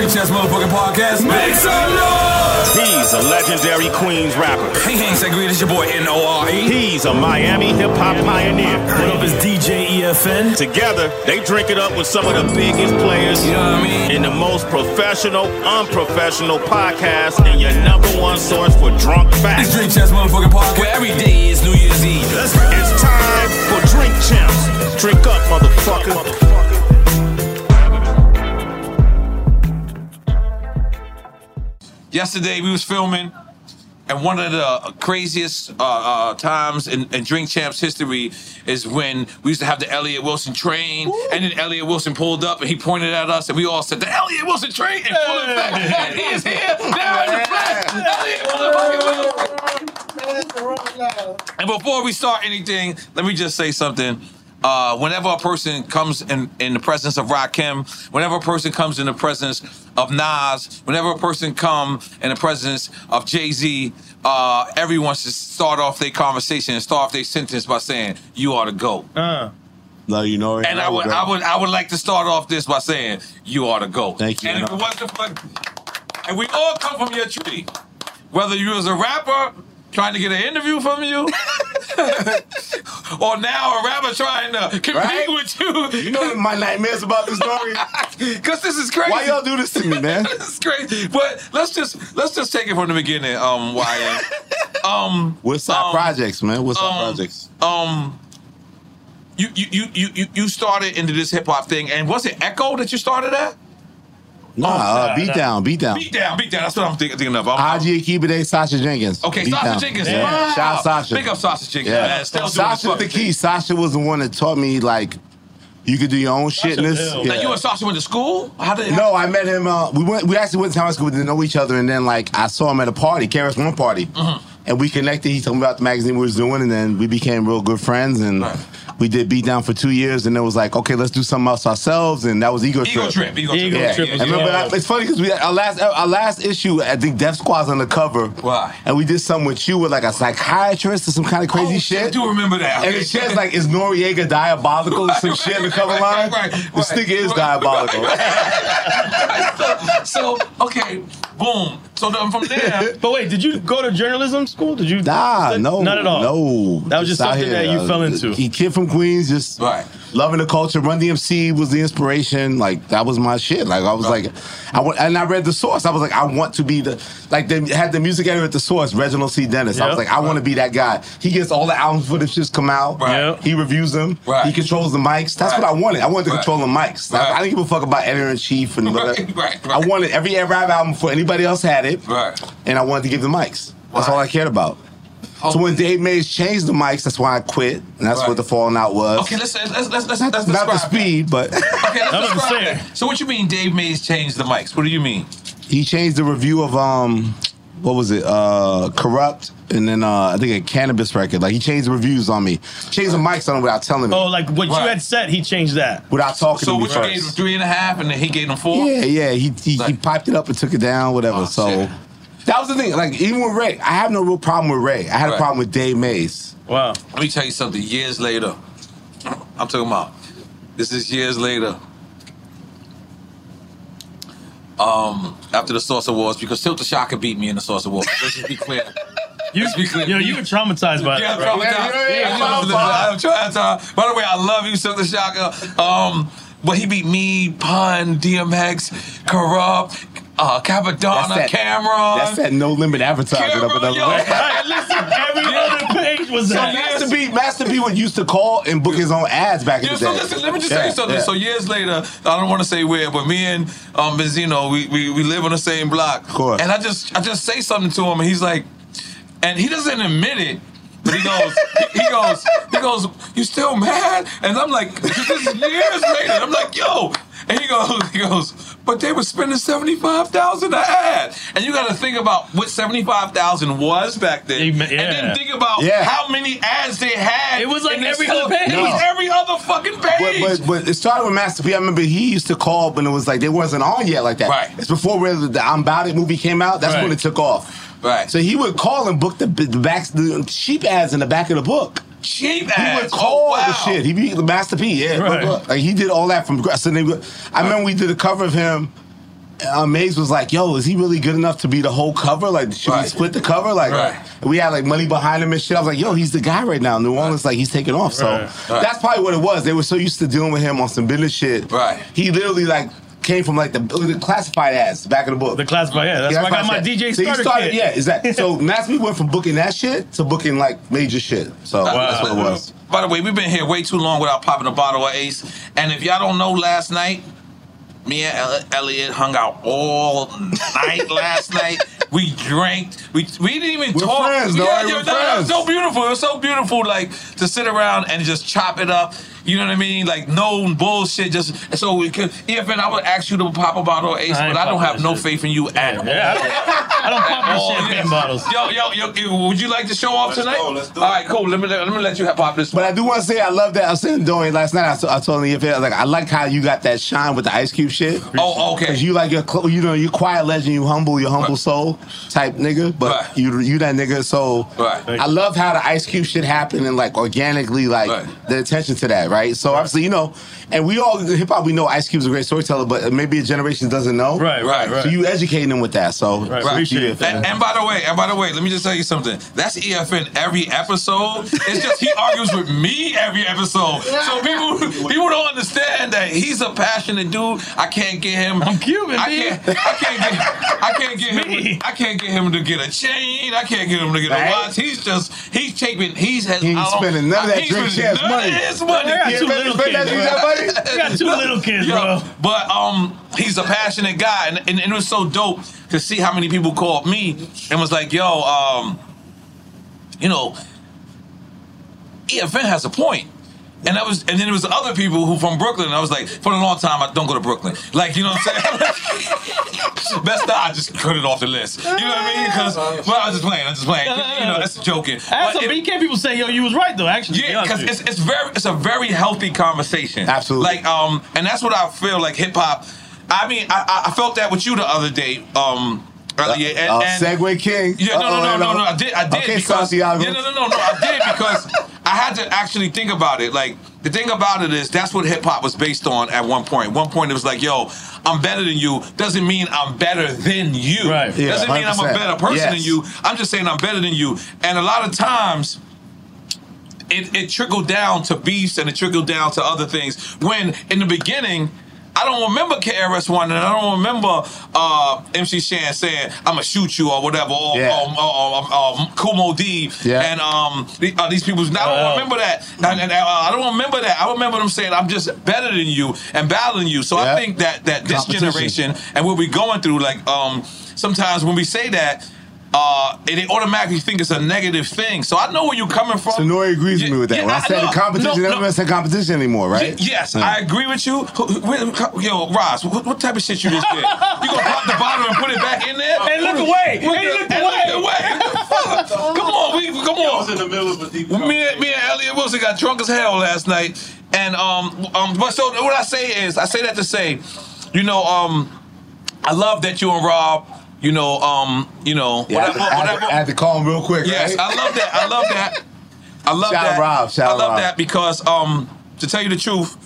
It's Drink Champs Motherfucking Podcast. Make some noise! He's a legendary Queens rapper. Hey, Hank Segreed, it's your boy N-O-R-E. He's a Miami hip hop pioneer. What up is DJ EFN? Together, they drink it up with some of the biggest players You know what I mean? in the most professional, unprofessional podcast, and your number one source for drunk It's facts. Drink Champs Motherfucking Podcast, where every day is New Year's Eve. Let's go. It's time for Drink Champs. Drink up, motherfucker. Yesterday we was filming and one of the craziest uh, uh, times in, in Drink Champs history is when we used to have the Elliott Wilson train, and then Elliott Wilson pulled up and he pointed at us, and we all said, "The Elliott Wilson train effect, and he is here now in the flesh." Elliott Wilson. And before we start anything, let me just say something. Uh, whenever a person comes in, in the presence of Rakim, whenever a person comes in the presence of Nas, whenever a person come in the presence of Jay Z, uh, everyone should start off their conversation and start off their sentence by saying, "You are the goat." No, you know it. And I would, I would, I would like to start off this by saying, "You are the goat." Thank you, And if it wasn't for, and we all come from your tree, whether you was a rapper trying to get an interview from you, or now a rapper trying to compete Right? with you. You know my nightmares about this story? Because this is crazy. Why y'all do this to me, man? This is crazy. But let's just let's just take it from the beginning, um, Wyatt. Um, What's our Um, projects, man? What's our um, projects? um, you you you you you- you started into this hip hop thing, and was it Echo that you started at? Nah, uh, beat down, beat down. Beat down, beat down. That's what I'm think- thinking of. I'm- Haji Akhigbade, Sasha Jenkins. Okay, Beat Sasha down. Jenkins. Yeah. Wow. Shout out Sasha. Big up Sasha Jenkins. Yeah. Man, still doing Sasha's the fucking key. Sasha was the one that taught me like you could do your own shit in this. thing. Now you and Sasha went to school? How did No, I met him. Uh, we went. We actually went to high school. We didn't know each other, and then like I saw him at a party, KRS One party, Mm-hmm. and we connected. He told me about the magazine we was doing, and then we became real good friends. And. We did beat down for two years, and it was like, okay, let's do something else ourselves, and that was ego, Ego Trip, Ego Trip. Yeah, Trip was and remember good. that, it's funny because we our last our last issue. I think Death Squad's on the cover. Why? And we did something with you with like a psychiatrist or some kind of crazy Oh, shit. I do remember that. And it says like, is Noreaga diabolical or some shit in the cover line? Right, right, This right. nigga is diabolical. so okay, boom. So then from there, But wait, did you go to journalism school? Did you? Nah, stud- no, Not at all. No, That was just out something here, that you uh, fell into. He kid from Queens, just right. loving the culture. Run DMC was the inspiration. Like that was my shit. Like I was like, I want, and I read the source. I was like, I want to be the like they had the music editor at the source, Reginald C. Dennis. I was like, I want to be that guy. He gets all the albums before the shits come out. Right. He reviews them. He controls the mics. That's what I wanted. I wanted to control the mics. I, I didn't give a fuck about editor in chief and whatever. I wanted every rap album before anybody else had it. Right. And I wanted to give the mics. That's all I cared about. So when Dave Mays changed the mics, that's why I quit, and that's what the falling out was. Okay, let's let's let's let's, Not, let's not the describe that. speed, but Okay, let's I'm describe say. that. So what you mean Dave Mays changed the mics? What do you mean? he changed the review of um, what was it? Uh, corrupt, and then uh, I think a cannabis record. Like he changed the reviews on me, changed the mics on him without telling me, Oh, like what you had said, he changed that. without talking So to me what you gave him three and a half, and then he gave him four. Yeah, yeah. He he, he piped it up and took it down, whatever. Oh, so shit. That was the thing. Like even with Ray, I have no real problem with Ray. I had a problem with Dave Mays. Wow. Let me tell you something. Years later, I'm talking about. This is years later. Um, after the Source Awards, because Silk the Shocker beat me in the Source Awards. Let's just be clear. You, Let's be clear. yo, you were traumatized by Yeah, that. I'm right? traumatized. I'm traumatized. By the way, I love you, Silk the Shocker. Um, but he beat me, Pun, DMX, Corrupt, uh, Cappadonna, Cam'ron. That's that no limit advertising up another yo. way. Hey, listen, every other page was So that. Master P, Master P would used to call and book his own ads back in Yeah, the so day. listen, let me just Yeah, tell you something. yeah. So years later, I don't want to say where, but me and um Benzino, we, we we live on the same block. Of course. And I just I just say something to him, and he's like, and he doesn't admit it. But he goes, he, he goes, he goes, you still mad? And I'm like, this is years later. I'm like, yo. And he goes, he goes, but they were spending seventy five thousand an ad, and you got to think about what seventy five thousand was back then, and then think about Yeah. how many ads they had. It was like every whole- other page. It was every other fucking page. But, but but it started with Master P. I remember he used to call when it was like they wasn't on yet like that. Right. It's before really the I'm About It movie came out. That's Right. when it took off. Right. So he would call and book the the back the cheap ads in the back of the book. Cheap He ads. would call oh, wow. the shit. He be the Master P. Yeah, Right. like he did all that from. So they, I remember we did a cover of him. Uh, Mays was like, "Yo, is he really good enough to be the whole cover? Like, should we split the cover? Like, Right. we had like money behind him and shit. I was like, "Yo, he's the guy right now." New Orleans, like, he's taking off. So Right. Right. that's probably what it was. They were so used to dealing with him on some business shit. Right. He literally like came from like the, the classified ads, the back of the book. The classified, yeah. That's Yeah, why I got my. DJ So he starter started, kit. Yeah, exactly. So Master P went from booking that shit to booking like major shit. So that's what it was. By the way, we've been here way too long without popping a bottle of Ace. And if y'all don't know, last night, me and Elliott hung out all night last night. We drank. We we didn't even We're talk. friends, though, yeah, yeah, We're no, no, it was friends. so beautiful. It was so beautiful, like to sit around and just chop it up. You know what I mean? Like no bullshit. Just so we could. EFN, I would ask you to pop a bottle of Ace, I but I don't have no shit. faith in you at all. Yeah, I don't, I don't pop no champagne yes. bottles. Yo, yo, yo, yo, would you like to show off tonight? All right, cool. Let me let, let me let you have pop this. But I do want to say I love that. I was saying Dorian last night. I, told- I told him if like I like how you got that shine with the Ice Cube shit. Oh, okay. Cause you like your cl- you know you quiet legend, you humble, your humble soul type nigga. But Right. you you that nigga. So Right. I love how the Ice Cube shit happened and like organically like Right. the attention to that. Right. So obviously you know, and we all hip hop we know Ice Cube's a great storyteller, but maybe a generation doesn't know. Right, right, right. So you educating them with that. So Right, appreciate you- it. And, and by the way, and by the way, let me just tell you something. That's EFN every episode. It's just he argues with me every episode. So people people don't understand that he's a passionate dude. I can't get him. I'm Cuban, I B. can't. I can't get. I can't get Me. him. I can't get him to get a chain. I can't get him to get a watch. He's just. He's taking. He's has. He ain't spending none of that drink spending champs none money. His money. Got two little kids. bro. I got two little kids, bro. But um, he's a passionate guy, and, and, and it was so dope to see how many people called me and was like, "Yo, um, you know, EFN has a point." And that was, and then there was other people who from Brooklyn. And I was like, for a long time, I don't go to Brooklyn. Like, you know what I'm saying? Best that I just cut it off the list. You know what I mean? Because, well, I'm just playing. I'm just playing. You know, that's joking. I had But some it- BK people say, yo, you was right, though, actually. yeah, because it's, it's very it's a very healthy conversation. Absolutely. Like um, and that's what I feel like hip hop. I mean, I, I- I felt that with you the other day. Um, earlier, and, Uh, and Segway King. yeah, no, no, no, no, no. I did, I did Okay, because Santiago. yeah, no, no, no, no. I did because I had to actually think about it. Like the thing about it is that's what hip hop was based on at one point. One point it was like, yo, I'm better than you. Doesn't mean I'm better than you. Right. Yeah, Doesn't mean I'm a better person Yes. than you. I'm just saying I'm better than you. And a lot of times it, it trickled down to beefs and it trickled down to other things. When in the beginning, I don't remember KRS One and I don't remember uh, MC Shan saying "I'm gonna shoot you" or whatever, or, Yeah. or, or, or, or Kool Moe Dee Yeah. and um the, uh, these people. I don't remember that, and, and, uh, I don't remember that. I remember them saying "I'm just better than you" and battling you. So I think that that this generation and what we're going through, like um sometimes when we say that. Uh, and they automatically think it's a negative thing. So I know where you're coming from. So Nori agrees with me with that. Yeah, when I, I said know. the competition, No, never no. said competition anymore, right? Y- Yes, Yeah. I agree with you. Who- who- Yo, Ross, what, what type of shit you just did? You gonna pop the bottle and put it back in there? Hey, look away. What Hey, the- look away. What the fuck? Come on, we come on. I was in the middle of a deep Me, and- me and Elliott Wilson got drunk as hell last night, and um, um, but so what I say is, I say that to say, you know, um, I love that you and Rob, you know, um, you know, Yeah, whatever, to, I, had to, whatever. I had to call him real quick. Yes, right? I love that. I love that. I love Shout out that. Rob, shout I out love Rob. that because, um, to tell you the truth,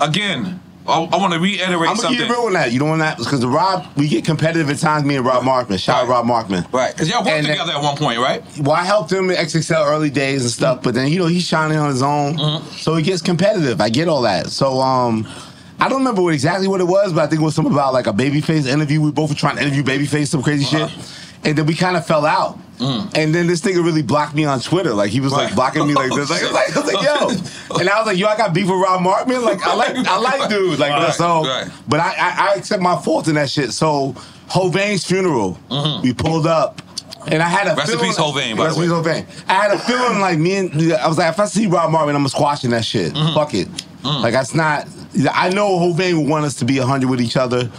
again, I, I want to reiterate I'm something. keep it real on that. You know on that because Rob we get competitive at times. Me and Rob Markman. Shout out Rob Markman. Right, because y'all worked And- together at one point, right? Well, I helped him in XXL early days and stuff, but then you know he's shining on his own, Mm-hmm. so he gets competitive. I get all that. So um, I don't remember what, exactly what it was, but I think it was something about like a babyface interview. We both were trying to interview babyface, some crazy Uh-huh. shit, and then we kind of fell out. And then this nigga really blocked me on Twitter. Like he was like Mm. Blocking me like this. Like, I was like, I was like, yo. And I was like, yo, I got beef with Rob Markman. Like I like I like dude. Like Right, so right. but I, I, I accept my fault in that shit. So Hovain's funeral, we pulled up. And I had a Mm-hmm. Rest in feeling, peace, Hovain, by Rest the in peace, Hovain. I had a feeling like me and I was like, if I see Rob Markman, I'm squashing that shit. Mm-hmm. Fuck it. Mm. Like that's not. I know Hovain would want us to be hundred with each other.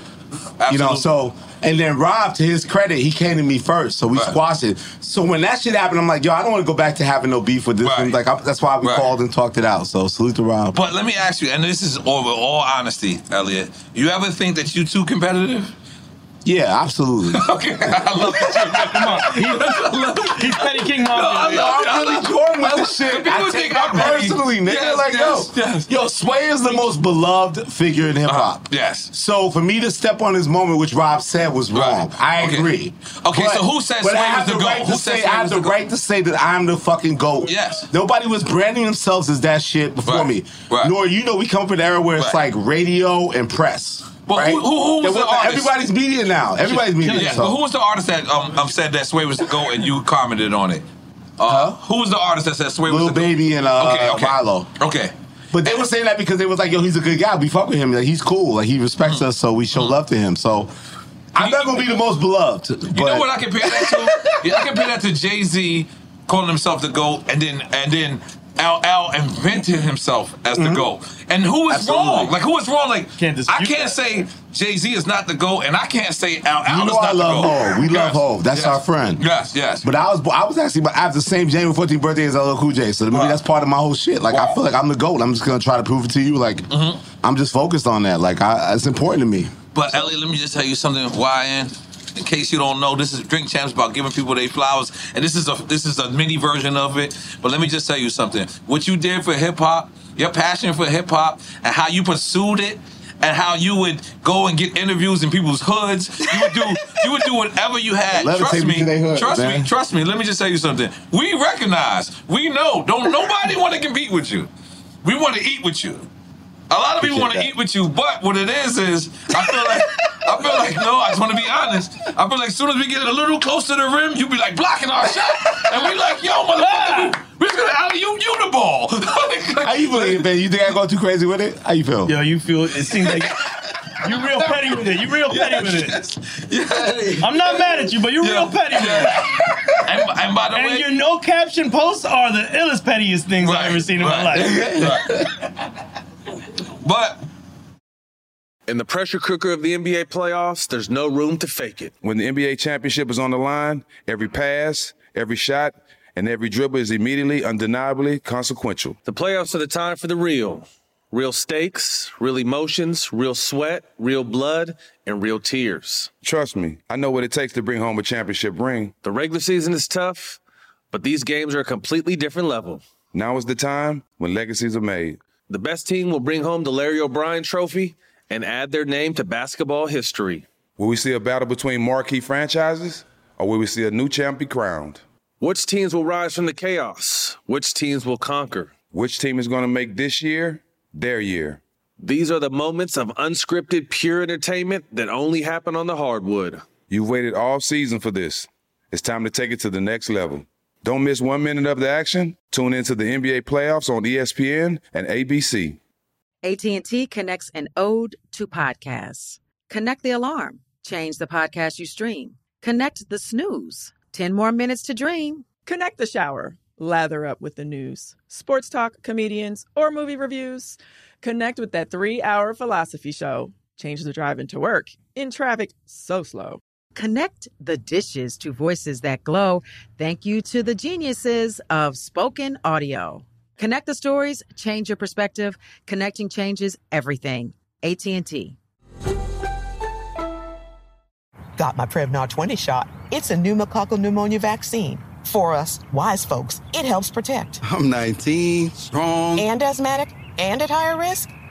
You know, so and then Rob, to his credit, he came to me first, so we Right. squashed it. So when that shit happened, I'm like, yo, I don't want to go back to having no beef with this. Right. Like I, that's why we Right. called and talked it out. So salute to Rob. But let me ask you, and this is over all honesty, Elliott. You ever think that you too competitive? Yeah, absolutely. Okay, I love that. Come on. He, he's Petty King Mafia. No, I'm really Jordan with this shit. People I think take that personally, nigga. Yes, like, yes, yo, yes. yo, Sway is the most beloved figure in hip hop. Uh, yes. So for me to step on his moment, which Rob said was wrong, Right. I Okay. agree. Okay, so who says Sway I was the the GOAT? right Who says say Sway I have the the right to say that I'm the fucking goat. Yes. Nobody was branding themselves as that shit before Right. me. Right. Nor you know we come from an era where it's like radio and press. But right? who- who- who was There the artist? Everybody's media now. Everybody's media. Yes, so. but who was the artist that um, um said that Sway was the GOAT and you commented on it? Uh, huh? Who was the artist that said Sway was Lil the GOAT? Baby and uh, Okay, okay. Milo. Okay. But they were saying that because they was like, yo, he's a good guy. We fuck with him. Like he's cool. Like he respects us, so we show love to him. So I'm not gonna be the most beloved. You know what I compare that to? yeah, I compare that to Jay Z calling himself the GOAT and then and then LL invented himself as the mm-hmm. GOAT. And who is Absolutely. wrong? Like who is wrong? Like Can't I can't that. say Jay Z is not the GOAT and I can't say LL You is know not I the love GOAT. Hov. We love Yes, Hov. That's yes. our friend. Yes, yes. But I was I was actually I have the same January 14th birthday as LL Cool J, so maybe Wow. that's part of my whole shit. Like I feel like I'm the goat. I'm just gonna try to prove it to you. Like mm-hmm. I'm just focused on that. Like I, it's important to me. But Ellie, let me just tell you something. Why YN, in case you don't know, this is Drink Champs about giving people their flowers, and this is a this is a mini version of it. But let me just tell you something. What you did for hip hop, your passion for hip hop, and how you pursued it. And how you would go and get interviews in people's hoods, you would do you would do whatever you had. Let trust me me, hood, trust man. me, trust me. Let me just tell you something. We recognize, we know. Don't nobody want to compete with you. We want to eat with you. A lot of people want to eat with you, but what it is is I feel like I feel like no, I just want to be honest. I feel like as soon as we get a little close to the rim, you'll be like blocking our shot, and we like, yo, motherfucker, we, we're just gonna alley you you the ball. How you feeling, man? You think I go too crazy with it? How you feel? Yo, you feel it seems like you real petty with it. You real petty with it. I'm not mad at you, but you're real petty with it. and, and by the And way, your no caption posts are the illest pettiest things I've ever seen in my life. But In the pressure cooker of the NBA playoffs, there's no room to fake it. When the NBA championship is on the line, every pass, every shot, and every dribble is immediately, undeniably consequential. The playoffs are the time for the real. Real stakes, real emotions, real sweat, real blood, and real tears. Trust me, I know what it takes to bring home a championship ring. The regular season is tough, but these games are a completely different level. Now is the time when legacies are made. The best team will bring home the Larry O'Brien Trophy and add their name to basketball history. Will we see a battle between marquee franchises, or will we see a new champ be crowned? Which teams will rise from the chaos? Which teams will conquer? Which team is going to make this year their year? These are the moments of unscripted, pure entertainment that only happen on the hardwood. You've waited all season for this. It's time to take it to the next level. Don't miss one minute of the action. Tune into the NBA playoffs on ESPN and ABC. AT&T connects an ode to podcasts. Connect the alarm. Change the podcast you stream. Connect the snooze. 10 more minutes to dream. Connect the shower. Lather up with the news, sports talk, comedians, or movie reviews. Connect with that three hour philosophy show. Change the drive into work in traffic so slow. Connect the dishes to voices that glow. Thank you to the geniuses of spoken audio. Connect the stories, change your perspective. Connecting changes everything. AT&T. Got my Prevnar 20 shot. It's a pneumococcal pneumonia vaccine. For us, wise folks, it helps protect. I'm 19, strong. And asthmatic and at higher risk?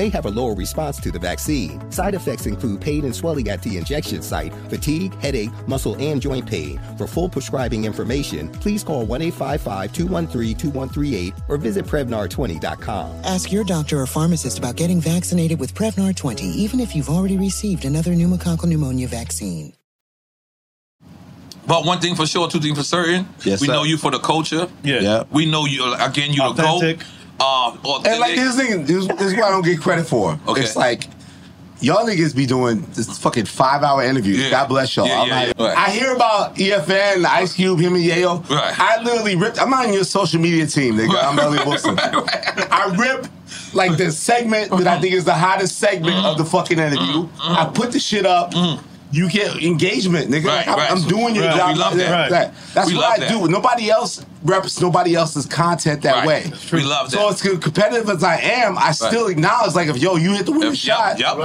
may have a lower response to the vaccine. Side effects include pain and swelling at the injection site, fatigue, headache, muscle, and joint pain. For full prescribing information, please call 1 855 213 2138 or visit Prevnar20.com. Ask your doctor or pharmacist about getting vaccinated with Prevnar 20, even if you've already received another pneumococcal pneumonia vaccine. But one thing for sure, two things for certain. Yes, we sir. know you for the culture. Yeah. Yeah. We know you again. You the Authentic. goat. Uh. And like this thing, this, this is what I don't get credit for. Okay. It's like y'all niggas be doing this fucking five hour interview. Yeah. God bless y'all. Yeah, yeah, like-. Right. I hear about EFN, Ice Cube, him and Yayo. Right. I literally ripped. I'm not in your social media team, nigga. I'm Elliott Wilson. I rip like the segment that I think is the hottest segment of the fucking interview. I put the shit up. You get engagement, nigga. Right, I'm, right. I'm doing your Right. job. We love that. Right. That's We what love I that. do. Nobody else reps nobody else's content that Right. way. We love that. So as competitive as I am, I still acknowledge like if yo, you hit the winning Yep, shot, Yep.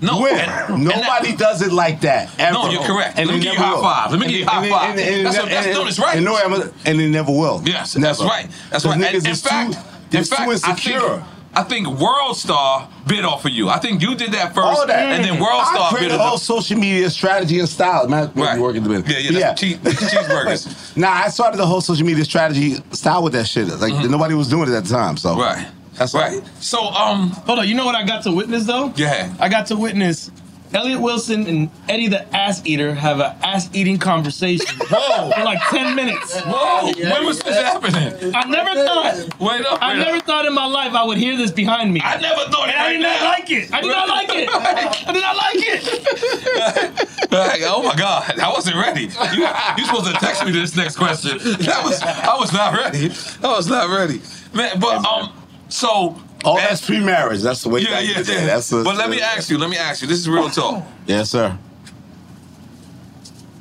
No, win. and- and Nobody that- does it like that. Ever. No, you're correct. Let me give you never high will. five. Let me give you high and- five. and- and- That's- and- that's- and- no, that's right. And, no, I'm- and they never will. Yes, never. that's right. That's 'Cause right. niggas And in is fact, too, in fact, too I think, insecure. I think World Star bid off of you. I think you did that first, All that. and then World I Star bid created it a whole off. social media strategy and style. Man, Right. right. working the minute. Yeah, yeah, that's cheese- cheeseburgers. nah, I started the whole social media strategy style with that shit. Like nobody was doing it at the time. So Mm-hmm. Right. That's right. So, um, hold on. You know what I got to witness though? Yeah. I got to witness Elliott Wilson and Eddie the ass eater have an ass eating conversation. Whoa. For like 10 minutes. Whoa. When was this happening? I never thought. Wait up. I wait never up. thought in my life I would hear this behind me. I never thought it And I right did not now. like it. I did not like it. I did not like it. Like, oh my God, I wasn't ready. You you supposed to text me this next question. That was I was not ready. I was not ready, man. But um, so all that's pre-marriage. That's the way. yeah, that- yeah, yeah, yeah. That's the, but let me ask you. Let me ask you. This is real talk, Yes, sir.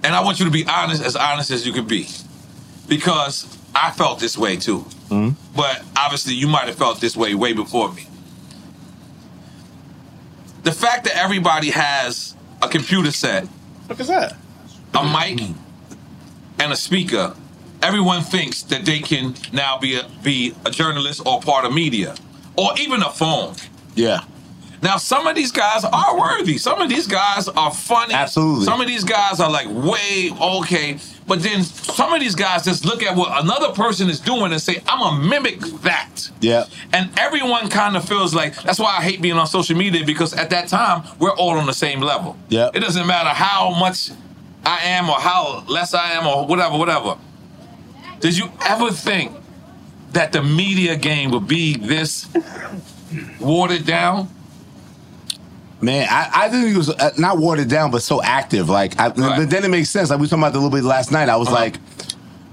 and I want you to be honest, as honest as you can be, because I felt this way too. Mm-hmm. But obviously, you might have felt this way way before me. The fact that everybody has a computer set What is that? a mic and a speaker, everyone thinks that they can now be a, be a journalist or part of media, or even a phone. Yeah. Now, some of these guys are worthy. Some of these guys are funny. Absolutely. Some of these guys are like way okay. But then some of these guys just look at what another person is doing and say, I'm going to mimic that. Yeah. And everyone kind of feels like that's why I hate being on social media because at that time we're all on the same level. Yeah. It doesn't matter how much I am or how less I am or whatever, whatever. Did you ever think that the media game would be this watered down? Man, I, I think it was uh, not watered down, but so active. Like, I, but then it makes sense. Like we were talking about a little bit last night. I was like,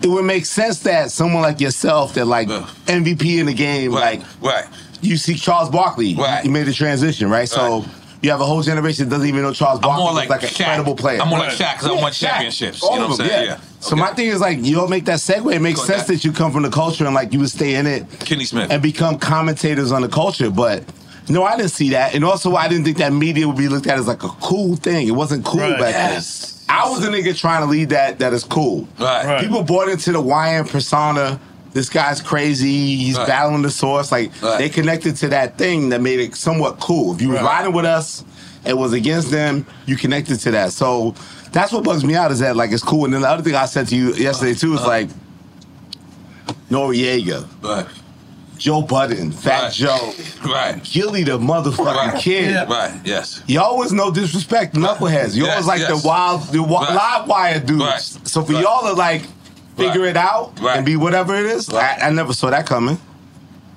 it would make sense that someone like yourself, that like MVP in the game, like right, you see Charles Barkley, Right. he made the transition, right? So You have a whole generation that doesn't even know Charles Barkley more was like like a Shaq. credible player. I'm more like Shaq 'cause I won Shaq. championships, All you know of what I'm them, saying? yeah. Yeah. So my thing is like you don't make that segue. It makes Go sense ahead. that you come from the culture and like you would stay in it. Kenny Smith. and become commentators on the culture. But no, I didn't see that, and also I didn't think that media would be looked at as like a cool thing. It wasn't cool Right. back Yes. then. I was a nigga trying to lead that. That is cool. Right. Right. People bought into the YN persona. This guy's crazy. He's Right. battling the source. Like Right. they connected to that thing that made it somewhat cool. If you Right. riding with us, it was against them. You connected to that. So that's what bugs me out is that like it's cool. And then the other thing I said to you yesterday too is uh-huh. like Noreaga, Right. Joe Budden, Fat Right. Joe, Right. Gillie the motherfucking Right. kid. Right. Yes. Y'all was no disrespect, knuckleheads. Y'all Yes, was like yes. the wild, the Right. live wire dudes. Right. So for y'all to like figure Right. it out Right. and be whatever it is, Right. I, I never saw that coming.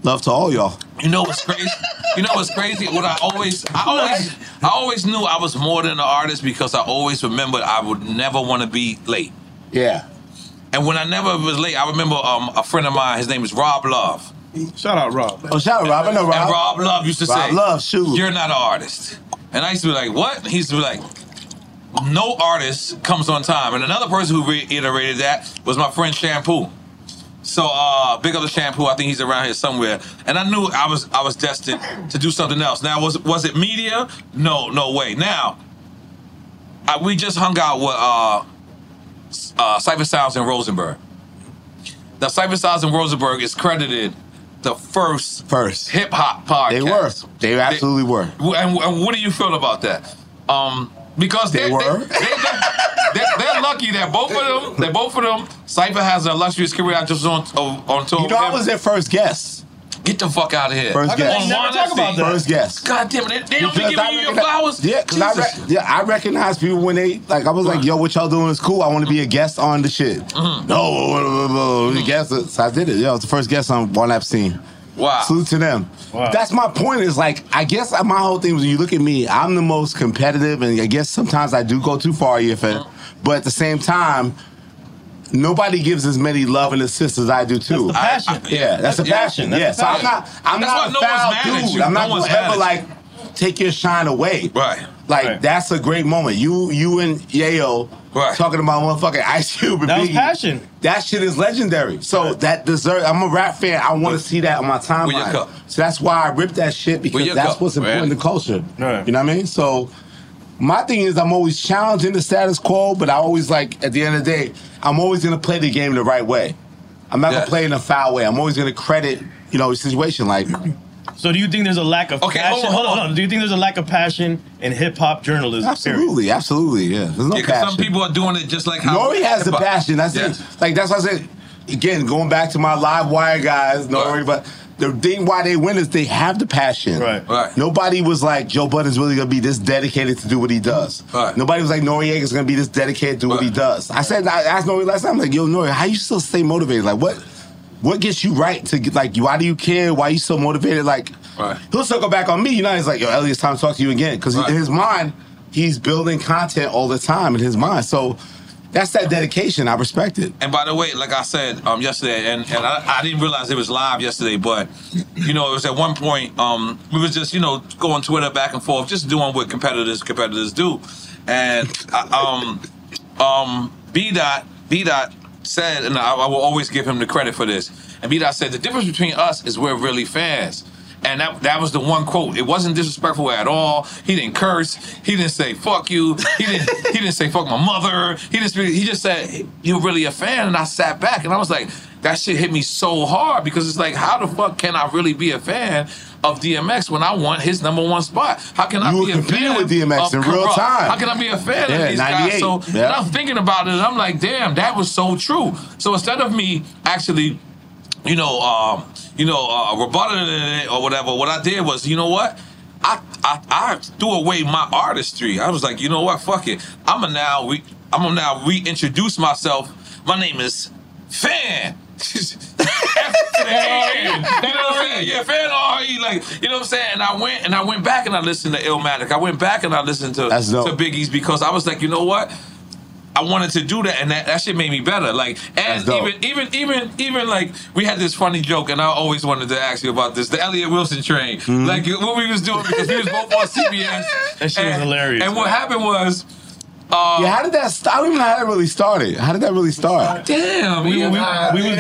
Love to all y'all. You know what's crazy? You know what's crazy? What I always, I always, I always knew I was more than an artist because I always remembered I would never want to be late. Yeah. And when I never was late, I remember um, a friend of mine. His name is Rob Love. Shout out Rob. Oh, shout out Rob. I know Rob. And Rob Love used to Rob say, Love, shoot. "You're not an artist." And I used to be like, "What?" He used to be like, "No artist comes on time." And another person who reiterated that was my friend Shampoo. So uh, big up the Shampoo. I think he's around here somewhere. And I knew I was I was destined to do something else. Now was was it media? No, no way. Now I, we just hung out with uh, uh, Cipha Sounds in Rosenberg. Now Cipha Sounds in Rosenberg is credited the first First. hip hop podcast. They were. They absolutely were. And, and what do you feel about that? Um, because They they were. They, they, are lucky that both of them, that both of them, Cipha has an illustrious career. I just on on, tour. You know, I was their first guest. Get the fuck out of here. First guest. never talk about that? First guest. God damn it! They, they don't be giving I you your flowers. Yeah, because I, yeah, I recognize people when they like. I was like, "Yo, what y'all doing is cool. I want to be a guest on the shit." Mm-hmm. No, the guest. So I did it. Yo, I was the first guest on Juan Epstein. Wow. Salute to them. Wow. That's my point. Is like, I guess my whole thing was, you look at me, I'm the most competitive, and I guess sometimes I do go too far, if it. But at the same time, nobody gives as many love and assists as I do too. That's the passion. Yeah, that's a Yeah, passion. that's Yeah, the so I'm not. I'm That's not a no foul dude. I'm No not one's gonna ever like take your shine away. Right. Like Right. that's a great moment. You you and Yayo Right. talking about motherfucking Ice Cube and That was Biggie. passion. That shit is legendary. So that deserves. I'm a rap fan. I want to see that on my Where timeline. So that's why I rip that shit because that's cup, what's important man? to culture. Right. You know what I mean? So my thing is I'm always challenging the status quo, but I always like at the end of the day, I'm always gonna play the game the right way. I'm not Yeah. gonna play in a foul way. I'm always gonna credit, you know, a situation like So do you think there's a lack of Okay, passion? hold on, hold on. Do you think there's a lack of passion in hip hop journalism? period? absolutely, absolutely, yeah. There's no Yeah, 'cause passion. some people are doing it just like how Nori has the passion. That's Yeah. it. Like that's why I said again, going back to my live wire guys, Nori, Right. but the thing why they win is they have the passion. Right. Right. Nobody was like Joe Budden's really gonna be this dedicated to do what he does. Right. Nobody was like Noreaga's gonna be this dedicated to do what he does. I said I asked Nori last time, like, yo, Nori, how you still stay motivated? Like what what gets you right to get like why do you care? Why you so motivated? Like Right. he'll circle back on me, you know, he's like, yo, Elliott, it's time to talk to you again. Because Right. in his mind, he's building content all the time in his mind. So that's that dedication. I respect it. And by the way, like I said um, yesterday, and, and I, I didn't realize it was live yesterday, but you know, it was at one point um, we was just you know going Twitter back and forth, just doing what competitors competitors do, and I, um, um, B dot B dot said, and I, I will always give him the credit for this. And B dot said the difference between us is we're really fans. And that, that was the one quote. It wasn't disrespectful at all. He didn't curse. He didn't say "fuck you." He didn't. he didn't say "fuck my mother." He just he just said you're really a fan. And I sat back and I was like, that shit hit me so hard because it's like, how the fuck can I really be a fan of DMX when I want his number one spot? How can I You be were a competing fan with DMX of in real time. How can I be a fan Yeah, of these guys? So Yeah. and I'm thinking about it, and I'm like, damn, that was so true. So instead of me actually you know, um, you know, uh, rebutting it or whatever. What I did was, you know what? I, I I threw away my artistry. I was like, you know what? Fuck it. I'm gonna now re- I'm gonna now reintroduce myself. My name is Fan. F to the A-N. You know what I'm saying? Yeah, Fan R-E. Like, you know what I'm saying? And I went and I went back and I listened to Illmatic. I went back and I listened to, to Biggie's because I was like, you know what? I wanted to do that, and that, that shit made me better. Like, and even even even even like we had this funny joke, and I always wanted to ask you about this: the Elliott Wilson train. Mm-hmm. Like what we was doing because we was both on CBS. That shit was hilarious. And what happened was. Uh, yeah, how did that start? I don't even know how that really started. How did that really start? Damn, we, we, we, we was,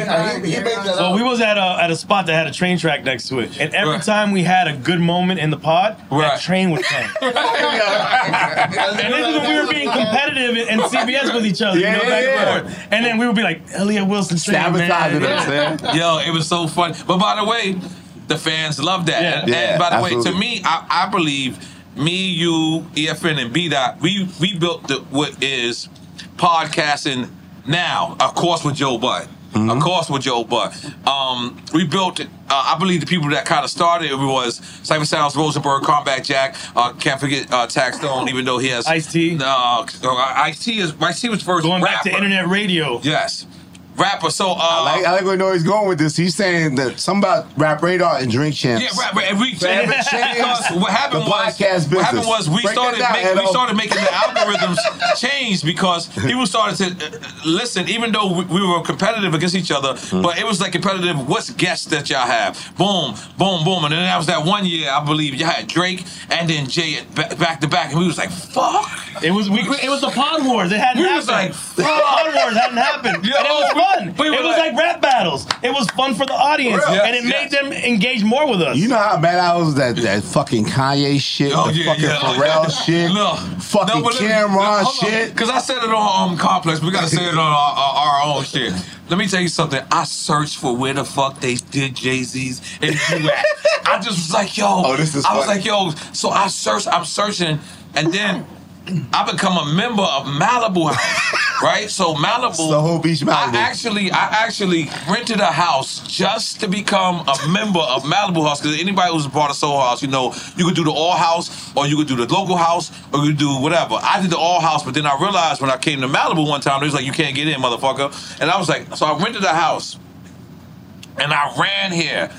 well, we was at a at a spot that had a train track next to it, and every time we had a good moment in the pod, that train would come. and this is when we were being competitive in, in CBS with each other, Yeah, you know, back yeah. and forth. And then we would be like, Elliott Wilson train, Sabotaging man. us, Yo, it was so fun. But by the way, the fans love that. Yeah. And, Yeah, and by the way, to me, I, I believe me, you, EFN, and B Dot, we we built the, what is podcasting now. Of course, with Joe Budden. Of course, with Joe Budden. Um, we built it. Uh, I believe the people that kind of started it was Cipha Sounds, Rosenberg, Combat Jack. Uh, can't forget uh, Taxstone, even though he has Ice T. Uh, Ice T is Ice T was first Going back to internet radio. Yes, rapper. So uh, I like, I like where Noah's going with this. He's saying that something about Rap Radar and Drink Champs. Yeah, Rap But if we Forever because what happened the was podcast what happened was we Break started down, making we started making the algorithms change because people started to uh, listen. Even though we, we were competitive against each other, Hmm. but it was like competitive. What's guests that y'all have? Boom, boom, boom, and then that was that one year I believe y'all had Drake and then Jay at back to back, and we was like, fuck. It was we. It was the Pod Wars. It hadn't We happened. was like, the Pod Wars hadn't happened, Yo, and it was fun. we it was like- like, rap battles. It was fun for the audience, Yes, and it made them engage more with us. You know how mad I was that that fucking Kanye shit, Oh, the yeah, fucking yeah. Pharrell shit, No. fucking Cam'ron shit. Because I said it on um, Complex. We got to say it on our, our, our own shit. Let me tell you something. I searched for where the fuck they did Jay Z's and you at. I just was like, yo. Oh, this is I was like, yo. So I searched. I'm searching, and then I become a member of Malibu House, right? So Malibu, the whole Beach, Malibu. I actually, I actually rented a house just to become a member of Malibu House. Because anybody who's a Soho House, you know, you could do the all house, or you could do the local house, or you could do whatever. I did the all house, but then I realized when I came to Malibu one time, they was like, you can't get in, motherfucker. And I was like, so I rented a house, and I ran here.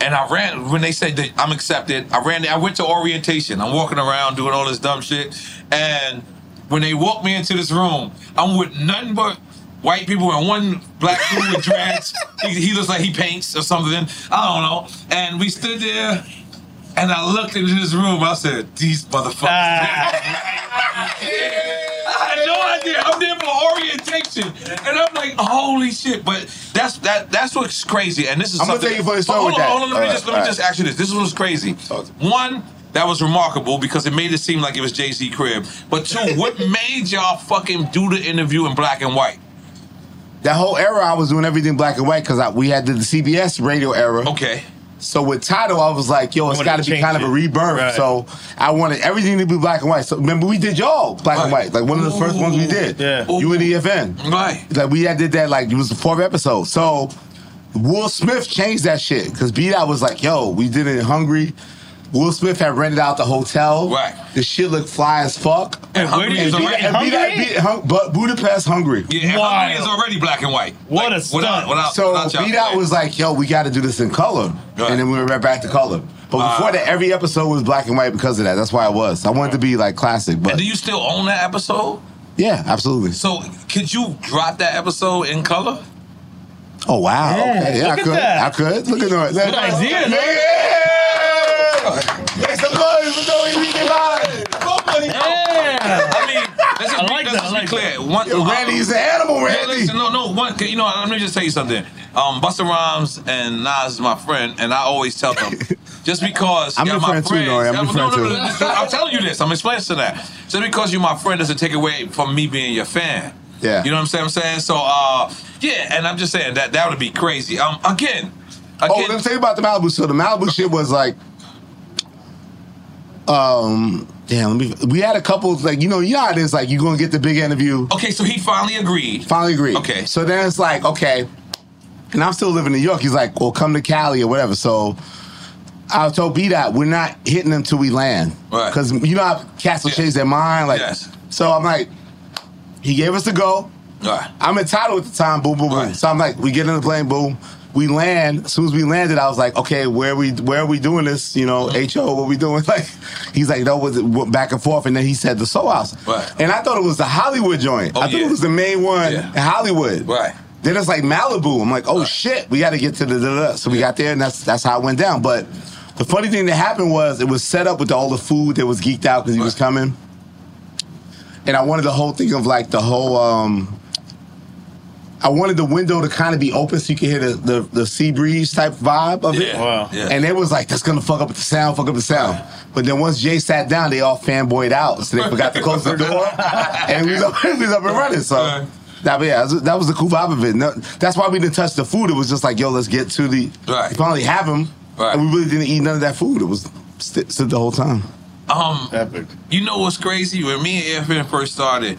And I ran when they said that I'm accepted. I ran. I went to orientation. I'm walking around doing all this dumb shit. And when they walked me into this room, I'm with nothing but white people and one black dude with dreads. he, he looks like he paints or something. I don't know. And we stood there, and I looked into this room. I said, "These motherfuckers." Ah. I had no idea. I'm there orientation, and I'm like, "Holy shit!" But that's that. That's what's crazy. And this is I'm gonna you a story Hold on, hold on. Let me All just right, let me just right. ask you this. This was crazy. One. That was remarkable because it made it seem like it was Jay Z crib. But two, what made y'all fucking do the interview in black and white? That whole era, I was doing everything black and white because we had the CBS radio era. Okay. So with Tidal, I was like, yo, it's got to to be change kind of a rebirth. Right. So I wanted everything to be black and white. So remember, we did y'all black and white, like one of the first ones we did. Yeah. You and EFN. Right. Like we had did that like it was the fourth episode. So Will Smith changed that shit because B Dot was like, yo, we did it Hungary. Will Smith had rented out the hotel. Right. The shit looked fly as fuck. And where did you B- do it? In and B Dot Hungary? beat- Hung- but Budapest, Hungary. Yeah, and Hungary is already black and white. What a stunt. Without, without, So without y'all B Dot playing. was like, "Yo, we got to do this in color," Right. and then we went right back to color. But before Ah. that, every episode was black and white because of that. That's why it was. I wanted to be like classic, but And do you still own that episode? yeah, absolutely. So could you drop that episode in color? Oh wow, Yeah, okay, yeah, I look at could, that. I could. Look at that. Good idea, man. Yeah. Make some noise for Joey Weekend Live. Yeah. I mean, let's just, I be, like let's that, just I like be clear. One, Yo, Randy's an animal, Yeah, Randy. listen, no, no, one, you know, let me just tell you something. Um, Busta Rhymes and Nas is my friend, and I always tell them, just because I'm you're your my friend too, Nori. I'm yeah, your no, friend no, too. no, no, I'm telling you this. I'm explaining to that. Just because you're my friend doesn't take away from me being your fan. Yeah. You know what I'm saying? I'm saying so. uh Yeah, and I'm just saying that that would be crazy. Um, again, Oh, again, let me tell you about the Malibu. So the Malibu shit was like, um, damn. Let me. We had a couple like you know, you know how it is. Like you're gonna get the big interview. okay, so he finally agreed. Finally agreed. Okay. So then it's like, okay, and I'm still living in New York. He's like, well, come to Cali or whatever. So I told B Dot, we're not hitting them till we land. Right. Because you know how cats will Yeah. change their mind. Like, Yes. so I'm like, he gave us the go. Right. I'm entitled at the time. Boom, boom, boom. Right. So I'm like, we get in the plane. Boom. We land. As soon as we landed, I was like, okay, where we where are we doing this? You know, HO, what we doing? Like, he's like, no, was it back and forth, and then he said the Soho House, Right. and I thought it was the Hollywood joint. Oh, I thought yeah. it was the main one in Hollywood. Right. Then it's like Malibu. I'm like, oh shit, we got to get to the. Da, da. So we got there, and that's that's how it went down. But the funny thing that happened was it was set up with all the food that was geeked out because he was coming, and I wanted the whole thing of like the whole. um I wanted the window to kind of be open so you could hear the, the, the sea breeze type vibe of it. Yeah, Wow. yeah. And it was like, that's gonna fuck up the sound, fuck up the sound. But then once Jay sat down, they all fanboyed out. So they forgot to close the door. and we was up, we was up and running. So that, yeah, that was, the cool vibe of it. No, that's why we didn't touch the food. It was just like, yo, let's get to the. Right. We finally have them. Right. And we really didn't eat none of that food. It was sit, sit the whole time. Um, Epic. You know what's crazy? When me and EFN first started,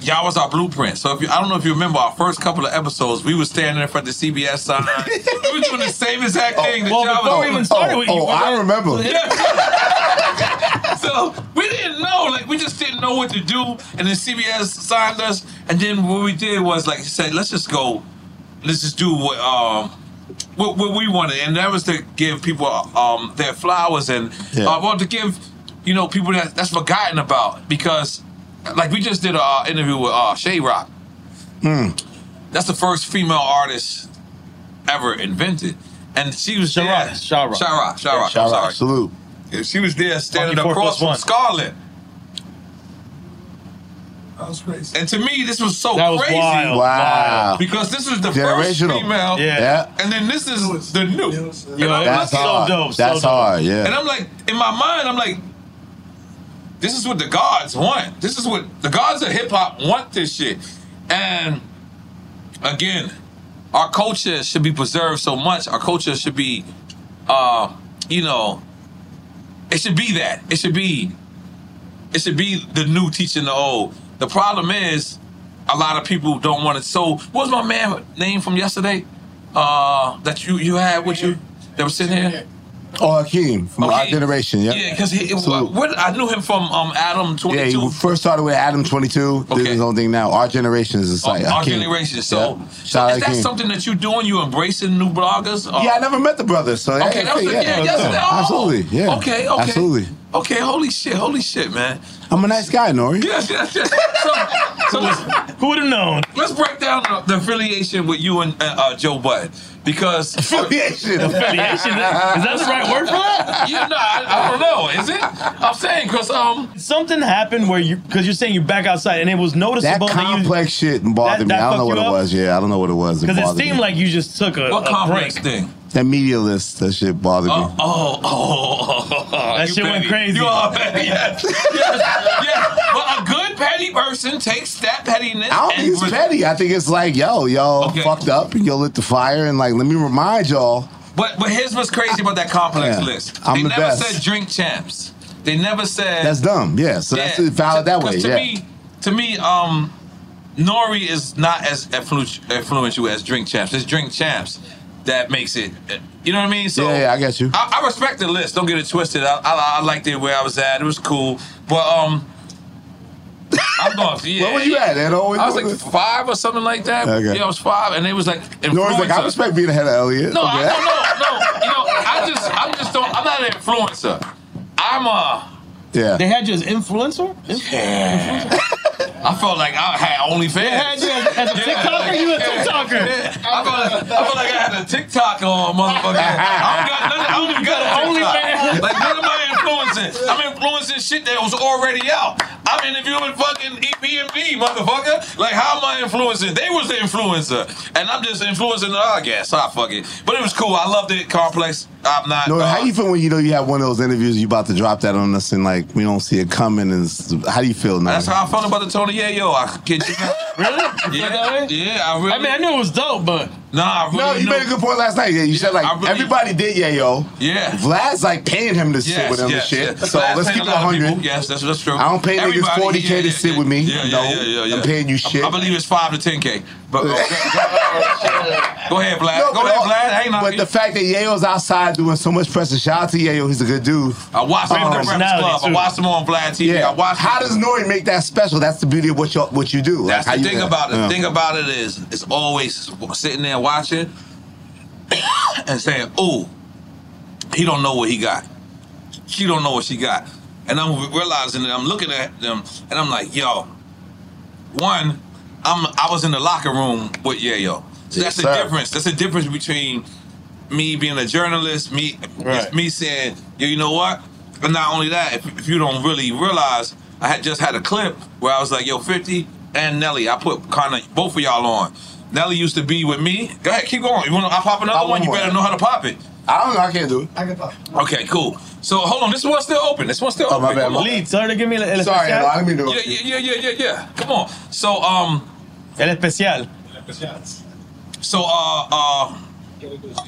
Y'all was our blueprint. So if you, I don't know if you remember our first couple of episodes, we were standing in front of the CBS sign. we were doing the same exact thing. that well, y'all before was we even started with you, oh, I remember. Yeah. so we didn't know, like we just didn't know what to do, and then CBS signed us, and then what we did was like said, let's just go, let's just do what um what, what we wanted, and that was to give people um their flowers, and Yeah. I wanted to give you know people that that's forgotten about because like we just did a uh, interview with uh Shay Rock. Hmm. That's the first female artist ever invented. And she was Sha-Rock, there. Sha-Rock. Sha-Rock, Sha-Rock, I'm sorry. salute. Yeah, She was there standing Funky across from one. Scarlett. That was crazy. And to me, this was so That was crazy. wild. Wow. Because this was the first female. Yeah. Yeah. And then this is the new. Yo, That's looking- hard. dope, so That's dope. hard, yeah. And. I'm like, in my mind, I'm like, this is what the gods want. This is what the gods of hip hop want this shit. And again, our culture should be preserved so much. Our culture should be, uh, you know, it should be that. It should be, it should be the new teaching the old. The problem is, a lot of people don't want it. So, what was my man name from yesterday? Uh, that you you had with you that was sitting here? Oh, Hakeem from our generation. Yeah. Yeah, because So- what, I knew him from um, Adam Yeah, he first started with Adam 22. Did his own thing now. Our generation is the site. our Hakeem. generation. So, Yeah. so is that something that you're doing? You embracing new bloggers? Or- Yeah, I never met the brothers. so yeah, Okay, that was yeah, yeah, yeah, yeah. oh. absolutely, yeah, Okay, okay, absolutely. Okay, holy shit, holy shit, man. I'm a nice guy, Nori. Yes, yes, yes. So, so who would have known? Let's break down the, the affiliation with you and uh, uh, Joe Budden because affiliation, Affiliation? Is that the right word for that? Yeah, no, I, I don't know. Is it? I'm saying because um something happened where you because you're saying you're back outside and it was That noticeable that, you complex shit bothered That- me. that I don't know what it up? was. Yeah, I don't know what it was. because it bothered seemed me. like you just took a, what a complex break. thing? That media list. That shit bothered me. Oh, oh, That you shit went petty. crazy. You are petty. Yes, yes, yes. But a good petty person takes that pettiness. I don't and think it's petty. I think it's like, yo, y'all fucked up and y'all lit the fire and like, let me remind y'all. But but his was crazy about that complex Yeah. list. I'm they the never best. said drink champs. They never said That's dumb. Yeah, so that's valid that way. Because to Yeah. me, to me, um, Nori is not as influ- influential as Drink Champs. It's Drink Champs that makes it. You know what I mean? So Yeah, yeah, I get you. I, I respect the list. Don't get it twisted. I, I, I liked it where I was at. It was cool. But um, I'm going. Yeah, Where were you at, Ed? Always I was doing like five or something like that. Okay. Yeah, I was five, and it was like. Nori's like, I respect being ahead of Elliott. No, Okay. I, no, no, no. You know, I just, I just don't. I'm not an influencer. I'm a. Yeah. They had you as influencer. Yeah. I felt like I had OnlyFans. They had you as- a TikToker? You a TikToker? Yeah. I, felt like, I felt like I had a TikTok on, motherfucker. I don't got nothing. I don't even got a OnlyFans. OnlyFans. Like, what am I influencing? I'm influencing shit that was already out. I'm interviewing fucking E EPMD, motherfucker. Like, how am I influencing? They was the influencer, and I'm just influencing the I guess. I fuck it. But it was cool. I loved it. Complex. I'm not. No, uh, how you feel when you know you have one of those interviews you about to drop that on us and like we don't see it coming? And how do you feel now? That's how I felt about the Tony Yeah, yo. I kid you. Really? Yeah, yeah, I really. I mean, I knew it was dope, but Nah, I really no, you knew- made a good point last night. Yeah, you said like really- everybody did Yeah, yo. Yeah. Vlad's like paying him to sit Yes, with him yes, and shit. yes. So Vlad's let's keep a it lot 100. Yes, that's, that's true. I don't pay niggas Everybody, 40K yeah, to yeah, sit yeah. with me. Yeah, yeah, No, yeah, yeah, yeah. I'm paying you shit. I, I believe it's five to ten k. But uh, go ahead, Vlad. No, go ahead, all- Vlad. Ain't But the fact that Yayo's outside doing so much press, and shout out to Yayo, he's a good dude. I watched him Um, on the Breakfast Club. I watched him on Vlad TV. Yeah. I watched. How does Nori make that special? That's the beauty of what you what you do. Like, That's how the thing about it. Yeah. The thing about it is, it's always sitting there watching and saying, "Oh, he don't know what he got. She don't know what she got." And I'm realizing that I'm looking at them, and I'm like, "Yo, one, I'm I was in the locker room with Yayo. So Yes, that's the difference. That's the difference between me being a journalist, me Right. me saying, Yo, you know what? And not only that, if, if you don't really realize, I had just had a clip where I was like, Yo, 50 and Nelly, I put kind of both of y'all on. Nelly used to be with me. Go ahead, keep going. You want to I pop another Pop one? one You better know how to pop it. I don't know. I can't do it. I can pop. Okay, cool. So hold on, this one's still open. This one's still Oh, open. my bad, Come my on. Lee, tell her to give me el, el Sorry, especial. I didn't mean to. Yeah, yeah, yeah, yeah, yeah, yeah. Come on. So um, El especial. El especial. So, uh, uh,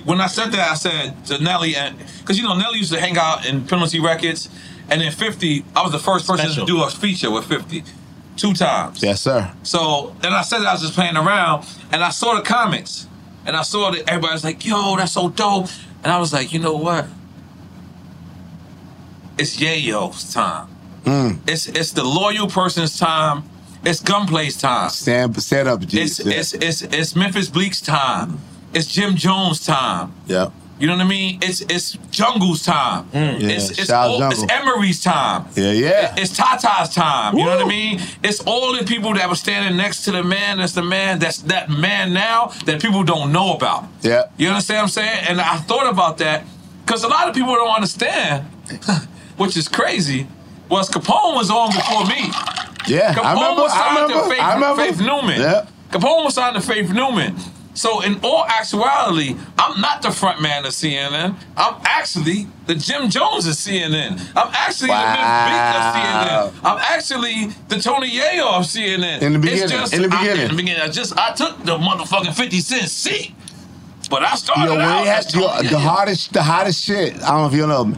when I said that, I said to Nelly, and because you know Nelly used to hang out in Penalty Records, and then 50, I was the first person Special. to do a feature with 50, two times. Yes, sir. So then I said that I was just playing around, and I saw the comments, and I saw that everybody was like, "Yo, that's so dope," and I was like, you know what? It's Yayo's time. Mm. It's it's the loyal person's time. It's Gunplay's time. Stand, stand up, G. It's, it's it's it's Memphis Bleek's time. It's Jim Jones' time. yeah. You know what I mean? It's it's Jungle's time. Mm. Yeah, It's it's, all, it's Emery's time. Yeah, yeah. It's Tata's time. You know what I mean? It's all the people that were standing next to the man that's the man that's that man now that people don't know about. Yeah. You understand what I'm saying? And I thought about that because a lot of people don't understand, which is crazy. Was Capone was on before me. Yeah. Capone I remember. was I signed remember. to Faith, I remember. Faith Newman. Yeah. Capone was signed to Faith Newman. So in all actuality, I'm not the front man of CNN. I'm actually the Jim Jones of CNN. I'm actually the Vince Beak of CNN. I'm actually the Tony Yayo of CNN. In the It's beginning, just- in the I- beginning. in the beginning, I just I took the motherfucking 50 cent seat. But I started Yo, out had yo, the hottest, the hottest shit. I don't know if you know.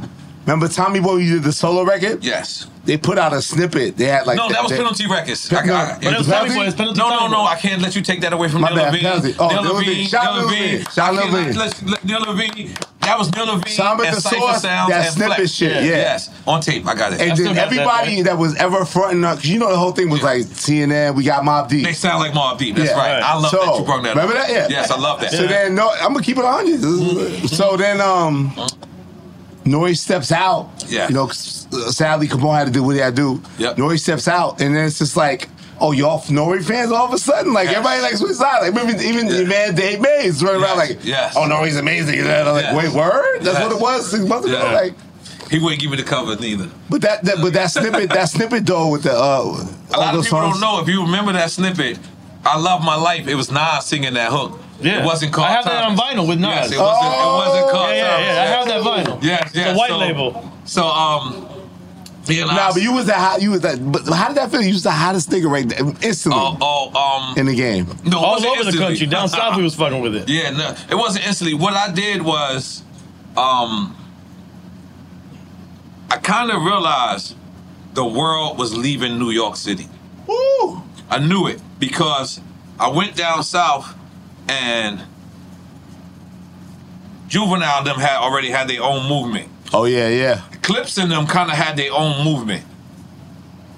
Remember Tommy Boy? You did the solo record. Yes. They put out a snippet. They had like no, that was they- penalty records. Pe- I, no, I, but it was penalty? Boy, it's penalty no, no, no. I can't let you take that away from My Neil bad, Levine. Oh, Neil Neil Levine. Levine. Shout Neil out Neil Levine. Levine. I cannot let Neil Levine That was Neil Levine Samba and the Cypher Source, Sounds that and snippet Flex. shit, yeah. Yes, on tape. I got it. And then everybody that was ever fronting up, because you know the whole thing was like CNN, we got Mobb Deep. They sound like Mobb Deep. That's Yeah. right. I love So, that you brought that. Remember up. that? Yeah. Yes, I love that. So then, no, I'm gonna keep it on you. So then, um, Nori steps out. Yeah. You know, uh, sadly, Capone had to do what he had to do. Yep. Nori steps out, and then it's just like, oh, y'all Nori fans all of a sudden, like everybody like switch sides. Like even even your man Dave Mays running around like, yes. oh, Nori's amazing. And then I'm like, Yes. wait, word? That's Yes. what it was six months ago. Yeah. Like, He wouldn't give me the cover neither. but that, that but that snippet that snippet though with the uh, A lot of people songs. don't know. If you remember that snippet, I love my life. It was Nas singing that hook. Yeah. It wasn't called. I have that on vinyl with Nas. Yes, it wasn't. it wasn't called. Yeah, yeah, yeah. I have that vinyl. Yes, It's yes. a white so, label. So um, yeah, Nah, but you was the hot. You was that. But how did that feel? You was the hottest nigga right there instantly Oh, um, in the game. No, All wasn't over the instantly. country. Down south, we was fucking with it. Yeah, no, it wasn't instantly. What I did was, um, I kind of realized the world was leaving New York City. Woo! I knew it because I went down south and Juvenile and them had already had their own movement. Oh yeah, yeah. Clipse and them kind of had their own movement.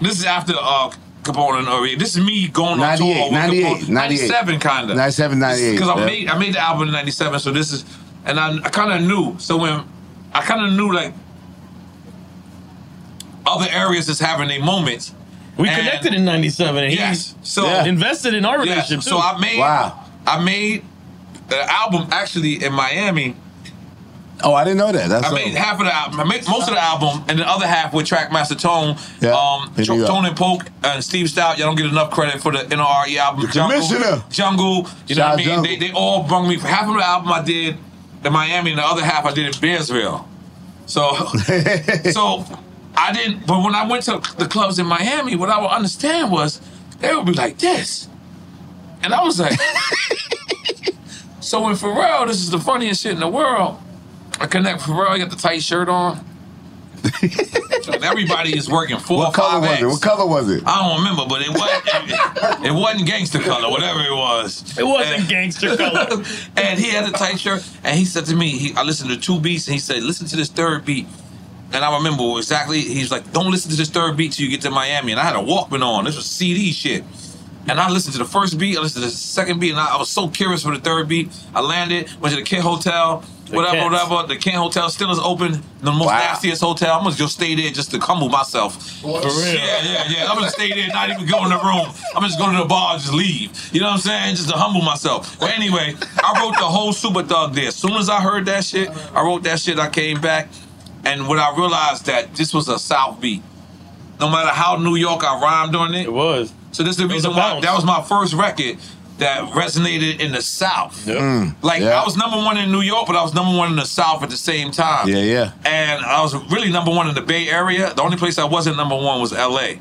This is after uh, Capone and Ori. This is me going on tour 98, with 98, Capone. 98. 97 kind of. 97, 98, Because I yeah. made I made the album in 97, so this is, and I, I kind of knew. So when I kind of knew like other areas that's having their moments. We And- connected in '97. and he Yes. So invested in our Yeah, relationship too. So I made I made the album actually in Miami. Oh, I didn't know that. That's I made half of the album. I made most of the album, and the other half with Trackmaster Tone. Yeah, Um, Tone and Poke and Steve Stoute. Y'all don't get enough credit for the NRE album. The Jungle, commissioner. Jungle. You know Shout what I mean? They, they all brung me. Half of the album I did in Miami, and the other half I did in Bearsville. So, so I didn't. But when I went to the clubs in Miami, what I would understand was they would be like this, and I was like. So when Pharrell, this is the funniest shit in the world. I connect Pharrell, I got the tight shirt on. and everybody is working four What or color five was it? What color was it? I don't remember, but it wasn't. It, wasn't gangster color, whatever it was. It wasn't gangster color. and he had a tight shirt, and he said to me, he, I listened to two beats, and he said, "Listen to this third beat." And I remember exactly. He's like, "Don't listen to this third beat till you get to Miami." And I had a Walkman on. This was CD shit. And I listened to the first beat, I listened to the second beat, and I, I was so curious for the third beat. I landed, went to the Kent Hotel, whatever, Kents. whatever. The Kent Hotel still is open, the most nastiest hotel. I'm gonna just stay there just to humble myself. For real. Yeah, yeah, yeah. I'm gonna stay there, not even go in the room. I'm just going to the bar and just leave. You know what I'm saying? Just to humble myself. But anyway, I wrote the whole Super Thug there. As soon as I heard that shit, I wrote that shit. I came back, and when I realized that this was a South beat, no matter how New York I rhymed on it, it was. So this is the reason why that was my first record that resonated in the South. Mm, Like yeah. I was number one in New York, but I was number one in the South at the same time. Yeah, yeah. And I was really number one in the Bay Area. The only place I wasn't number one was LA.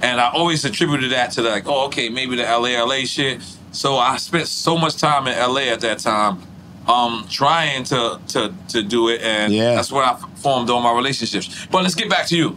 And I always attributed that to like, oh, okay, maybe the LA, LA shit. So I spent so much time in LA at that time, um, trying to to to do it, and Yeah. that's where I formed all my relationships. But let's get back to you.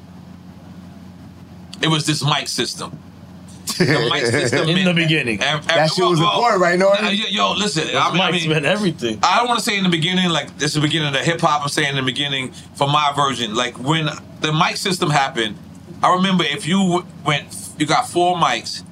it was this mic system. The mic system In meant- the beginning. And- and- That shit was important, right, Norton? Nah, Yo, yo, listen. Those I mean, I mics mean, meant everything. I don't want to say in the beginning, like this is the beginning of the hip hop. I'm saying in the beginning for my version, like when the mic system happened. I remember if you went, you got four mics,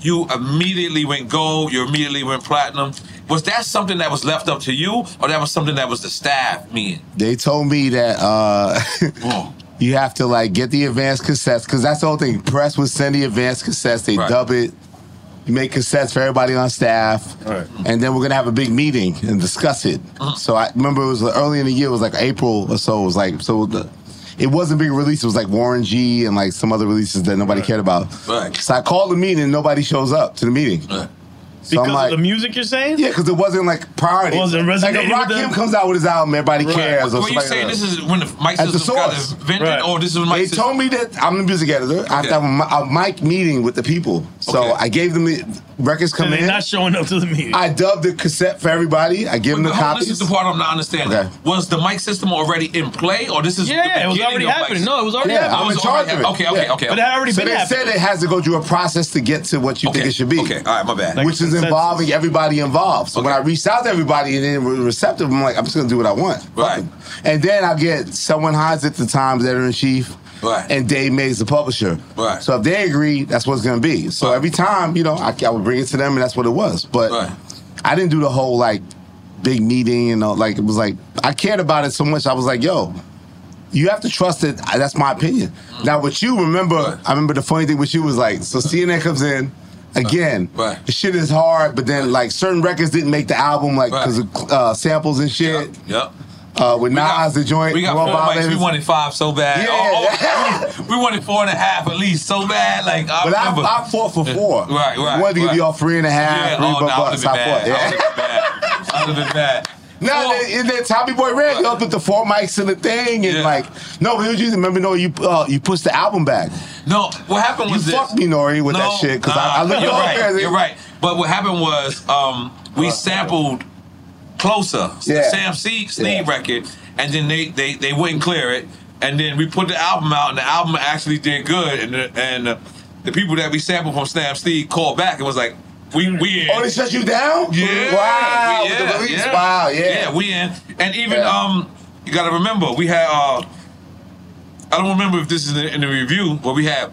you immediately went gold. You immediately went platinum. Was that something that was left up to you, or that was something that was the staff mean? They told me that uh. you have to like get the advanced cassettes because that's the whole thing. Press would send the advanced cassettes. They Right. dub it. You make cassettes for everybody on staff, and then we're gonna have a big meeting and discuss it. Uh-huh. So I remember it was early in the year. It was like April or so. It was like so the. It wasn't a big release. It was like Warren G and like some other releases that nobody cared about. Right. So I called the meeting and nobody shows up to the meeting. So Because I'm like, of the music you're saying? yeah, because it wasn't like priority. It wasn't like resonating if with Rakim comes out with his album, everybody cares. or What you saying? like This that. is when the mic At the system got source. invented, or oh, this is when mic They system? told me that I'm the music editor. I have to have a, a mic meeting with the people. So I gave them the records come So they're in. not showing up to the meeting. I dubbed the cassette for everybody. I give them the Hold copies. This is the part I'm not understanding. Okay. Was the mic system already in play, or this is Yeah, the it was already of happening. No, it was already yeah, happening. I'm Oh, in charge of it. okay, okay, okay, But it had already so been they said it has to go through a process to get to what you think it should be. okay, all right, my bad. Which is consensus. involving everybody involved. So when I reached out to everybody and they were receptive, I'm like, I'm just gonna do what I want. Right. And then I get Selwyn Hinds at the Times editor in chief. Right. And Dave Mays, the publisher. Right. So if they agree, that's what it's gonna be. So Right. every time, you know, I, I would bring it to them, and that's what it was. But Right. I didn't do the whole like big meeting and all, like it was like I cared about it so much. I was like, yo. You have to trust it. That's my opinion. Mm. Now, with you, remember. I remember the funny thing with you was like, so CNN comes in, again, Right. the shit is hard, but then like certain records didn't make the album like Right. because of uh, samples and shit. Yep. Uh, with We Nas, got- the joint, We got four mics. We wanted five so bad. Yeah. Oh, oh, we wanted four and a half at least so bad. Like I But I, remember. I fought for four. Right, right, I wanted to give y'all three and a half, yeah, three oh, no, I bucks. I fought. Yeah. I would have been bad. I would have been bad. No, Four- then, and then Tommy Boy Red he up with the four mics and the thing, and Yeah. like, no, but it was just remember, no, you uh, you pushed the album back. No, what happened You was this. fucked me, Nori, with that shit because I, nah, I looked you're right. there. You're right. But what happened was um, we sampled closer the Yeah. Sam C Sneed Yeah. record, and then they, they they wouldn't clear it, and then we put the album out, and the album actually did good, and the, and the people that we sampled from Sam Sneed called back and was like, we we in. Oh, they shut you down? Yeah. Wow. we- with the yeah, release? yeah. Wow. Yeah. Yeah, we in. And even Yeah. um, you got to remember we had uh, I don't remember if this is in the, in the review, but we had.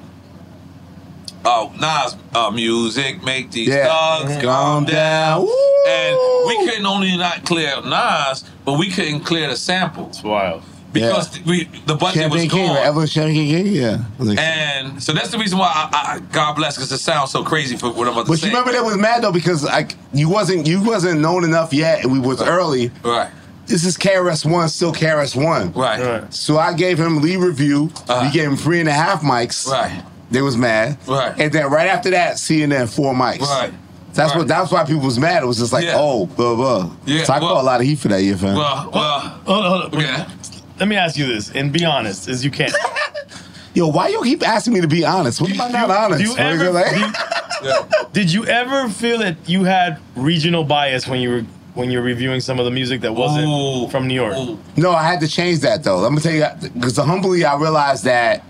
Uh, Nas uh, music make these Yeah. thugs Mhm. calm Calm down, down. Woo. and we couldn't only not clear Nas, but we couldn't clear the samples It's wild. Because we the budget was Champagne King, gone. right? Evelyn Champagne King, yeah. Like- And so that's the reason why I, I God bless because it sounds so crazy for what I'm about to But say. you remember that was mad though because like you wasn't you wasn't known enough yet, and we was early. right, This is KRS One, still KRS One. right, Right. So I gave him lead review. Uh-huh. We gave him three and a half mics. right, They was mad. Right. And then right after that, CNN four mics. right. That's Right. what. That's why people was mad. It was just like, Yeah. oh, blah blah. Yeah, So I well- caught a lot of heat for that year, fam. Well, well, Hold on, hold on. yeah. Let me ask you this, and be honest as you can. Yo, why you keep asking me to be honest? What am I not honest? Do you Like, ever, like- do you- did you ever feel that you had regional bias when you were when you're reviewing some of the music that wasn't Ooh. from New York? Ooh. No, I had to change that though. I'm gonna tell you because humbly I realized that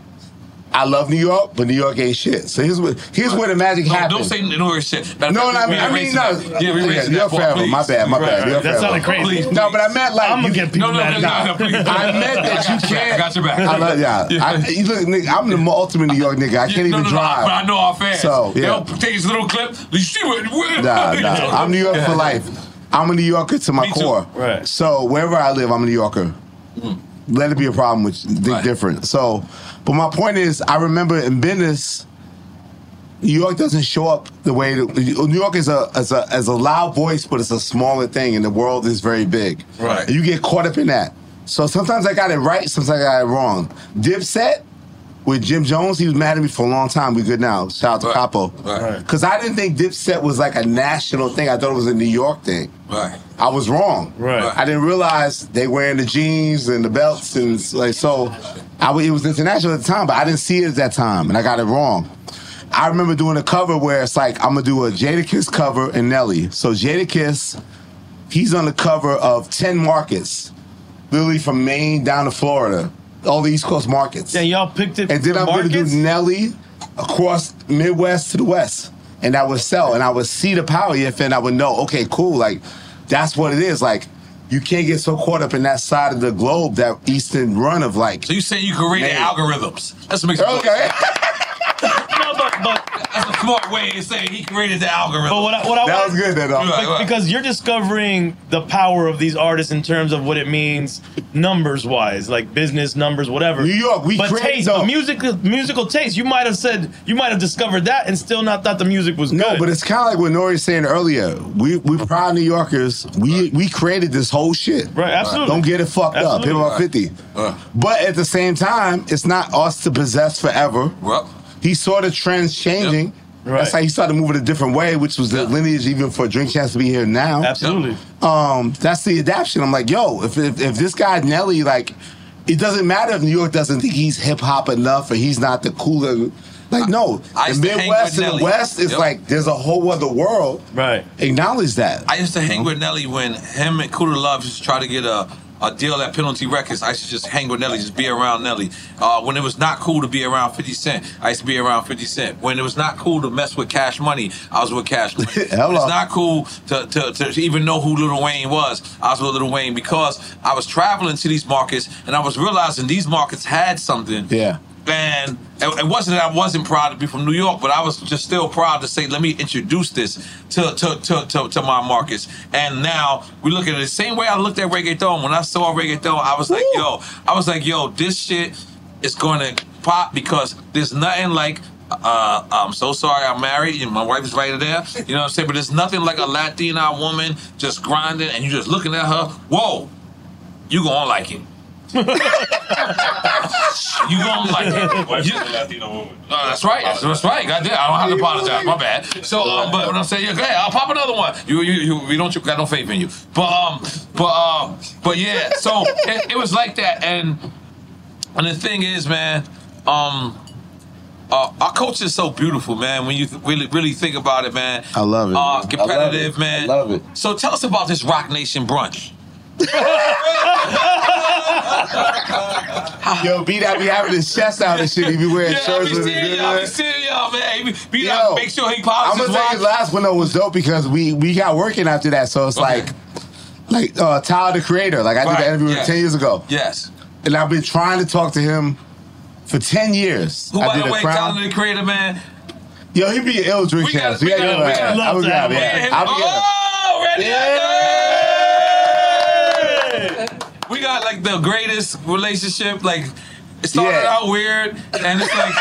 I love New York, but New York ain't shit. So here's what here's where the magic No, happens. don't say New York shit. Matter No, fact, no, I mean, I mean, no. that. Yeah, we erasing New York forever. please. My bad, my Right, bad. right. New That sounded crazy. Please, No, but I meant like I'm gonna you- get people No, no, mad. no, Nah. no, please. I meant that you got your back. can't. I got your back. I love, yeah. I, you look, nigga, I'm the ultimate New York nigga. I can't no, even no, no, drive. but I know our fans. So, yeah. They'll take this little clip. You see what? what Nah, nah. I'm New York for life. I'm a New Yorker to my core. Right. So wherever I live, I'm a New Yorker. Mm. Let it be a problem with think Right. different. So, but my point is, I remember in business, New York doesn't show up the way that, New York is a as a as a loud voice, but it's a smaller thing, and the world is very big. Right. And you get caught up in that. So sometimes I got it right, sometimes I got it wrong. Dipset with Jim Jones, he was mad at me for a long time. We good now. Shout out to Right. Capo. Right. Because I didn't think Dipset was like a national thing. I thought it was a New York thing. Right. I was wrong. Right. I didn't realize they wearing the jeans and the belts and like so. I w- it was international at the time, but I didn't see it at that time, and I got it wrong. I remember doing a cover where it's like I'm gonna do a Jadakiss cover and Nelly. So Jadakiss, he's on the cover of ten markets, literally from Maine down to Florida, all the East Coast markets. Yeah, y'all picked it. And then for I'm markets? gonna do Nelly across Midwest to the West. And I would sell. And I would see the power if and I would know, okay, cool, like that's what it is. Like you can't get so caught up in that side of the globe, that eastern run of like So you saying you can read the algorithms? That's what makes it Okay. No, but, but That's a smart way of saying he created the algorithm. But what I, what I That want- was good, that, though. Right, right. because you're discovering the power of these artists in terms of what it means numbers wise, like business numbers, whatever. New York, we but created taste, but musical musical taste. You might have said you might have discovered that and still not thought the music was No, good. but it's kind of like what Nori was saying earlier. We we proud New Yorkers. We we created this whole shit. Right, absolutely. Don't get it fucked up. Hip Absolutely. Hop 50. But at the same time, it's not us to possess forever. Well, He saw the trends changing. That's how he started moving a different way, which was the lineage even for Drink Champs to be here now. Absolutely. Um, that's the adaptation. I'm like, yo, if, if if this guy Nelly, like, it doesn't matter if New York doesn't think he's hip hop enough or he's not the cooler. Like, no, I the used to hang Midwest and the West is Yep. like there's a whole other world. Right. Acknowledge that. I used to hang with Nelly when him and Kuda Love just try to get a, a deal at Penalty Records. I used to just hang with Nelly, just be around Nelly. Uh, when it was not cool to be around 50 Cent, I used to be around 50 Cent. When it was not cool to mess with Cash Money, I was with Cash Money. it's not cool to, to, to even know who Lil Wayne was, I was with Lil Wayne because I was traveling to these markets and I was realizing these markets had something Yeah. And it it wasn't that I wasn't proud to be from New York, but I was just still proud to say, let me introduce this to to to, to, to my markets. And now we look at it the same way I looked at reggaeton. When I saw reggaeton, I was like, yo, I was like, yo, this shit is going to pop because there's nothing like. Uh, I'm so sorry I'm married and my wife is right there. You know what I'm saying? But there's nothing like a Latina woman just grinding and you just looking at her. Whoa, you gonna like it. you gonna like it. You- uh, that's right. That's, that's right. God damn, I don't have to apologize. My bad. So, um, but what I'm saying, yeah, go ahead. I'll pop another one. You, you, you, we don't you got no faith in you. But, um, but, um, but yeah. So it, it was like that, and and the thing is, man, um, uh, our culture is so beautiful, man. When you th- really, really think about it, man. I love it. Uh, I love competitive, it. man. I love it. So tell us about this Roc Nation brunch. Yo, B Dot be having his chest out and shit. He be wearing Yeah, be with his y'all, I be seeing y'all, man. He be- be Yo, like, make sure he pops. I'm gonna say his tell you, watch. last one though was dope because we we got working after that, so it's like like uh, Tyler the Creator. Like I did Right, the interview yes. ten years ago, Yes. and I've been trying to talk to him for ten years. Who, I by did the way, crown. Tyler the Creator, man. Yo, he be an ill drink We got- chance. we Yeah, got- yeah, we yeah. got- I love would to grab have yeah. him. I'll be Oh, ready? We got like the greatest relationship. Like it started Yeah. out weird, and it's like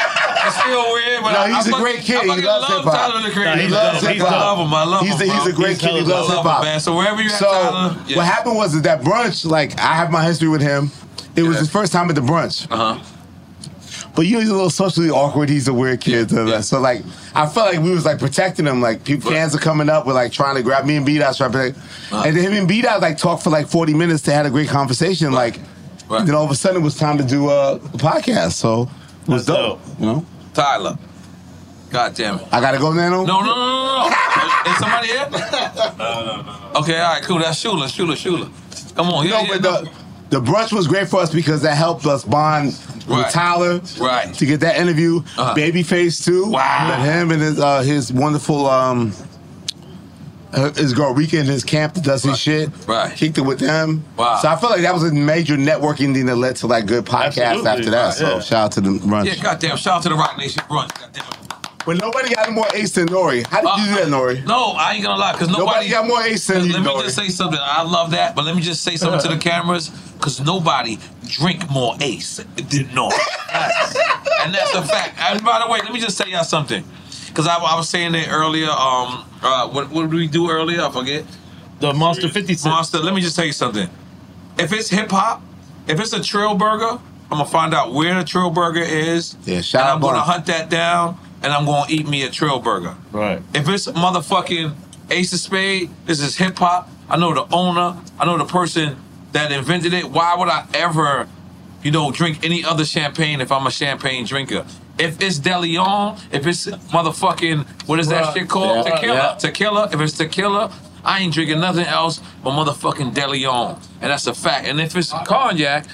it's still weird. But No, I, he's I a great kid. I He fucking loves love hip-hop. Tyler the Creator. He loves hip-hop. I love him. I love he's him. He's bro. a great kid. He loves dope, hip hop, man. So wherever you at, So Tyler, yeah. what happened was at that brunch, like I have my history with him. It was his first time at the brunch. Uh huh. But you know he's a little socially awkward. He's a weird kid. so- So like I felt like we was like protecting him. Like people fans are coming up with like trying to grab me and B Dot trying to protect. Uh-huh. And then him and B Dot like talked for like 40 minutes. They had a great conversation. Like then all of a sudden it was time to do a, a podcast. So it was dope. You know? Tyler. God damn it. I gotta go now. No, no, no, no, no. Is somebody here? No, no, no, no. Okay, all right, cool. That's Shula, Shula, Shula. Come on, yeah, No, yeah, but the the brunch was great for us because that helped us bond with Tyler right. to get that interview. Uh-huh. Babyface too. Wow. Met him and his uh, his wonderful um uh, his girl Rika in his camp that does his shit. Right. Kicked it with them. Wow. So I feel like that was a major networking thing that led to like good podcasts Absolutely. after that. So Yeah. shout out to the brunch. Yeah, goddamn. Shout out to the Roc Nation brunch. Goddamn. But nobody got more ace than Nori. How did you do that, Nori? No, I ain't gonna lie, because nobody, Nobody got more ace than you, Let me Nori. just say something. I love that, but let me just say something to the cameras, because nobody drink more ace than Nori. and that's a fact. And by the way, let me just tell y'all something. Because I, I was saying that earlier. Um, uh, what, what did we do earlier? I forget. The Monster 56. Monster. Let me just tell you something. If it's hip hop, if it's a Trill Burger, I'm gonna find out where the Trill Burger is. Yeah, shout and out I'm gonna hunt that down, and I'm gonna eat me a Trill Burger. Right. If it's motherfucking Ace of Spade, this is hip hop. I know the owner. I know the person that invented it. Why would I ever, you know, drink any other champagne if I'm a champagne drinker? If it's De Leon, if it's motherfucking what is that shit called? Yeah, tequila. yeah. Tequila. If it's tequila, I ain't drinking nothing else but motherfucking De Leon, and that's a fact. And if it's cognac.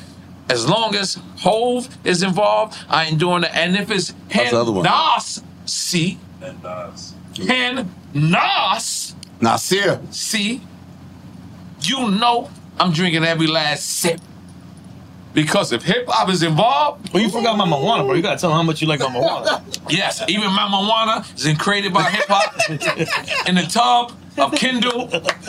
As long as Hove is involved, I ain't doing that. And if it's That's the other one. Nas, see, Hen Nas. Nasir. See, you know I'm drinking every last sip. Because if hip hop is involved. Well, you forgot Mama Juana, bro. You gotta tell them how much you like Mama Juana. Yes, even Mama Juana is created by hip hop in the tub of Kindle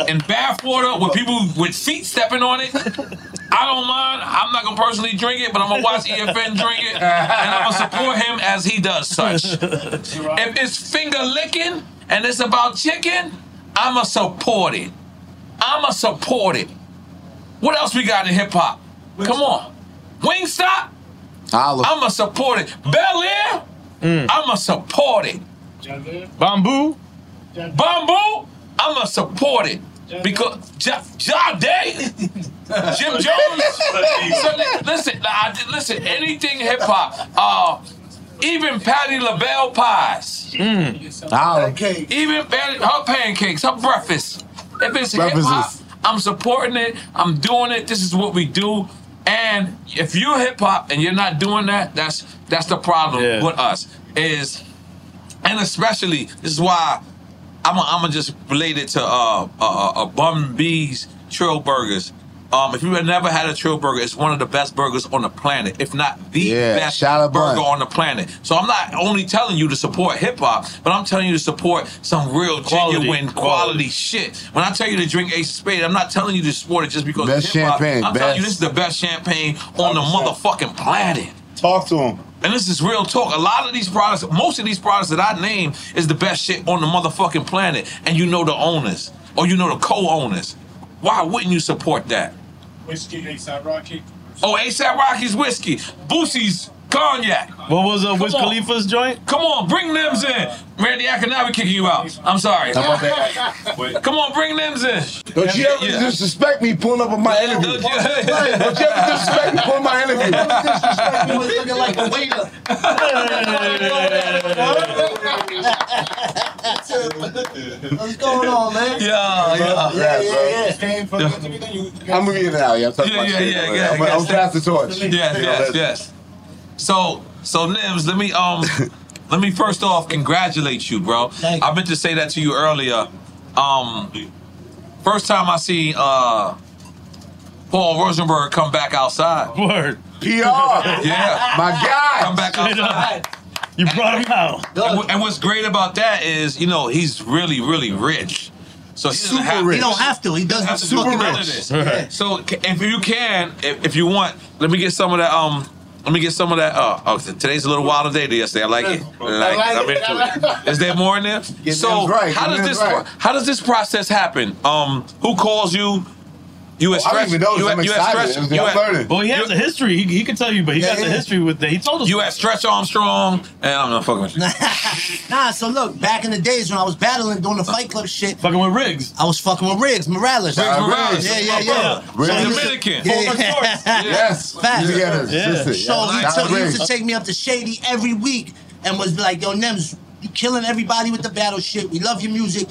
and bathwater with people with feet stepping on it. I don't mind. I'm not gonna personally drink it, but I'm gonna watch EFN drink it, and I'm gonna support him as he does such. If it's finger licking and it's about chicken, I'ma support it. I'ma support it. What else we got in hip hop? Come on, Wingstop. I'ma support it. Bel Air. I'ma support it. Bamboo. Bamboo. I'ma support it because Ja Ja Day, Jim Jones. So, listen, I, listen. Anything hip hop. Uh, even Patti LaBelle pies. Even Patty, her pancakes, her breakfast. If it's hip hop, I'm supporting it. I'm doing it. This is what we do. And if you're hip hop and you're not doing that, that's that's the problem with us. Is and especially this is why I'm i I'm gonna just relate it to uh uh, uh Bun B's Trill Burgers. Um, if you've never had a Trill Burger, it's one of the best burgers on the planet, if not the Yeah, best shout out burger Bun. on the planet. So I'm not only telling you to support hip hop, but I'm telling you to support some real Quality, genuine quality, quality. shit. When I tell you to drink Ace of Spade, I'm not telling you to support it just because Best hip hop. champagne, I'm telling you best. this is the best champagne on the motherfucking planet. Talk to him. And this is real talk. A lot of these products, most of these products that I name is the best shit on the motherfucking planet. And you know the owners or you know the co-owners. Why wouldn't you support that? Whiskey, ASAP Rocky. Oh, ASAP Rocky's whiskey, Boosie's cognac. What was uh, Wiz on. Khalifa's joint? Come on, bring Nems in. Randy, I can never kick you out. I'm sorry. How about that? Come on, bring Nems in. Don't you ever Yeah. disrespect me pulling up on my interview. Don't Don't you- you ever disrespect me pulling my interview. Disrespect me was looking like a waiter. What's going on, man? Yeah, yeah. yeah, yeah, yeah. I'm gonna get it out. Yeah, I'm talking Yeah, about yeah, shit. yeah, I'm, yeah, I'm. I'm pass the torch. Yes, You yes, yes. So, so Nems, let me um, let me first off congratulate you, bro. I meant to say that to you earlier. Um, first time I see uh, Paul Rosenberg come back outside. Word. PR. Yeah, My guy. come back outside. You brought him out. And, and what's great about that is, you know, he's really, really rich. So he doesn't Super have, rich. He don't have to. He doesn't have to to do fucking none of rich. this. So if you can, if, if you want, let me get some of that. Um, let me get some of that. Uh, oh, t- today's a little wilder day than yesterday. I like it. I like, like it. it. I'm into it. Is there more in there? Get so right, how does this right. how does this process happen? Um, who calls you? You at Oh, I don't stretch. even know this. You I'm at, you at excited. stretch. I'm learning. Well, he has a history. He, he can tell you, but he got the history with that. He told us. you at Stretch Armstrong, eh, and I'm not fucking with you. Nah, so look, back in the days when I was battling doing the Fight Club shit, fucking with Riggs. I was fucking with Riggs Morales. Riggs Morales. Yeah, yeah, yeah. Riggs. So he used to- Dominican. Yeah. Yes. Facts. Together. Yeah. Sister. So he, Shout took, he used to take me up to Shady every week and was like, yo, Nems, you killing everybody with the battle shit. We love your music.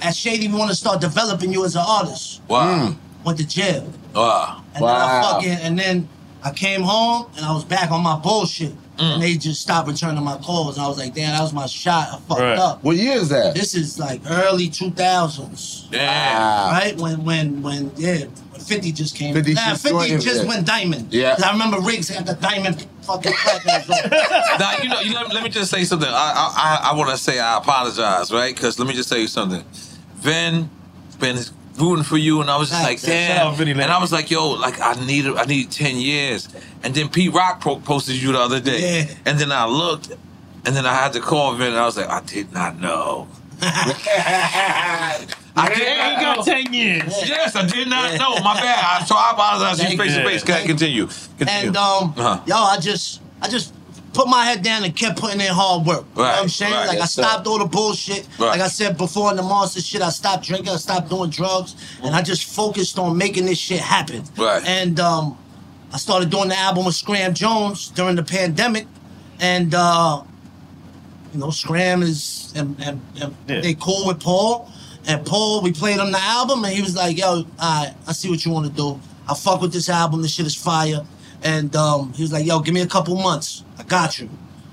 At Shady, we want to start developing you as an artist. Mm. Wow. Went to jail. Wow. And then I fucking, and then I came home and I was back on my bullshit. Mm. And they just stopped returning my calls. And I was like, damn, that was my shot. I fucked Right. up. What year is that? This is like early 2000s. Damn. Right? When, when, when, yeah, 50 just came. 50 nah, just 50 just yeah. went diamond. Yeah. 'Cause I remember Riggs had the diamond fucking platinum. now you know. You let, let me just say something. I I, I, I want to say I apologize, right? Because let me just tell you something. Vin been rooting for you, and I was just like, Shout out damn. Vinny, And. I was like, yo, like I need I need ten years. And then Pete Rock pro- posted you the other day, Yeah. and then I looked, and then I had to call Vin, and I was like, I did not know. I did He not got know. 10 years. Yes, I did not know. My bad. So I apologize to you face to face. Go ahead, continue. continue. And um, Uh-huh. yo, I just, I just put my head down and kept putting in hard work. You know what I'm saying? right. like I Yes, sir. stopped all the bullshit. Right. Like I said before in the monster shit, I stopped drinking, I stopped doing drugs, and I just focused on making this shit happen. Right. And um, I started doing the album with Scram Jones during the pandemic, and uh, you know, Scram is and, and, and Yeah. they cool with Paul. And Paul, we played him the album, and he was like, "Yo, all right, I see what you want to do. I fuck with this album. This shit is fire." And um, he was like, "Yo, give me a couple months. I got you."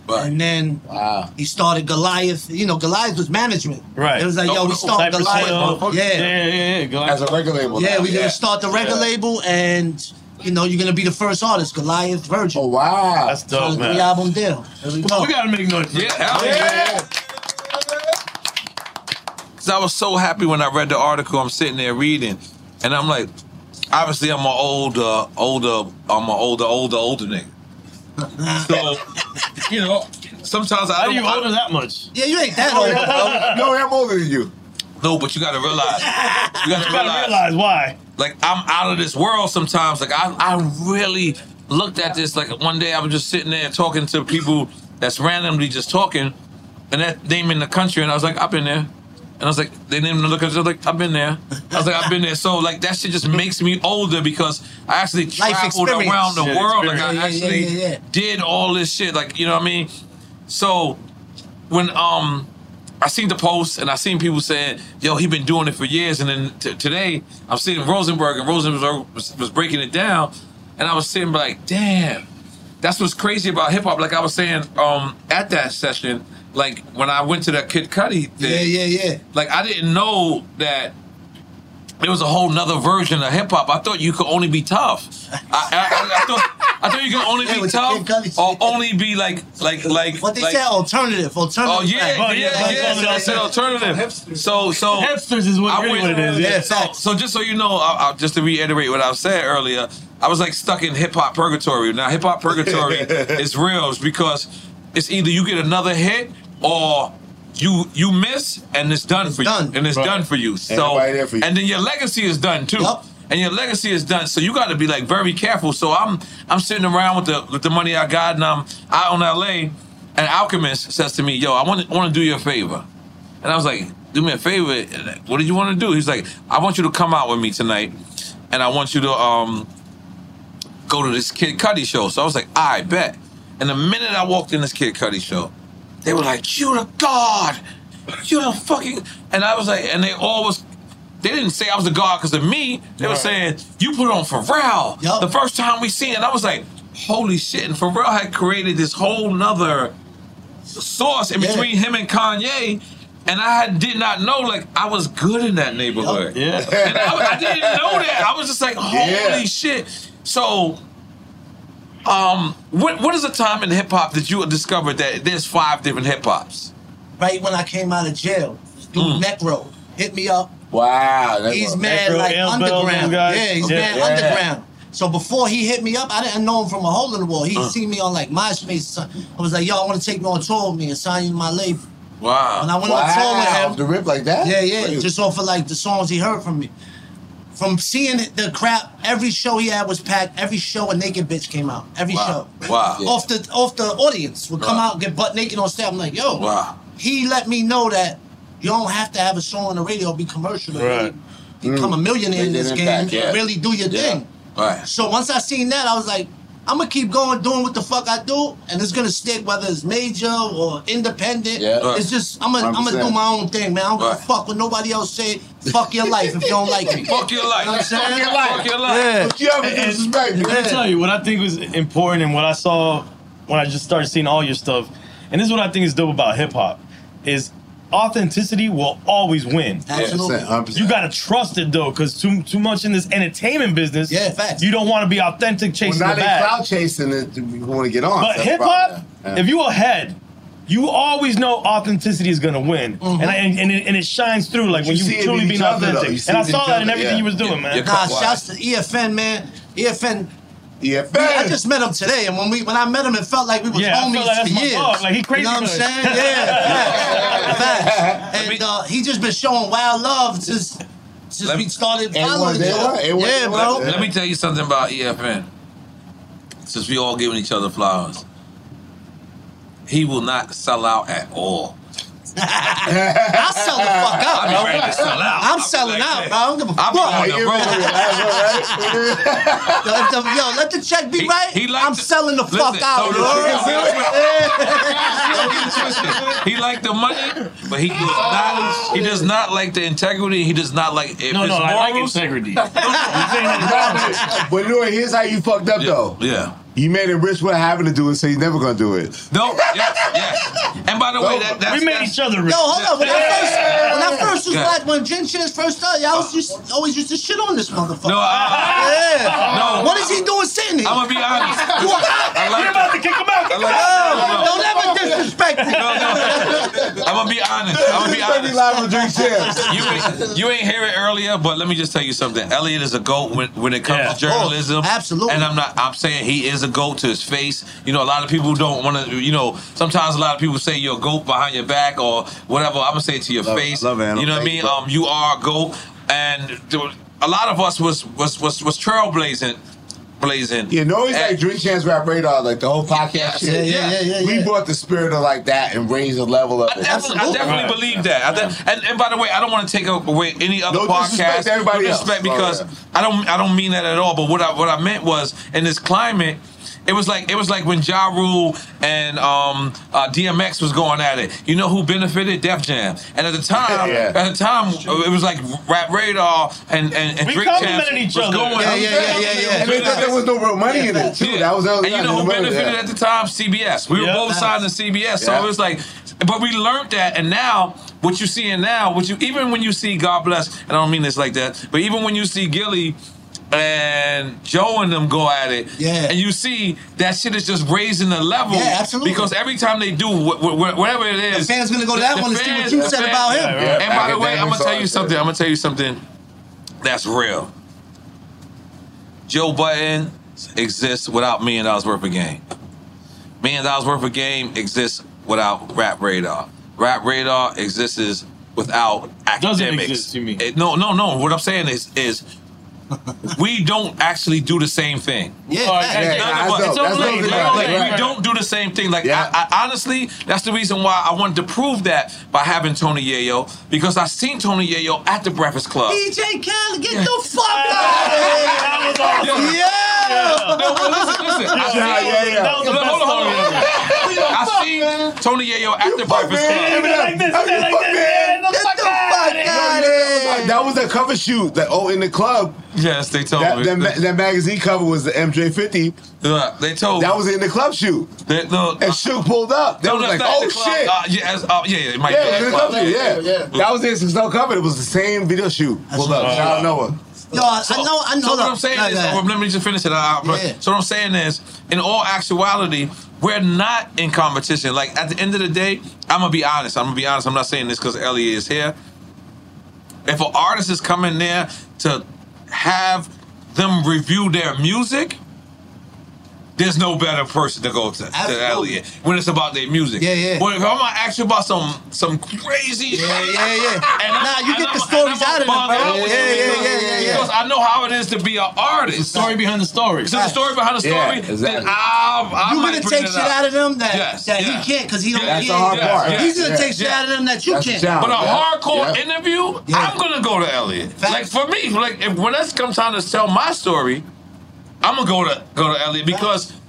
And then Wow. he started Goliath. You know, Goliath was management. Right. It was like, Oh, "Yo, we no, start Cypress Goliath." Yeah. Yeah, yeah, yeah. Go As a record label. Yeah, now. we're gonna start the record Yeah. label, and you know, you're gonna be the first artist, Goliath Virgin. Oh wow. That's So dope, the man. three album deal. There we go. We gotta make noise. Yeah, hell yeah. Cause I was so happy when I read the article. I'm sitting there reading, and I'm like, obviously I'm an older, older, I'm an older, older, older nigga. So, you know, sometimes I How don't. do you I- older that much? Yeah, you ain't that old. no, I'm older than you. no, but you gotta realize, you gotta You gotta realize, realize why. like I'm out of this world sometimes. Like I, I really looked at this. Like one day I was just sitting there talking to people that's randomly just talking, and that name in the country, and I was like, I've been there. And I was like, they didn't even look at it. I was like, I've been there. I was like, I've been there. So like that shit just makes me older because I actually traveled around the Yeah, world. Like experience. I Yeah, yeah, actually yeah, yeah. did all this shit. Like you know what I mean? So when um I seen the post and I seen people saying, "Yo, he been doing it for years," and then t- today I'm seeing Rosenberg and Rosenberg was, was breaking it down, and I was sitting like, "Damn, that's what's crazy about hip hop." Like I was saying um at that session, like when I went to that Kid Cudi thing, Yeah, yeah, yeah. like I didn't know that there was a whole nother version of hip hop. I thought you could only be tough. I, I, I, I thought I thought you could only Yeah, be tough Kid Cudi or shit. only be like like like What they like, said, alternative, alternative. Oh yeah, rap. yeah, yeah. yeah. I said alternative. So so Hipsters is what, I really went- what it is. Yeah. Yeah, so, so just so you know, I, I, just to reiterate what I said earlier, I was like stuck in hip hop purgatory. Now hip hop purgatory is real, it's because it's either you get another hit or you you miss and it's done for done. you, and it's Right. done for you. So for you. and then your legacy is done too. Yup. And your legacy is done, so you got to be like very careful. So I'm I'm sitting around with the with the money I got, and I'm out in L.A. And Alchemist says to me, "Yo, I want to want to do you a favor." And I was like, do me a favor. What did you want to do? He's like, I want you to come out with me tonight, and I want you to um go to this Kid Cudi show. So I was like, I bet. And the minute I walked in this Kid Cudi show, they were like, you the god, you the fucking. And I was like, and they all was. They didn't say I was the god because of me. They were saying you put on Pharrell. Yup. The first time we seen it, I was like, holy shit! And Pharrell had created this whole nother source in Yeah. between him and Kanye. And I had, did not know, like, I was good in that neighborhood. Yeah. And I, I didn't know that. I was just like, holy Yeah. shit. So, um, what what is the time in hip hop that you discovered that there's five different hip hops? Right when I came out of jail, this dude Mm. Necro hit me up. Wow. He's what- mad Necro, like L underground. Yeah, he's Yeah. mad Yeah. underground. So before he hit me up, I didn't know him from a hole in the wall. He Uh. seen me on like MySpace. I was like, yo, I want to take you on tour with me and sign you to my label. Wow. And I went on tour with him. Off the rip like that? Yeah, yeah. Really? Just off of like the songs he heard from me. From seeing the crap, every show he had was packed. Every show a naked bitch came out. Every Wow. show. Wow. Off the off the audience would come Wow. out and get butt naked on stage. I'm like, yo. Wow. He let me know that you don't have to have a show on the radio, be commercial, Right. really become a millionaire in this game, impact, yeah. really do your Yeah. thing. Right. So once I seen that, I was like, I'm gonna keep going doing what the fuck I do, and it's gonna stick whether it's major or independent. Yeah. Right. It's just I'm gonna I'm gonna do my own thing, man. I don't give Right. fuck what nobody else say. Fuck your life if you don't like me. Fuck your life. You know what I'm saying? Fuck your life. Fuck your life. Yeah. But you ever disrespect me? Let me tell you what I think was important and what I saw when I just started seeing all your stuff. And this is what I think is dope about hip hop is authenticity will always win. Absolutely. 100%. You gotta trust it though, because too too much in this entertainment business. Yeah, facts. You don't want to be authentic Well, chasing now the they bag. cloud chasing it. You want to get on. But hip hop. Yeah. if you ahead, you always know authenticity is gonna win, Mm-hmm. and, I, and, and, it, and it shines through like when You you, see truly in being each other, though. authentic. And I saw each that in everything yeah. you was doing, man. Yeah. Nah, shouts to EFN, man. EFN. Yeah, I just met him today, and when we when I met him, it felt like we was Yeah, homies like that's for years. dog. Like, he crazy You know what I'm saying? Yeah, facts. facts. And uh, he just been showing wild love since since Let we started following each other. want, and what Yeah, bro. want. Let me tell you something about EFN. Since we all giving each other flowers, he will not sell out at all. I'll sell the fuck out, I be bro. ready to sell out. I'm I be selling like out, bro. I don't give a I be fuck. on the road. Yo, if the- yo, let the check be He- right. he like I'm to- selling the fuck Listen, out, so bro. the- Don't get it twisted. He like the money, but he does not. He does not like the integrity. He does not like if No, it's no, I like morals. integrity. But Louis, here's how you fucked up though. Yeah. You made him rich without having to do it, so he's never gonna do it. No. Yes. Yes. And by the way, that, that's we made that's- each other rich. Yo, hold on. When I first, when I first was Yeah. like, when Gin Chance first started, y'all was uh, just, always used to shit on this motherfucker. No, I- yeah. no. What is he doing sitting here? I'm gonna be honest. You? I like You're about to kick him out. I like Yo, don't ever disrespect me. No, no. I'm gonna be honest. I'm gonna be honest. live with drink champs. You ain't, you ain't hear it earlier, but let me just tell you something. Elliott is a goat when, when it comes Yeah. to journalism. Oh, absolutely. And I'm not. I'm saying he is a goat to his face. You know, a lot of people don't want to. You know, sometimes a lot of people say you're a goat behind your back or whatever. I'm gonna say it to your Love- face. love it. You know what I mean? Um, you are a goat, and a lot of us was was was was trailblazing, blazing. You know he's And- like Drink Champs Rap Radar, like the whole podcast shit. Yeah, yeah, yeah, We yeah. brought the spirit of like that and raised the level of I it. definitely, I definitely Right. believe that. I de- and, and by the way, I don't want to take away any other No disrespect podcast. to everybody no else. disrespect Oh, because yeah. I don't I don't mean that at all. But what I what I meant was in this climate. It was like it was like when Ja Rule and um, uh, DMX was going at it. You know who benefited? Def Jam. And at the time, Yeah. at the time, it was like Rap Radar and and, and We Drink Champs each was other. going. Yeah, yeah, yeah, yeah, yeah. And they thought there was no real money in it too. Yeah. That was the other And you know who benefited that. at the time? CBS. We were both signed to CBS, so Yeah. it was like. But we learned that, and now what you seeing now, what you even when you see God bless, and I don't mean this like that, but even when you see Gillie and Joe and them go at it, Yeah. and you see that shit is just raising the level, Yeah, absolutely. Because every time they do wh- wh- whatever it is, The fans gonna go to that the one and see what you said fans- about him. Yeah, right. And by the way, I'm gonna tell you something. I'm gonna tell you something that's real. Joe Budden exists without million dollars worth of game. Million dollars worth of game exists without Rap Radar. Rap Radar exists without Doesn't academics. exist, you mean? It- no, no, no. What I'm saying is, is we don't actually do the same thing. Yeah, All right, facts. Yeah, None of that's us- dope. it's That's only- Right. We don't do the same thing. Like Yeah. I, I honestly, that's the reason why I wanted to prove that by having Tony Yayo because I seen Tony Yayo at the Breakfast Club. DJ Khaled, get the fuck out of That was awesome. Yeah. No, but listen, listen. I Yeah, yeah, yeah. That was the Hold on, hold on. I seen Tony Yayo at the Breakfast. Club. Give me like this, like this, That was a cover shoot. That oh, in the club, Yes, they told that, me. that, ma- that magazine cover was the MJ50. Uh, they told That was in the club shoot. They, no, And Shook pulled up. They no, was like, oh shit. Uh, yeah, as- uh, yeah, it might yeah, be it was in that the club club. shoot. Yeah, That was this. It's no cover. It was the same video shoot. Pulled up. Shout out Noah. Yo, I, I know, I know. So what that- I'm saying Nah, is, nah. let me just finish it out. Yeah. So what I'm saying is, in all actuality, we're not in competition. Like at the end of the day, I'm gonna be honest. I'm gonna be honest. I'm not saying this because Elliott is here. If an artist is coming there to have them review their music, there's no better person to go to, to Elliott when it's about their music. Yeah, yeah. But if I'm gonna ask you about some some crazy Yeah, shit, yeah, yeah. and I'm- Nah, you and get I'm- the stories out of gonna them, bro. out with Yeah, yeah, yeah, yeah, yeah. Because I know how it is to be an artist. The story behind the story. So the story behind the story, Yeah, exactly. then I'll, I You gonna take shit up. out of them that, Yes, that yeah. he can't because he don't. Yeah, he that's the ain't- hard part. He's gonna Yeah, take shit out of them that you That's can't. challenge. But a Yeah, hardcore yeah. interview, Yeah. I'm gonna go to Elliott. Facts. Like for me, like if, when it's come time to tell my story, I'm gonna go to go to Elliott because I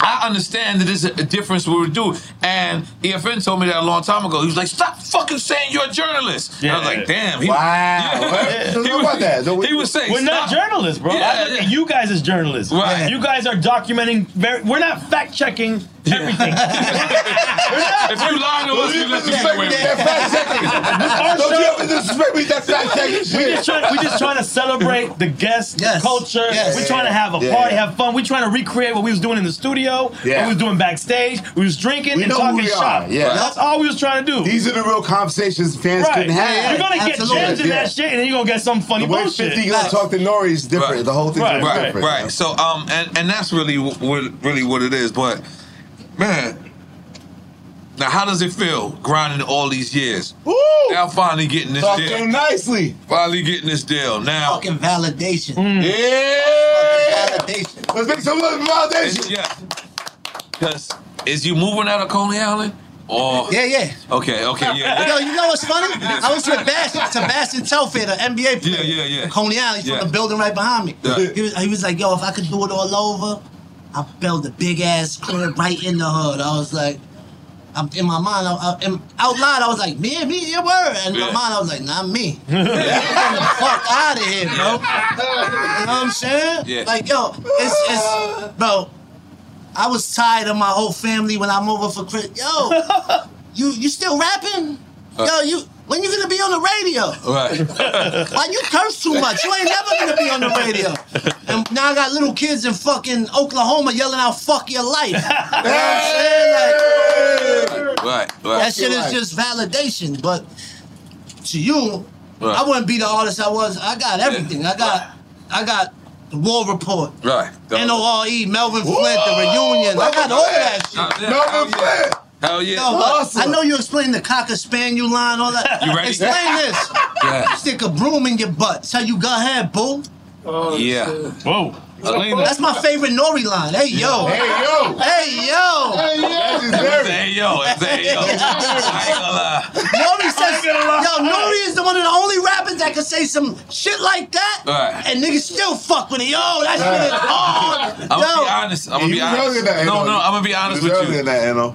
I understand that there's a, a difference we would do. And EFN told me that a long time ago. He was like, "Stop fucking saying you're a journalist." And I was like, "Damn." He, Wow. Yeah. Don't He was- about that. Don't we- He was saying, We're not journalists, bro. Yeah, I look you guys as journalists. Right. You guys are documenting. Very, we're not fact checking everything. If you lie to us, we let you get away with it. Our Don't you ever disrespect me with that fact checking We shit. just trying, we just trying to celebrate the guests, the culture. Yes. We're trying to have a Yeah. party, have fun. We're trying to recreate what we was doing in the studio, Yeah. what we was doing backstage. We was drinking We and know who talking we shop. yeah. That's all we was trying to do. These are the real conversations fans right. couldn't have. You're gonna get Absolutely. gems in Yeah. that shit, and then you're gonna get some funny The way bullshit. 50 gonna talk to Nori is different. Right. The whole thing's Right, gonna right, different. Right. So um, and and that's really wh- what really what it is. But man, now how does it feel grinding all these years? Woo! Now finally getting this Talking deal. nicely. Finally getting this deal. Now, Fucking validation. Mm. Yeah. Fucking validation. Let's make some love validation. yeah. Because is you moving out of Coney Island? Or Yeah, yeah. okay, okay, yeah. Yo, you know what's funny? I was with Bash, Sebastian Telfair, the NBA player. Yeah, yeah, yeah. Coney Island, he's Yeah. from the building right behind me. Yeah. He, was, he was like, yo, if I could do it all over, I'd build a big ass crib right in the hood. I was like, I'm in my mind, I, I, in, out loud, I was like, me and me, your word. And in my mind, I was like, not me. Get the fuck out of here, bro. You know what I'm saying? Yeah. Like, yo, it's, it's, bro, I was tired of my whole family when I'm over for Chris. Yo, you you still rapping? Uh. Yo, you when you gonna be on the radio? Right. Why you curse too much? You ain't never gonna be on the radio. And now I got little kids in fucking Oklahoma yelling out "fuck your life." You know what I'm saying? Like Right, that shit is just validation. But to you, I wouldn't be the artist I was. I got everything. I got I got the War Report. Right. NORE, E, Melvin Flynt, the reunion. I got all that shit. Melvin Flynt. Hell yeah. Yo, look, I know you explained the cocker spaniel line, all that. You ready? Explain this. Yeah. Stick a broom in your butt. That's how you got ahead, boo. Oh, yeah. Whoa. That's my favorite Nori line. Hey yo. Hey, yo. Hey yo. That's his It's a hey yo, it's hey yo. I ain't gonna lie. Nori says, yo, Nori is the one of the only rappers that can say some shit like that, Right. and niggas still fuck with it. Yo, that shit is hard. I'm gonna be honest. I'm gonna be honest. No, no, I'm gonna be honest with was earlier you. than that, Eno.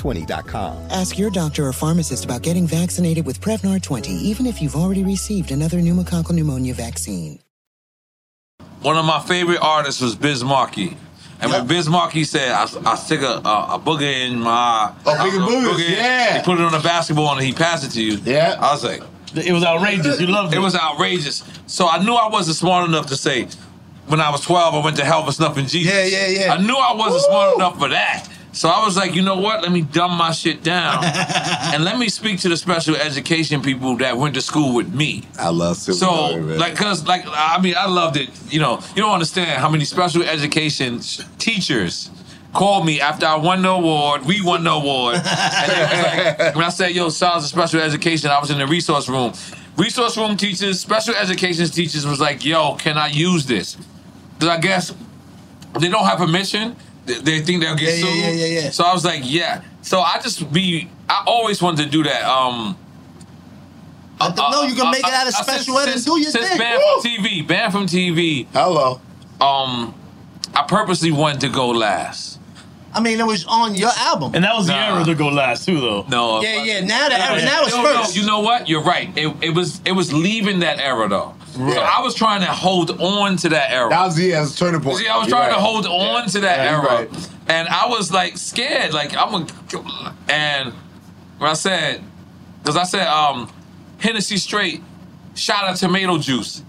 Prevnar20.com. Ask your doctor or pharmacist about getting vaccinated with Prevnar 20, even if you've already received another pneumococcal pneumonia vaccine. One of my favorite artists was Biz Markie. And when Biz Markie said, I, I stick a, a, a booger in my. Oh, Biggie a Boogers, in- yeah. He put it on a basketball and he passed it to you. Yeah. I was like. It was outrageous. You loved it. It was outrageous. So I knew I wasn't smart enough to say, when I was 12, I went to hell for snuffing Jesus. Yeah, yeah, yeah. I knew I wasn't smart enough for that. So I was like, you know what? Let me dumb my shit down. and let me speak to the special education people that went to school with me. I love So, Silver man. like, cause, like, I mean, I loved it. You know, you don't understand how many special education teachers called me after I won the award. We won the award, and they was like, when I said, "Yo, Styles of special education," I was in the resource room. Resource room teachers, special education teachers was like, "Yo, can I use this?" Because I guess they don't have permission. They, they think they'll get Yeah, sued. yeah, yeah, yeah, yeah. So I was like, "Yeah." So I just be. I always wanted to do that. Um. Let them know you can make it out of uh, special since- ed and do your since thing. banned from TV, banned from TV. Hello. Um, I purposely wanted to go last. I mean, it was on your album. And that was the Nah. era to go last too, though. No. Yeah, yeah. Now the era, now it's No, no, first. you know what? You're right. It, it was it was leaving that era though. So I was trying to hold on to that era. That was the yeah, a turning point. See, I was You're trying right. to hold on to that Yeah, era, right. and I was like scared. Like I'm a, and when I said, because I said, um, Hennessy straight, shot of tomato juice,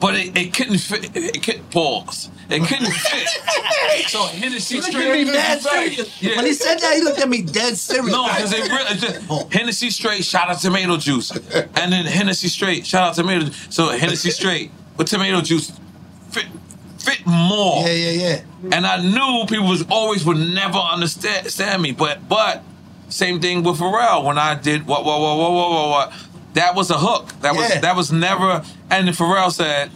but it, it couldn't fit. It, it couldn't pause. It couldn't fit. so Hennessy straight. at me mad serious. Yeah. When he said that, he looked at me dead serious. No, because it really just, oh. Hennessy straight, shout out tomato juice, and then Hennessy straight, shout out tomato. juice. So Hennessy straight with tomato juice fit fit more. Yeah, yeah, yeah. And I knew people was always would never understand understand me, but but same thing with Pharrell when I did what what what what what what what. That was a hook. That was that was never. And then Pharrell said.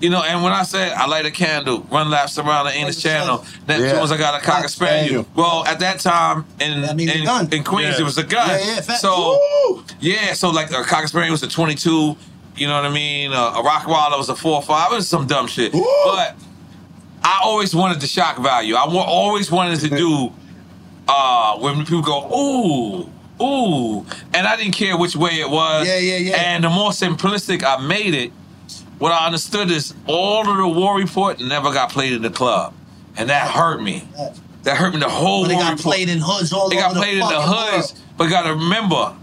You know, and when I said I light a candle, run laps around the English Channel, that Yeah. was I got a cocker spaniel. Well, at that time in means a in, in Queens, Yeah. it was a gun. Yeah, yeah, fact. So yeah, so like a cocker spaniel was a twenty two. You know what I mean? Uh, a Rottweiler was a four five. It was some dumb shit. But I always wanted the shock value. I wa- always wanted to do uh, when people go, ooh, ooh, and I didn't care which way it was. Yeah, yeah, yeah. And the more simplistic I made it, what I understood is all of the War Report never got played in the club, and that hurt me. That hurt me the whole But they got Report. played in hoods all the time. They got played in the hoods, world. but gotta remember,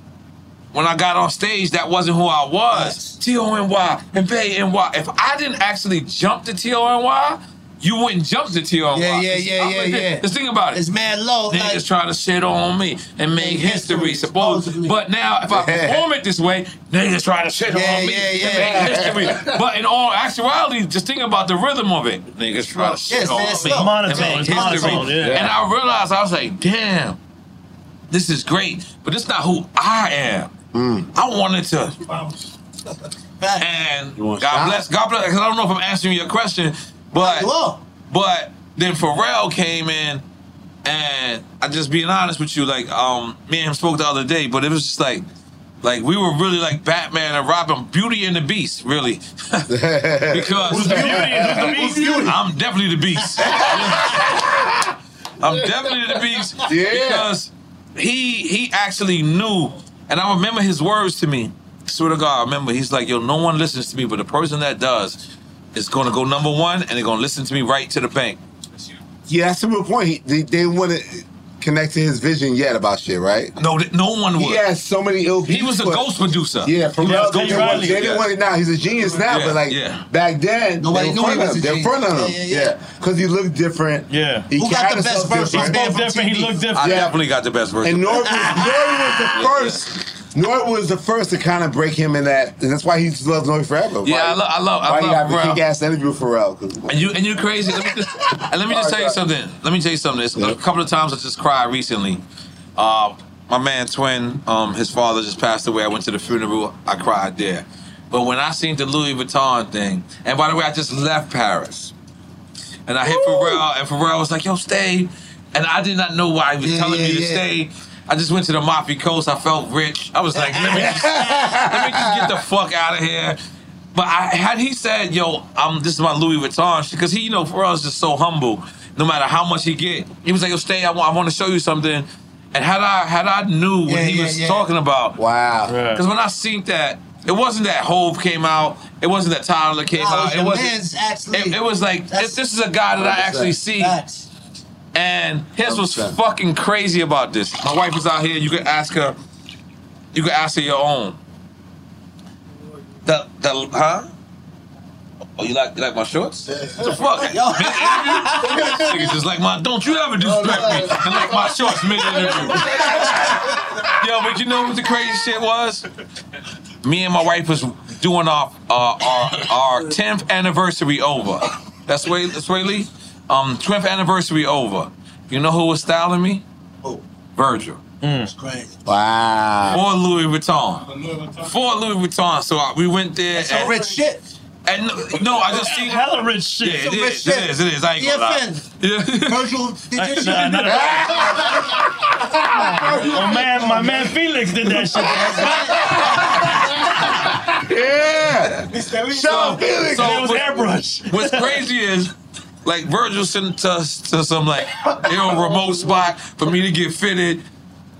when I got on stage, that wasn't who I was. T O N Y and Bay N Y. If I didn't actually jump to T O N Y, you wouldn't jump to T O N Y. Yeah, yeah, yeah, I'm yeah, like, yeah. Just think about it. It's mad low. Niggas Like, trying to shit on me and make history, supposedly. But now, if I perform it this way, niggas trying to shit Yeah, on me yeah, yeah. and make history. But in all actuality, just think about the rhythm of it. Niggas trying to shit Yes, on man, me it's slow. and make history. monotone, yeah. And I realized, I was like, damn, this is great, but it's not who I am. Mm. I wanted to. And You want God shot? bless, God bless. 'cause I don't know if I'm answering your question, but You are. but then Pharrell came in, and I just being honest with you, like um, me and him spoke the other day, but it was just like. Like we were really like Batman and Robin, Beauty and the Beast, really. because Who's beauty? Who's the beast? I'm definitely the beast. I'm definitely the beast. Yeah. Because he he actually knew, and I remember his words to me. Swear to God, I remember he's like, yo, no one listens to me, but the person that does is gonna go number one and they're gonna listen to me right to the bank. Yeah, that's a real point. He, they, they want to connect to his vision yet about shit, right? No, no one would. He has so many ill He was a but- ghost producer. Yeah, from Yeah, real Teddy they, Riley. they didn't Yeah. want it now. He's a genius now, Yeah, but like yeah. back then, Nobody knew he was of a him. They were genius. front of him. Yeah, yeah, yeah. because he looked different. Yeah. he Who got the best himself verse? He different. Man spoke different. He looked I different. Yeah. definitely got the best version. And NORE was, was the first. NORE was the first to kind of break him in that, and that's why he loves NORE forever. Yeah, Why- I, lo- I love. I Why you love got the Pharrell. kick ass interview with Pharrell? And you and you crazy. Let me just and let me just tell you something. Let me tell you something. It's a couple of times I just cried recently. Uh, my man Twin, um, his father just passed away. I went to the funeral. I cried there. But when I seen the Louis Vuitton thing, and by the way, I just left Paris, and I hit Pharrell, and Pharrell was like, "Yo, stay," and I did not know why he was Yeah, telling yeah, me to yeah. stay. I just went to the Amalfi Coast. I felt rich. I was like, let me just, let me just get the fuck out of here. But I, had he said, "Yo, I'm this is my Louis Vuitton," because he, you know, for us, just so humble. No matter how much he get, he was like, "Yo, stay. I want, I want to show you something." And had I, had I knew what Yeah, he yeah, was yeah. talking about, Wow. Because when I seen that, it wasn't that Hove came out. It wasn't that Tyler came it out. was It wasn't. it, it was like this, this is a guy that I actually see. And here's what's fucking crazy about this. My wife is out here. You can ask her. You can ask her your own. The the huh? Oh, you like you like my shorts? What the fuck? Yo, niggas just like my. Don't you ever disrespect me and like my shorts mid interview. Yo, but you know what the crazy shit was? Me and my wife was doing our uh, our our tenth anniversary over. That's way that's way Lee. Um, tenth anniversary over. You know who was styling me? Who? Virgil. That's crazy. Wow. For Louis Vuitton. For Louis Vuitton. So uh, we went there. Some rich shit. And no, no, I just seen hella rich shit. Yeah, it Some is. rich shit. It is. It is. I ain't gonna lie. EFN. Virgil, did you shit? Nah, not My man, my man Felix did that shit. yeah. So, Felix. so It was what- airbrush. What's crazy is, like Virgil sent us to some like you know remote spot for me to get fitted.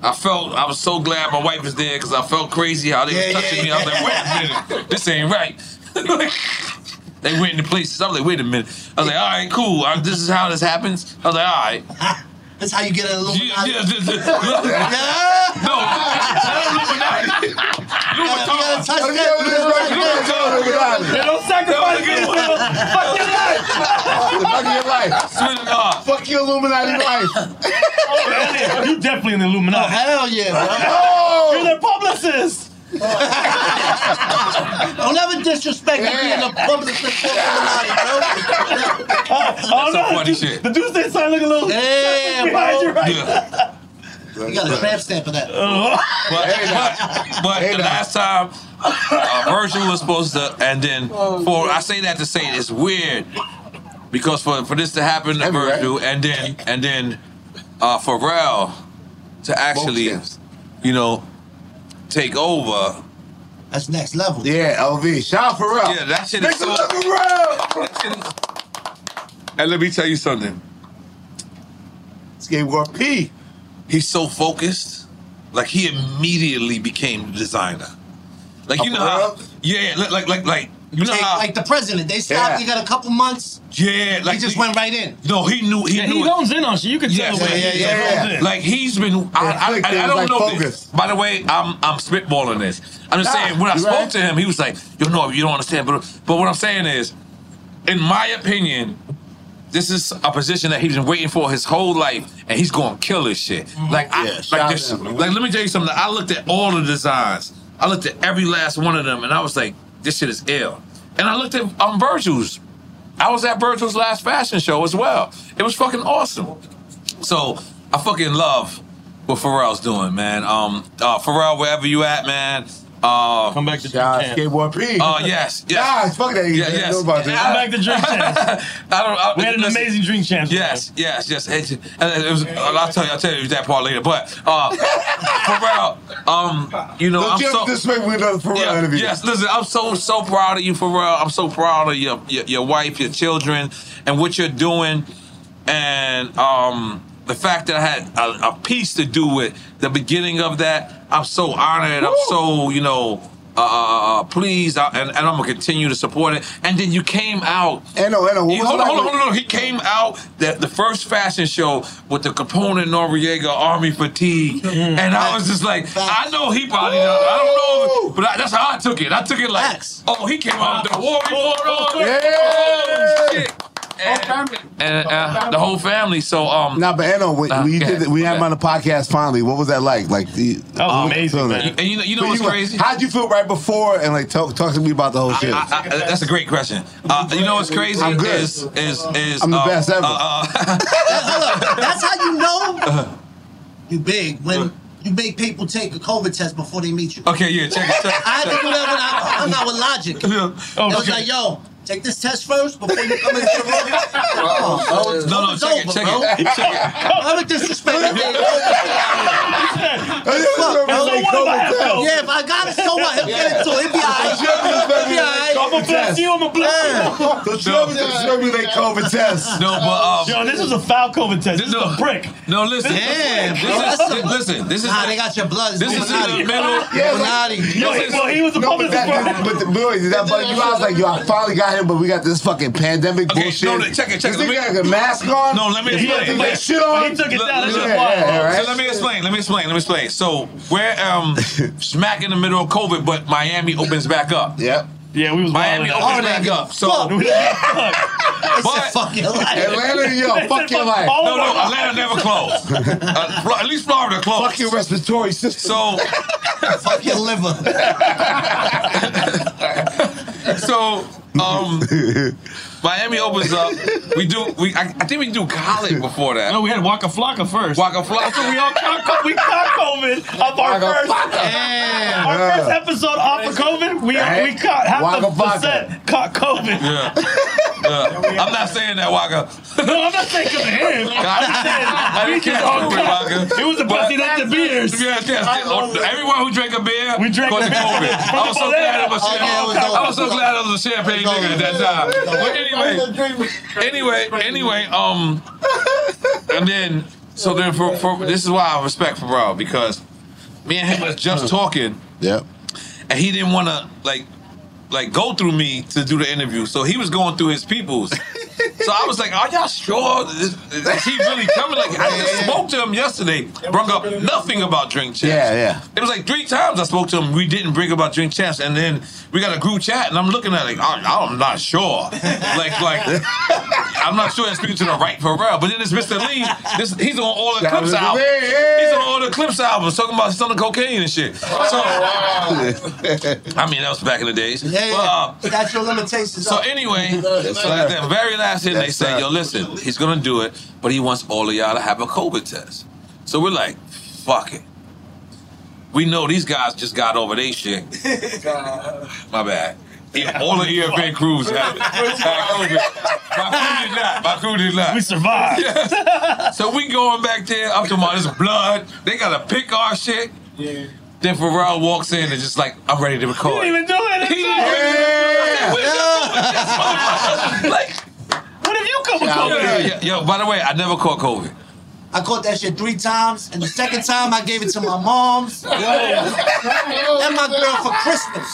I felt I was so glad my wife was there because I felt crazy how they Yeah, was touching yeah, me. I was like, wait a minute, this ain't right. they went into places. I was like, wait a minute. I was like, all right, cool. Uh, This is how this happens. I was like, all right. That's how you get an Illuminati. Yeah, yeah, yeah. No, not Illuminati. You gotta touch Oh, that. They don't sacrifice me. Fuck your life. Fuck your life. Swear to God. Fuck your Illuminati life. Oh, you definitely an Illuminati. Oh, hell yeah. Oh! You're their publicist. Don't ever disrespect me being a publicist for Illuminati, bro. Oh, That's some funny shit. The dudes they sign look a little. Yeah, behind bro. you, right? Yeah. You got a tramp stamp for that. Oh. But, but, but the last time uh, Virgil was supposed to, and then for I say that to say it, it's weird because for for this to happen to Everywhere. Virgil, and then and then uh, Pharrell to actually, you know, take over. That's next level. Yeah, LV. Shout out Pharrell. Yeah, that shit Make is some so. love for And let me tell you something. Skateboard P. He's so focused, like he immediately became the designer. Like you know how, yeah, like like like like you know Take, how, like the president, they stopped. Yeah. He got a couple months. yeah, like he just the- went right in. No, he knew he Yeah, knew he it. hones in on shit. You can tell Yes. the way Yeah, he yeah, yeah. Like he's been. I, I, I, I don't like know. focus. This. By the way, I'm I'm spitballing this. I'm just Nah, saying when I spoke right. to him, he was like, "You know, you don't understand." But but what I'm saying is, in my opinion, this is a position that he's been waiting for his whole life, and he's going to kill this shit. Mm-hmm. Like I Yeah, like this. him. Like let me tell you something. I looked at all the designs. I looked at every last one of them, and I was like, "This shit is ill." And I looked at um, Virgil's. I was at Virgil's last fashion show as well. It was fucking awesome. So I fucking love what Pharrell's doing, man. Um, uh, Pharrell, wherever you at, man. Uh, Come back to Shout out Drink Skateboard P. uh, yes, yes. Nah, fuck that. You Yeah, yes. know about this. Come back to Drink Champs. I don't. I, We had an listen, amazing Drink Champs. Yes, yes, yes. It, it was, I'll tell you. I'll tell you that part later. But uh, Pharrell, um, you know, Don't I'm you so. this way with another Pharrell Yeah, interview. yes, listen, I'm so so proud of you, Pharrell. I'm so proud of your, your your wife, your children, and what you're doing, and um the fact that I had a, a piece to do with the beginning of that. I'm so honored. I'm so you know. Uh, uh, pleased, uh, and, and I'm gonna continue to support it. And then you came out. Eno, Eno, what He- hold on, hold on, hold on. He came out the, the first fashion show with the Capone and Noreaga Army fatigue, Mm-hmm. and I was just like, I know he probably, I don't know, but I, that's how I took it. I took it like, Facts. oh, he came out with the war on. Yeah. Oh, shit. And, and uh, the whole family. So um, Nah, but Eno, when, Nah, when you go did, ahead. it- we had him on the podcast finally. What was that like? Like the That was amazing, man. and you know, you know what's you- crazy? How'd you feel right before? And like, talk, talk to me about the whole shit. I, I, that's a great question. Uh, you know what's crazy? I'm good. Is is is I'm the uh, best ever. uh, uh, Hold up. That's how you know Uh-huh. you big when you make people take a COVID test before they meet you. okay, yeah, check it. Check it. I had to do that when I hung out with Logic. Oh, it was okay. like, yo, take this test first before you come into the room. Oh, No, no, it's check it, check bro. it, check it. I'm a disrespect. Fuck, bro. So what if I? Yeah, if I got it, so what? He'll get it too. It'll be alright. It'll be alright. I'ma bless you, I'ma bless you. So show the show me they COVID test. No, but um, Yo, this is a foul COVID test. This is a brick. No, listen. Damn, this bro, is, that's listen. This is Nah, they got your blood. This is in Illuminati. the middle. Yeah, Illuminati. Yo, he, well, he was a No, but publicist that, but the boy, that bug you? I was like, yo, I finally got him, but we got this fucking pandemic Okay, bullshit. no, no, check it, check it. This Let me- got a mask on. No, let me He explain. got that shit on. He took it down. That's yeah, wild. yeah, right. So let me explain. Let me explain. Let me explain. So we're um smack in the middle of COVID, but Miami opens back up. Yep. Yeah, we was Miami wilding opens out. back up. So, Fuck. but Fuck your life. Atlanta, yo, fuck your life. No, no, Atlanta never closed. Uh, at least Florida closed. Fuck your respiratory system. So, Fuck your liver. So um, Miami opens up. We do. We I, I think we do college before that. No, we had Waka Flocka first. Waka Flocka. So we all caught, co- we caught COVID off our Waka first, Flocka. our first episode off of COVID. We Right. we caught half Waka the Flocka. percent caught COVID. Yeah. yeah. I'm not saying that, Waka. No, I'm not saying because of him. I'm just saying I we didn't just catch all COVID, caught- Waka. It was a But- busting up the beers. Yes, yes. Everyone who drank a beer We drank caught the the COVID. I was so Oh, glad I was, yeah, it was I was so glad I was a champagne nigga at that time. Anyway, anyway, anyway, um, and then so then for, for this is why I respect for Rob because me and him was just talking Yep. and he didn't want to like like go through me to do the interview, so he was going through his peoples. So I was like, "Are y'all sure? Is, is he really coming?" Like I just spoke to him yesterday, brought up nothing about drink champs. Yeah, yeah. It was like three times I spoke to him. We didn't bring about drink champs, and then we got a group chat, and I'm looking at it like I, I'm not sure. like like I'm not sure I'm speaking to the right Pharrell. But then it's Mr. Lee. This he's on all the out Clipse albums. He's on all the Clipse albums talking about selling cocaine and shit. So I mean that was back in the days. Yeah, But, uh, yeah. Statute of limitations. so up. anyway, so at the very last hit, they Yes, said, "Yo, listen, he's gonna do it, but he wants all of y'all to have a COVID test." So we're like, "Fuck it." We know these guys just got over their shit. My bad. Yeah, all the EFN crews had, had COVID. My crew did not. My crew did not. We survived. Yes. So we going back there. I'm talking about this blood. They gotta pick our shit. Yeah. Then Pharrell walks in and just like, I'm ready to He record. didn't even do it. He himself. didn't like, What have you come with yo, COVID? yo, yo, by the way, I never caught COVID. I caught that shit three times, and the second time I gave it to my mom's and my girl for Christmas.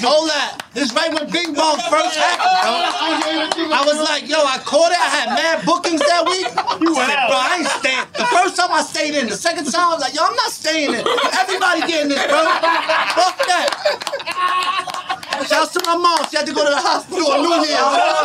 Hold that. This right when Bing Bong first happened, bro. I was like, yo, I caught it. I had mad bookings that week. You I went said, out. bro, I ain't staying. The first time I stayed in. The second time I was like, yo, I'm not staying in. Everybody getting this, bro. Fuck that. Shouts to my mom. She had to go to the hospital on New Year's.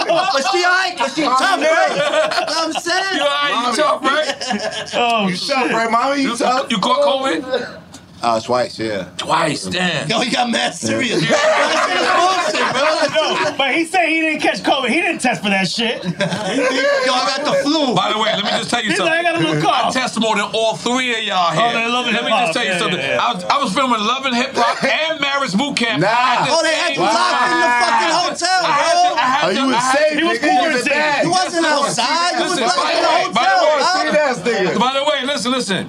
But she alright, cause she tough, right? You know what I'm saying? You alright? You tough, right? Oh, You tough, right, mommy? You tough? You caught COVID? Uh, twice, yeah. Twice, damn. Yo, he got mad serious. Bro, that bullshit, bro. No, but he said he didn't catch COVID. He didn't test for that shit. Yo, I got the flu. By the way, let me just tell you He's something. like, I got a little I cough. test more than all three of y'all here. Oh, they Love and let me just tell you Yeah, something. yeah, yeah. I, was, I was filming Love and Hip Hop and Marriage Boot Camp. Nah. the Oh, they had same you locked in the fucking hotel, I had to- bro. I had Oh, to- you was I safe, He was nigga. You was quarantined. bad. You wasn't outside. You was Listen, locked by in the way, the by the hotel. way, dog. See that nigga. By the way, listen, listen.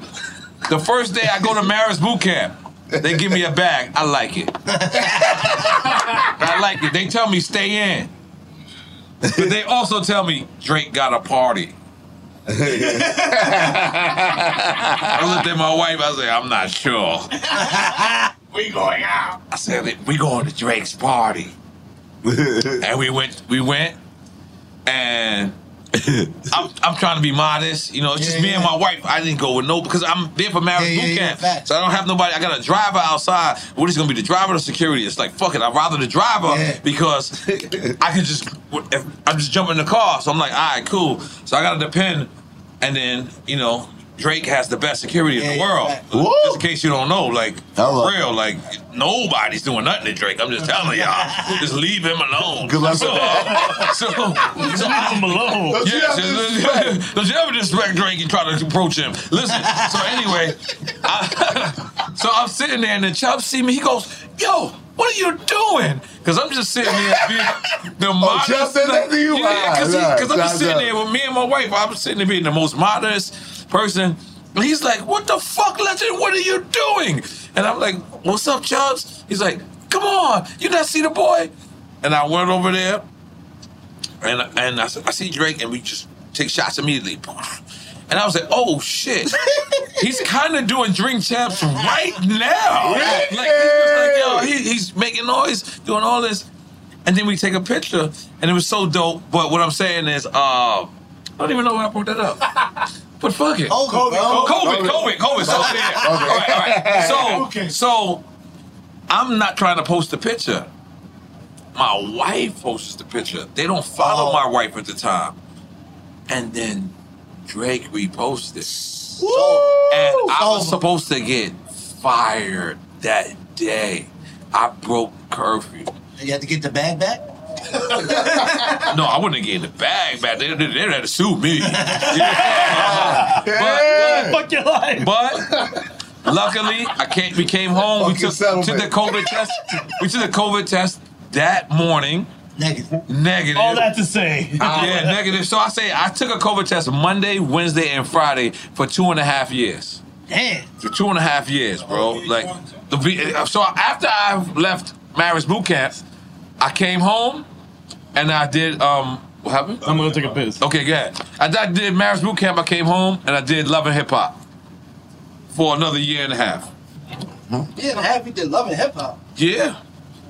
The first day I go to Marriage Boot Camp, they give me a bag. I like it. I like it. They tell me stay in. But they also tell me Drake got a party. I looked at my wife, I said, I'm not sure. we going out. I said, we going to Drake's party. and we went, we went, and I'm, I'm trying to be modest. You know, it's just Yeah, me and my wife. I didn't go with no because I'm there for marriage Yeah, yeah, boot yeah, camp. so I don't have nobody. I got a driver outside. What is going to be the driver or security? It's like fuck it. I'd rather the driver Yeah. because I can just if I'm just jumping in the car. So I'm like, all right, cool. So I got to depend, and then you know. Drake has the best security in Yeah, the yeah, world. facts. Just in case you don't know, like Hello. for real, like nobody's doing nothing to Drake. I'm just telling y'all, just leave him alone. Good luck So, with that. so, so Leave him alone. Don't you Yes, have to disrespect? don't you ever disrespect Drake and try to approach him? Listen, so anyway, I, so I'm sitting there and then Chubb see me. He goes, "Yo, what are you doing?" Because I'm just sitting there being the modest. Chubb said that to you? Yeah, because Ah, nah, I'm just sitting nah. there with me and my wife. I'm sitting there being the most modest person. And he's like, "What the fuck, legend? What are you doing?" And I'm like, "What's up, Chubbs?" He's like, "Come on, you not see the boy?" And I went over there, and and I, I see Drake, and we just take shots immediately. And I was like, "Oh shit, he's kind of doing drink champs right now." Like he's just like, "Yo, he, he's making noise, doing all this." And then we take a picture, and it was so dope. But what I'm saying is, uh, I don't even know why I brought that up. But fuck it. COVID, COVID, bro. COVID, COVID, COVID. So, yeah. all right, all right. So, so I'm not trying to post the picture. My wife posts the picture. They don't follow oh. my wife at the time. And then Drake reposted. And I was supposed to get fired that day. I broke curfew. You had to get the bag back? No, I wouldn't have getting the bag back. They, they, they had to sue me. Yeah. But, Fuck your life. But luckily, I came. We came home. We took, took the COVID test. We took the COVID test that morning. Negative. Negative. All that to say. yeah, negative. So I say I took a COVID test Monday, Wednesday, and Friday for two and a half years. Damn. For two and a half years, bro. Oh, like, the, uh, so after I left Marriage Boot Camp, I came home and I did. um What happened? I'm gonna take a piss. Okay, good. I, I did Marriage Boot Camp. I came home and I did Love and Hip Hop for another year and a half. Yeah, and a half you did love and hip hop. Yeah,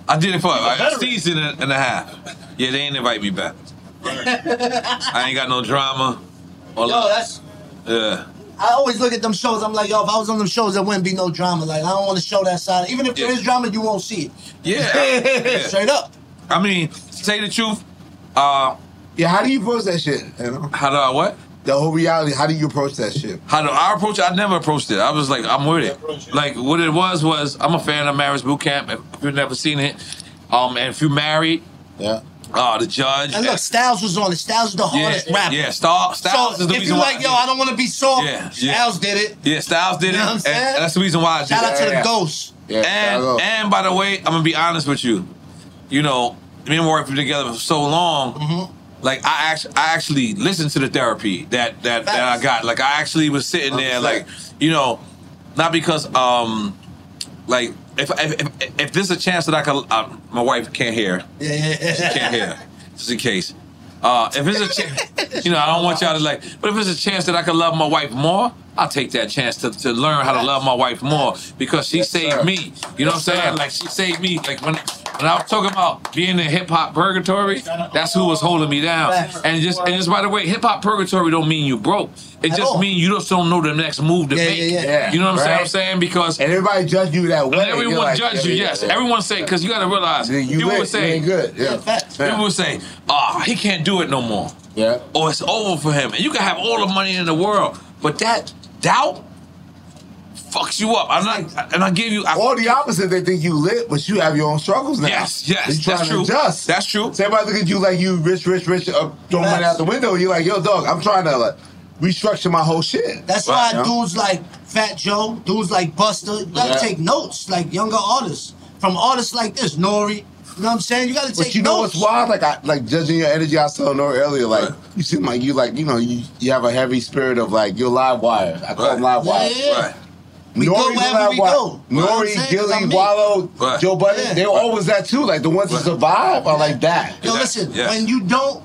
I did it for like a season and and a half. Yeah, they ain't invite me back. I ain't got no drama. Or Yo, that's. yeah. I always look at them shows. I'm like, yo, if I was on them shows, there wouldn't be no drama. Like, I don't want to show that side. Even if there is drama, you won't see it. Yeah. Straight up. I mean, to say the truth, uh, yeah. How do you approach that shit? You know? How do I what? The whole reality. How do you approach that shit? How do I approach it? I never approached it. I was like, I'm with it. Like what it was was I'm a fan of Marriage Boot Camp. If you've never seen it, um, and if you married, yeah, uh, the judge. And look, Styles was on it. Styles is the Yeah, hardest rapper. yeah, Star- Styles so is the if reason you why- like, yo, I don't want to be soft. Yeah, Styles did it. Yeah, Styles did You it, know what I'm saying? and that's the reason why I Shout it. out to the Ghost. Yeah, and and by the way, I'm gonna be honest with you. You know, me and my been together for so long. Mm-hmm. Like I actually, I actually listened to the therapy that that, that I got. Like I actually was sitting there, like you know, not because um, like if if if, if there's a chance that I could, uh, my wife can't hear. Yeah, yeah, yeah. She can't hear. Just in case. Uh, if it's a chance, you know, I don't want y'all to like, but if it's a chance that I could love my wife more, I'll take that chance to, to learn how to love my wife more because she saved me. You know what I'm saying? Like she saved me. Like when when I was talking about being in hip hop purgatory, that's who was holding me down. And just and just by the way, hip hop purgatory don't mean you broke. It At just all. means you just don't know the next move to Yeah, make. yeah, yeah. You know what I'm saying? Right. I'm saying because and everybody judge you that way. and everyone You're like, judge yeah, you, yeah, yes. yeah. Everyone say because you got to realize people lit, would say you ain't good. Yeah. People would say, "Ah, he can't do it no more." Yeah. Or it's over for him, and you can have all the money in the world, but that doubt fucks you up. I'm not, and I give you. I, or the opposite, they think you lit, but you have your own struggles now. Yes, yes, you trying that's to true. adjust. That's true. So everybody look at you like you rich, rich, rich, uh, throwing money out the window. You're like, yo, dog, I'm trying to like restructure my whole shit. That's Right. why You know? dudes like Fat Joe, dudes like Buster, you gotta Yeah. take notes, like younger artists. From artists like this, NORE. You know what I'm saying? You gotta take notes. But you know notes. what's wild? Like I like judging your energy. I saw NORE Nora earlier. Like you seem like you like you know you, you have a heavy spirit of like you're live wire. I call them live wire. Yeah, yeah. We NORE's go wherever live we wire. go. You know what I'm NORE, saying? 'Cause Gillie, I'm. Wallo, Right. Joe Budden. Yeah. They were always that too. Like the ones that survive are like that. Yo, listen, Yes. when you don't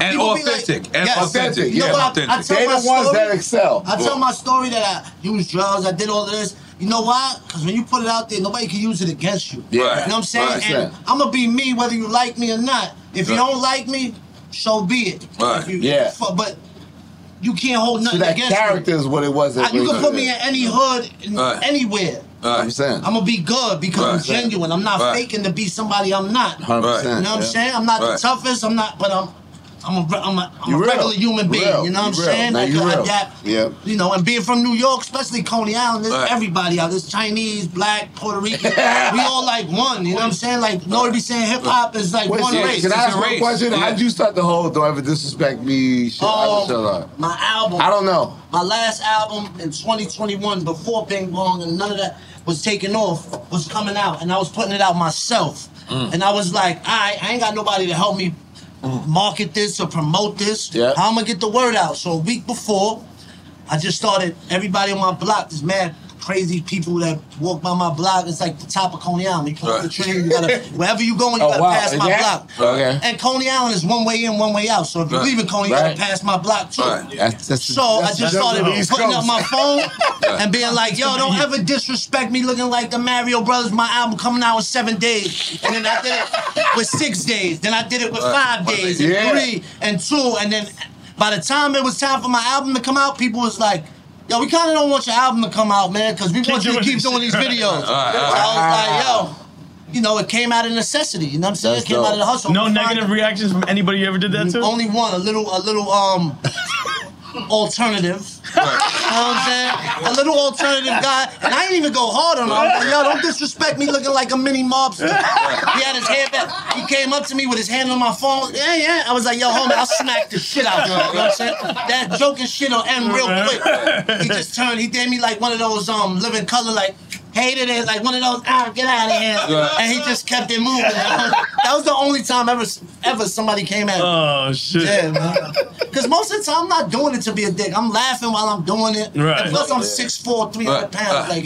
and people be like- authentic, and Yes. authentic, You know yeah, what? I, I authentic. tell They my the ones story, that excel. I tell my story that I used drugs, I did all this. You know why? Because when you put it out there, nobody can use it against you. Yeah. You know what I'm saying? Right. And I'm gonna be me whether you like me or not. If you Right. don't like me, so be it. Right. You- Yeah. fu- But you can't hold So nothing that against character me. is what it was. I- you can put me in any hood, in Right. anywhere. I'm saying. I'm gonna be good because I'm genuine. I'm not Right. faking to be somebody I'm not. 100%. You know what I'm saying? I'm not Right. the toughest. I'm not, but I'm, I'm a, re- I'm a, I'm a regular human being. real. You know what You I'm real. saying? Now you I real. adapt. Yeah. You know, and being from New York, especially Coney Island, there's Right. everybody out. There's Chinese, black, Puerto Rican. we all like one. You know what I'm saying? Like, nobody be saying hip hop is like Wait, one so, race. Can I ask a one question? Yeah. How'd you start the whole "Don't ever disrespect me"? Shit, I up. my album. I don't know. My last album in 2021, before Ping Pong and none of that was taking off, was coming out, and I was putting it out myself. Mm. And I was like, right, I ain't got nobody to help me Mm-hmm. market this or promote this. Yeah. How am I gonna get the word out? So a week before, I just started. Everybody on my block, there's mad crazy people that walk by my block. It's like the top of Coney Island. You come off the train, you gotta wherever you going, you Oh, gotta wow. pass my Yeah? block. Okay. And Coney Island is one way in, one way out. So if you Right. leave in Coney, you gotta pass my block too. That's- that's- so I just that's started the East putting up my phone and being like, "Yo, don't ever disrespect me looking like the Mario Brothers. My album coming out in seven days, and then I did it with six days. Then I did it with five days, and Yeah. three, and two, and then by the time it was time for my album to come out, people was like." Yo, we kind of don't want your album to come out, man, because we want you to keep doing these videos. All right, all So. I was like, yo, you know, it came out of necessity. You know what I'm saying? That's it came out of the hustle. No negative reactions from anybody you ever did that to? Only one, a little, a little um alternative. You know what I'm saying? A little alternative guy, and I didn't even go hard on him. Like, yo, don't disrespect me looking like a mini mobster. He had his hand back. He came up to me with his hand on my phone. Yeah, yeah. I was like, yo, homie, I'll smack the shit out of you. You know what I'm saying? That joking shit will end real quick. He just turned, he gave me like one of those um living color, like, hated it, like one of those, ah, get out of here. Yeah. And he just kept it moving. that was the only time ever ever somebody came at me. Oh shit. Yeah, man. Because most of the time I'm not doing it to be a dick. I'm laughing while I'm doing it. Right. And plus I'm Yeah. 6'4", 300 Right. pounds. Like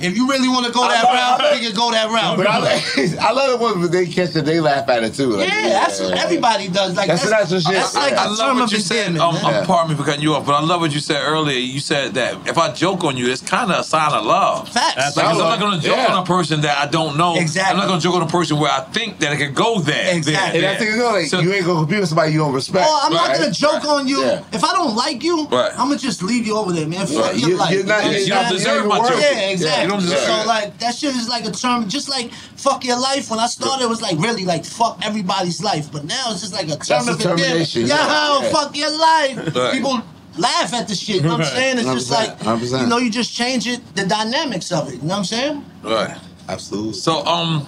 if, if you really want to go that route, we can go that route. But I, like, I love it when they catch it, they laugh at it too. Like, yeah, that's what everybody does. Like That's that's, natural shit. That's like I a love what you said. endearment. Um, man. I'm pardon me for cutting you off, but I love what you said earlier. You said that if I joke on you, it's kind of a sign of love. Facts. Like, 'cause I'm not going to joke Yeah. on a person that I don't know. Exactly. I'm not going to joke on a person where I think that it could go there. Exactly. And There, that's the thing, like, So- you ain't gonna compete with somebody you don't respect. Oh, I'm not gonna joke on you. Yeah. If I don't like you, Right. I'm gonna just leave you over there, man. Fuck Right. your You- life. you're not- know what you I'm don't deserve my joke. Yeah, Yeah, exactly. You don't deserve so it. like that shit is like a term, just like fuck your life. When I started, it was like really like fuck everybody's life, but now it's just like a term That's a of endearment. termination, Yeah, yeah. Yeah. fuck your life. Right. People laugh at the shit. You know what I'm saying? It's just 100%, like 100%. you know, you just change it, the dynamics of it. You know what I'm saying? Right. Absolutely. So um,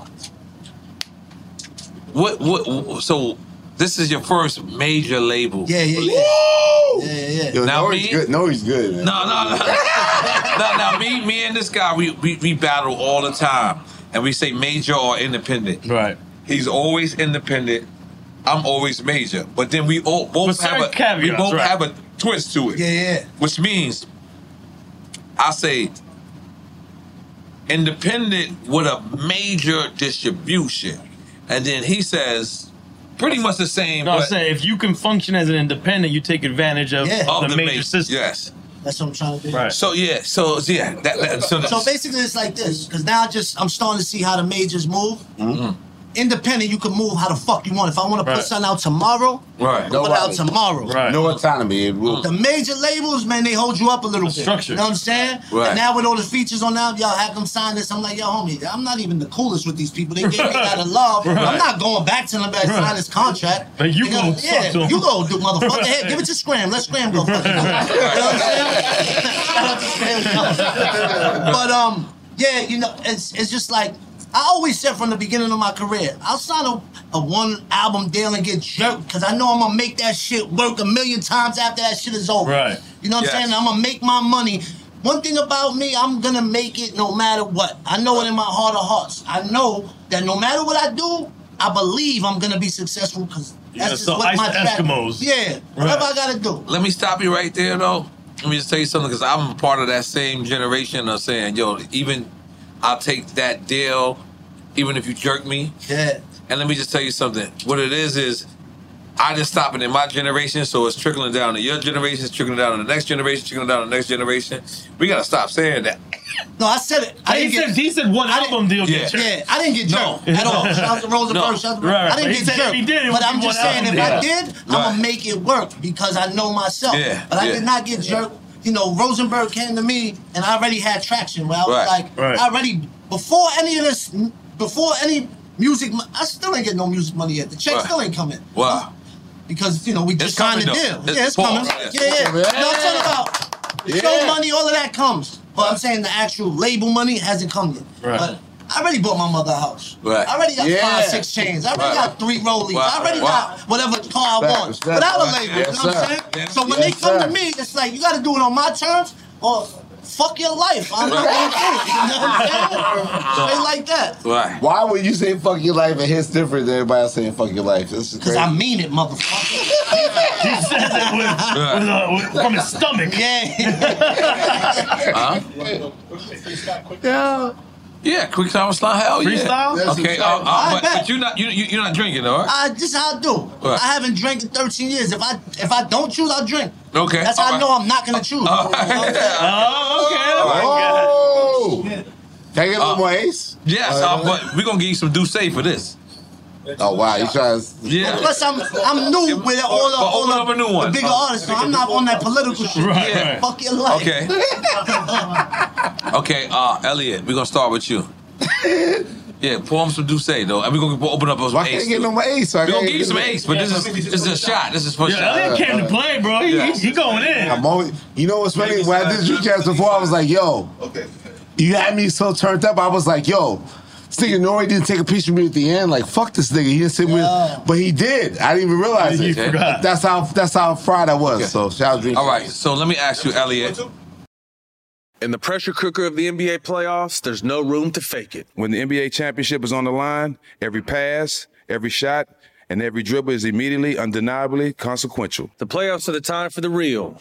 what what so this is your first major label. Yeah, yeah, yeah. Woo! Yeah, yeah, Yo, Now no, me- he's good. No, he's good. Man. No, no, no. no, no. Me, me and this guy, we, we we battle all the time, and we say major or independent. Right. He's always independent. I'm always major, but then we all both With have a certain we both right. have a twist to it. Yeah, yeah. Which means I say independent with a major distribution, and then he says pretty much the same. No, I'm but saying if you can function as an independent, you take advantage of, Yeah. of of the, major ma- system. Yes. That's what I'm trying to do. Right. So yeah. So yeah. That, that, so, So basically, it's like this. Because now, I just I'm starting to see how the majors move. Mm-hmm. Independent, you can move how the fuck you want. If I want to put Right. something out tomorrow, Right. I put it out tomorrow. Right. No autonomy. It will- The major labels, man, they hold you up a little bit. structure. You know what I'm saying? Right. And now with all the features on now, y'all have them sign this. I'm like, yo, homie, I'm not even the coolest with these people. They gave me that of love. Right. I'm not going back to them and sign this contract. But you They go yeah, you go do motherfucker. Hey, give it to Scram. Let Scram go. You know what I'm saying? Shout out to Scram. but um, yeah, you know, it's it's just like I always said from the beginning of my career, I'll sign a, a one album deal and get jerked because I know I'm gonna make that shit work a million times after that shit is over. Right. You know what Yes. I'm saying? I'm gonna make my money. One thing about me, I'm gonna make it no matter what. I know it in my heart of hearts. I know that no matter what I do, I believe I'm gonna be successful because Yeah, that's just so what ice my the track- Eskimos. Yeah, whatever Right. I gotta do. Let me stop you right there, though. Let me just tell you something, because I'm part of that same generation of saying, yo, even I'll take that deal, even if you jerk me. Yeah. And let me just tell you something. What it is is, I just stop it in my generation, so it's trickling down to your generation, it's trickling down to the next generation, trickling down to the next generation. We gotta stop saying that. No, I said it. I He didn't said, get. he said one I didn't- album deal Yeah. Yeah, I didn't get No. jerked at all. Shout out to Rosenberg. No. Shout out to Right, I didn't he get said jerked. he did, but I'm just one saying, if album I deal. did, I'm gonna make it work because I know myself. Yeah, But I yeah. did not get jerked. You know, Rosenberg came to me, and I already had traction. Where I was Right, like, right. I already before any of this, before any music, I still ain't getting no music money yet. The check Right. still ain't coming. Wow. Because you know we just signed the coming, deal. though. yeah, It's it's coming. pause. Yeah, yeah. You know what I'm talking about? The show money, all of that comes. But I'm saying the actual label money hasn't come yet. Right. But I already bought my mother a house. Right. I already got Yeah. five, six chains. I already Right. got three rollies. Right. I already Right. got whatever car I Facts, want facts. without a Yes, label. you know what I'm saying? Yes. So when Yes, they come sir. to me, it's like you got to do it on my terms or fuck your life. I'm not gonna. You know what I'm saying? Straight like that. Right. Why would you say fuck your life and hits different than everybody else saying fuck your life? This is Because crazy. I mean it, motherfucker. he says it with, with, uh, with, from his stomach. Huh? Yeah. Yeah, quick time slime. Hell yeah. Freestyle? That's Okay, uh, uh, I but, bet. but you're not you, you you're not drinking, though, right? Uh, this is how I do. What? I haven't drank in 13 years. If I if I don't choose, I'll drink. Okay. That's how I know. I'm not gonna choose. Oh, okay. Oh, Can I get a little more ace? Yes, uh, but we're gonna give you some do say for this. Oh wow, you trying to? Yeah. Plus, I'm I'm new with all the But all open the, up a new one. the bigger Oh. artists, so I'm not on that political shit. Right, Yeah. right. Fuck your life. Okay. Okay, uh, Elliott, we're gonna start with you. Yeah, pour him some Douce though, and we're gonna open up those Why ace. can't I get no more ace? I We're gonna can't give you get some no- ace, but this is this is a shot. This is for Yeah, shot. Elliott came to play, bro. He, Yeah. he going in. I'm always, you know what's funny? When I did Dream Cast before, I was like, yo, Okay. you had me so turned up. I was like, yo, this nigga NORE didn't take a picture of me at the end. Like, fuck this nigga. He didn't sit with but he did. I didn't even realize You it. forgot. That's how that's how fried I was. So shout out Dream All right, so let me ask you, Elliott. In the pressure cooker of the NBA playoffs, there's no room to fake it. When the NBA championship is on the line, every pass, every shot, and every dribble is immediately, undeniably consequential. The playoffs are the time for the real.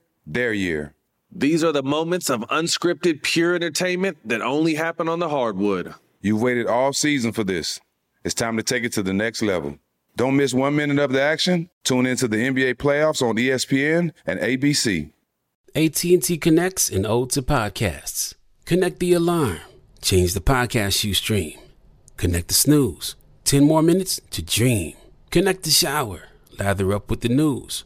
their year? These are the moments of unscripted, pure entertainment that only happen on the hardwood. You've waited all season for this. It's time to take it to the next level. Don't miss one minute of the action. Tune into the NBA playoffs on ESPN and ABC. AT&T connects an ode to podcasts. Connect the alarm. Change the podcast you stream. Connect the snooze. 10 more minutes to dream. Connect the shower. Lather up with the news,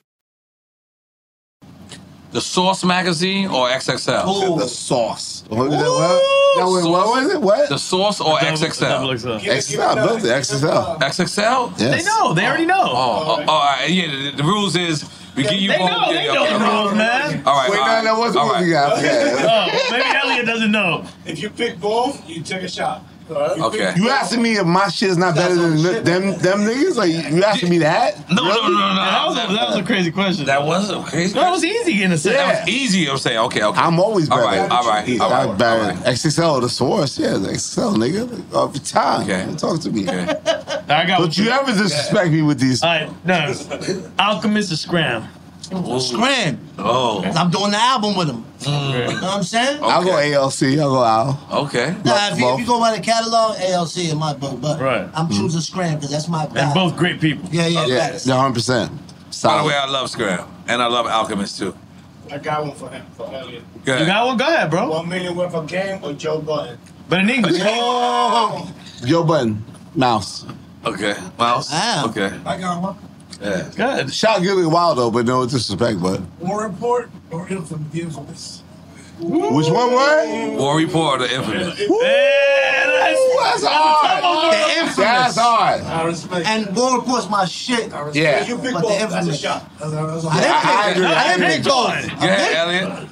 The Source magazine or XXL? The Sauce. What was that? What? That was, what was it? What? The Source or XXL? XXL. I built it. XXL. XXL? Yes. They know. They already know. Oh, oh, oh, all right. Yeah, the, the rules is we give you They both. know. They yeah, know okay. the rules, man. All right. Wait, all no, right, that wasn't all what right. we got. Oh, maybe Elliott doesn't know. If you pick both, you take a shot. Okay. You asking me if my shit is not better than them, them niggas? Like you asking me that? No, no, no, no. That was, a, that was a crazy question. That was a crazy. That was easy in a sense. That was easy. I'm saying. Okay, okay. I'm always All better. right, all right, all right, I'm all better. right. XXL, the source. Yeah, the XXL, nigga. All the time. Okay. Talk to me. I got Don't you ever disrespect me with these. All right, no. Alchemist or Scram? Scram. Oh. I'm doing the album with him. Mm. You know what I'm saying? I'll go ALC. I'll go Al. Okay. Nah, if, you, if you go by the catalog, ALC in my book, but Right. I'm choosing Scram because that's my And both great people. Yeah, yeah, Yeah, facts. 100. percent By the way, I love Scram and I love Alchemist too. I got one for him, for Elliott. Go You got one? Go ahead, bro. One million worth of game or Joe Budden? But in English. Joe Budden, Mouse. Okay. Mouse. Wow. Okay. I got one. Yeah. Good. Shout Gillie Wild though, but no disrespect, but War report or infamous? Which one? What? War Report or the Infamous? That's hard. The infamous. That's hard. And War Report's my shit. Yeah. But the infamous. I, I I agree. I didn't pick both. Go ahead, Elliott.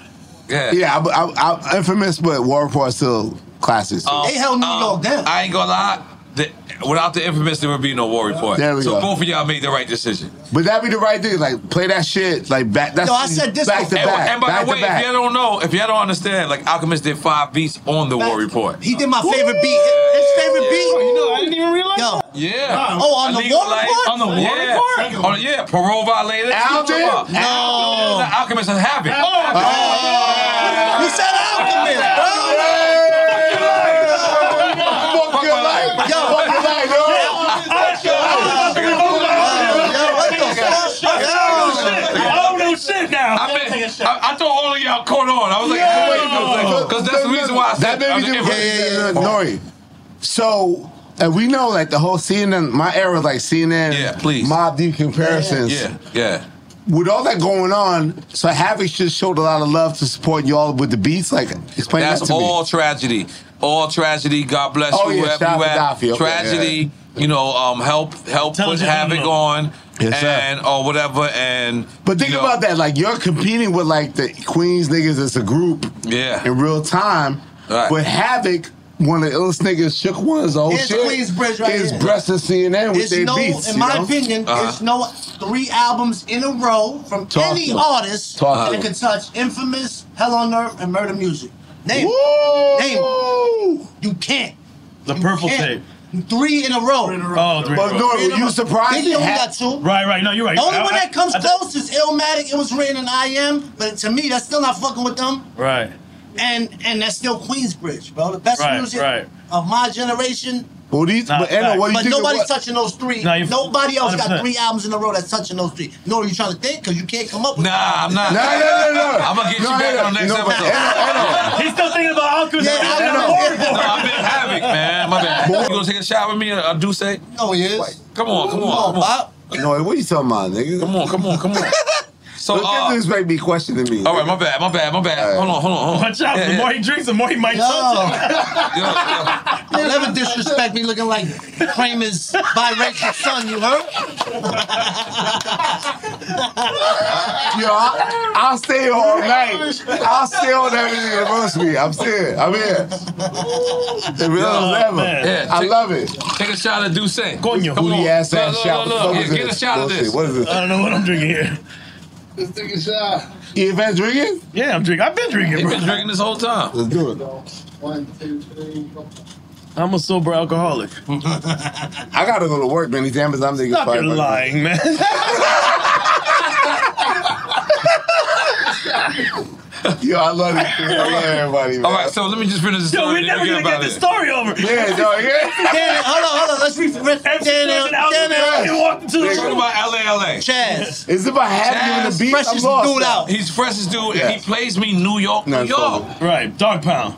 Yeah. Yeah, I, I, I, infamous, but War Report still classics. Um, They held New York down. I ain't gonna lie. The, without the Infamous, there would be no War Report. There we so go. both of y'all made the right decision. But that'd be the right thing. Like play that shit. Like back. That's Yo, I said this back to before. back. And by back the way, if y'all don't know, if y'all don't understand, like Alchemist did five beats on the War Report. He did my favorite beat. His favorite beat. Oh, You know, I didn't even realize Yo. Yeah. Oh, on the War Life. Report? On the War yeah. Report? Oh, yeah, parole violator. Al did? No. Alchemist and Havoc. Oh, oh, you said I, mean, I, I thought all of y'all caught on. I was like, because that's the reason why I said That made me do. the Yeah, yeah, yeah. NORE. So. And we know like the whole CNN, my era was like CNN, Yeah, please. Mobb Deep comparisons. Yeah, yeah. With all that going on, so Havoc just showed a lot of love to support y'all with the beats. Like, explain that That's to me. all tragedy. All tragedy. God bless Oh, you, yeah, wherever shout you out to at. Daffy. Okay, tragedy. You know, um, help help Tell put us havoc on, Yes, sir. and or whatever. And But think you know, about that. Like you're competing with like the Queens niggas as a group Yeah. in real time. Right. But Havoc, one of the illest niggas, shook one's whole Here's shit. Queensbridge right is here. breast and CNN with their no, beats. in my know? opinion, Uh-huh. there's no three albums in a row from Talk any artist Talk to that 'em. can touch Infamous, Hell on Earth, and Murder Music. Name. Woo! Name. You can't. The purple can't. tape. Three in a row. Oh, three. But rows. no, Three in were a you row. surprised? Big it Young had- got two. Right, right. No, you're right. The only I- one I- that comes I- close is Illmatic. It was written in I am, but to me, that's still not fucking with them. Right. And and that's still Queensbridge, bro. The best Right, music right. of my generation. Well, these, Nah, but Anna, what do you But think? nobody's what- touching those three. Nah, Nobody else got 100%. three albums in a row that's touching those three. No, you trying to think because you can't come up with. Nah, I'm not. No, no, no, no. I'm gonna get No, you back no, on the next no, but episode. Anna, Anna, He's still thinking about Alchemist. Yeah, I He's know. on the War Report. No, I've been havoc, man. My bad. You gonna take a shot with me? I do say. No, he is. Come on, come on, come on, no, what you talking about, nigga? come on, come on, come on. So, Look uh, at this make me questioning me. all right, my bad, my bad, my bad. Hold on, hold on, hold on. Watch out. Yeah, the yeah. more he drinks, the more he might Yo. touch it. Yo, yo. Don't disrespect me looking like Kramer's biracial son, you heard? Yo, I, I'll stay all night. I'll stay on that nigga that roast me. I'm here. I'm here. The real Yo, as ever. man. Yeah, I take- love it. Take a shot of Douce. Coño. Come on. Booty ass ass shot. look, What look. the fuck Yeah, is get a shot of this. What is this? I don't know what I'm drinking here. Let's take a shot. You been drinking? Yeah, I'm drinking. I've been drinking, You've been drinking this whole time. Let's do it. One, two, three. I'm a sober alcoholic. I gotta go to work, man. These Amazon niggas Stop fight your like- lying, man. Yo, I love this. I love everybody, man. All right, so let me just finish the story. Yo, we're never gonna get get about this it. story over. Yeah, no, yeah. Dan, hold on, hold on. Let's refresh. MC Dan, Fresh and Alvin Dan, Dan, walked into the Talking room. about LA, LA. Chaz. It's about having Chaz, the beat. I'm freshest lost dude out. He's freshest dude, Yeah. he plays me New York, New it's York. over. Right, dog pound.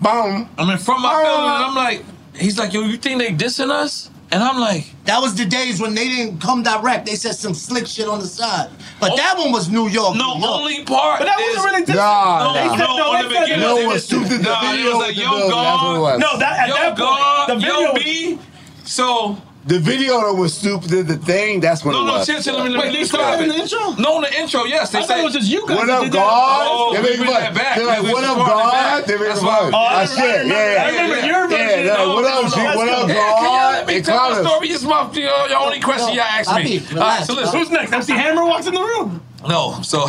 Boom. I mean, from my building, and I'm like, he's like, yo, you think they dissing us? And I'm like, That was the days when they didn't come direct. They said some slick shit on the side. But oh. that one was New York. no, New York. only part But that is, wasn't really Nah, no, They said no, no, on they the said beginning, No they one was- stupid. The Nah, it video was like, yo, building, that's what it God. No, that at yo, that God, the video. yo, B. So, The video that was stupid, did the thing, that's what no, it no, was. chill, chill, let me, let Wait, me they describe started in the intro? No, in the intro, yes. They I thought it was just you guys. What up. God? Oh, They we make bring fun. that back. They're like, what up, God? They make That's fun. Oh, I remember- shit, I remember- yeah. I remember yeah, your Yeah, version. they're No, what up, no, G? that's What good. up, Yeah, can God? Let me They tell call my story? It's my your, your only question y'all asked I me. mean, All right, so relax, listen. Who's next? MC Hammer walks in the room. No, so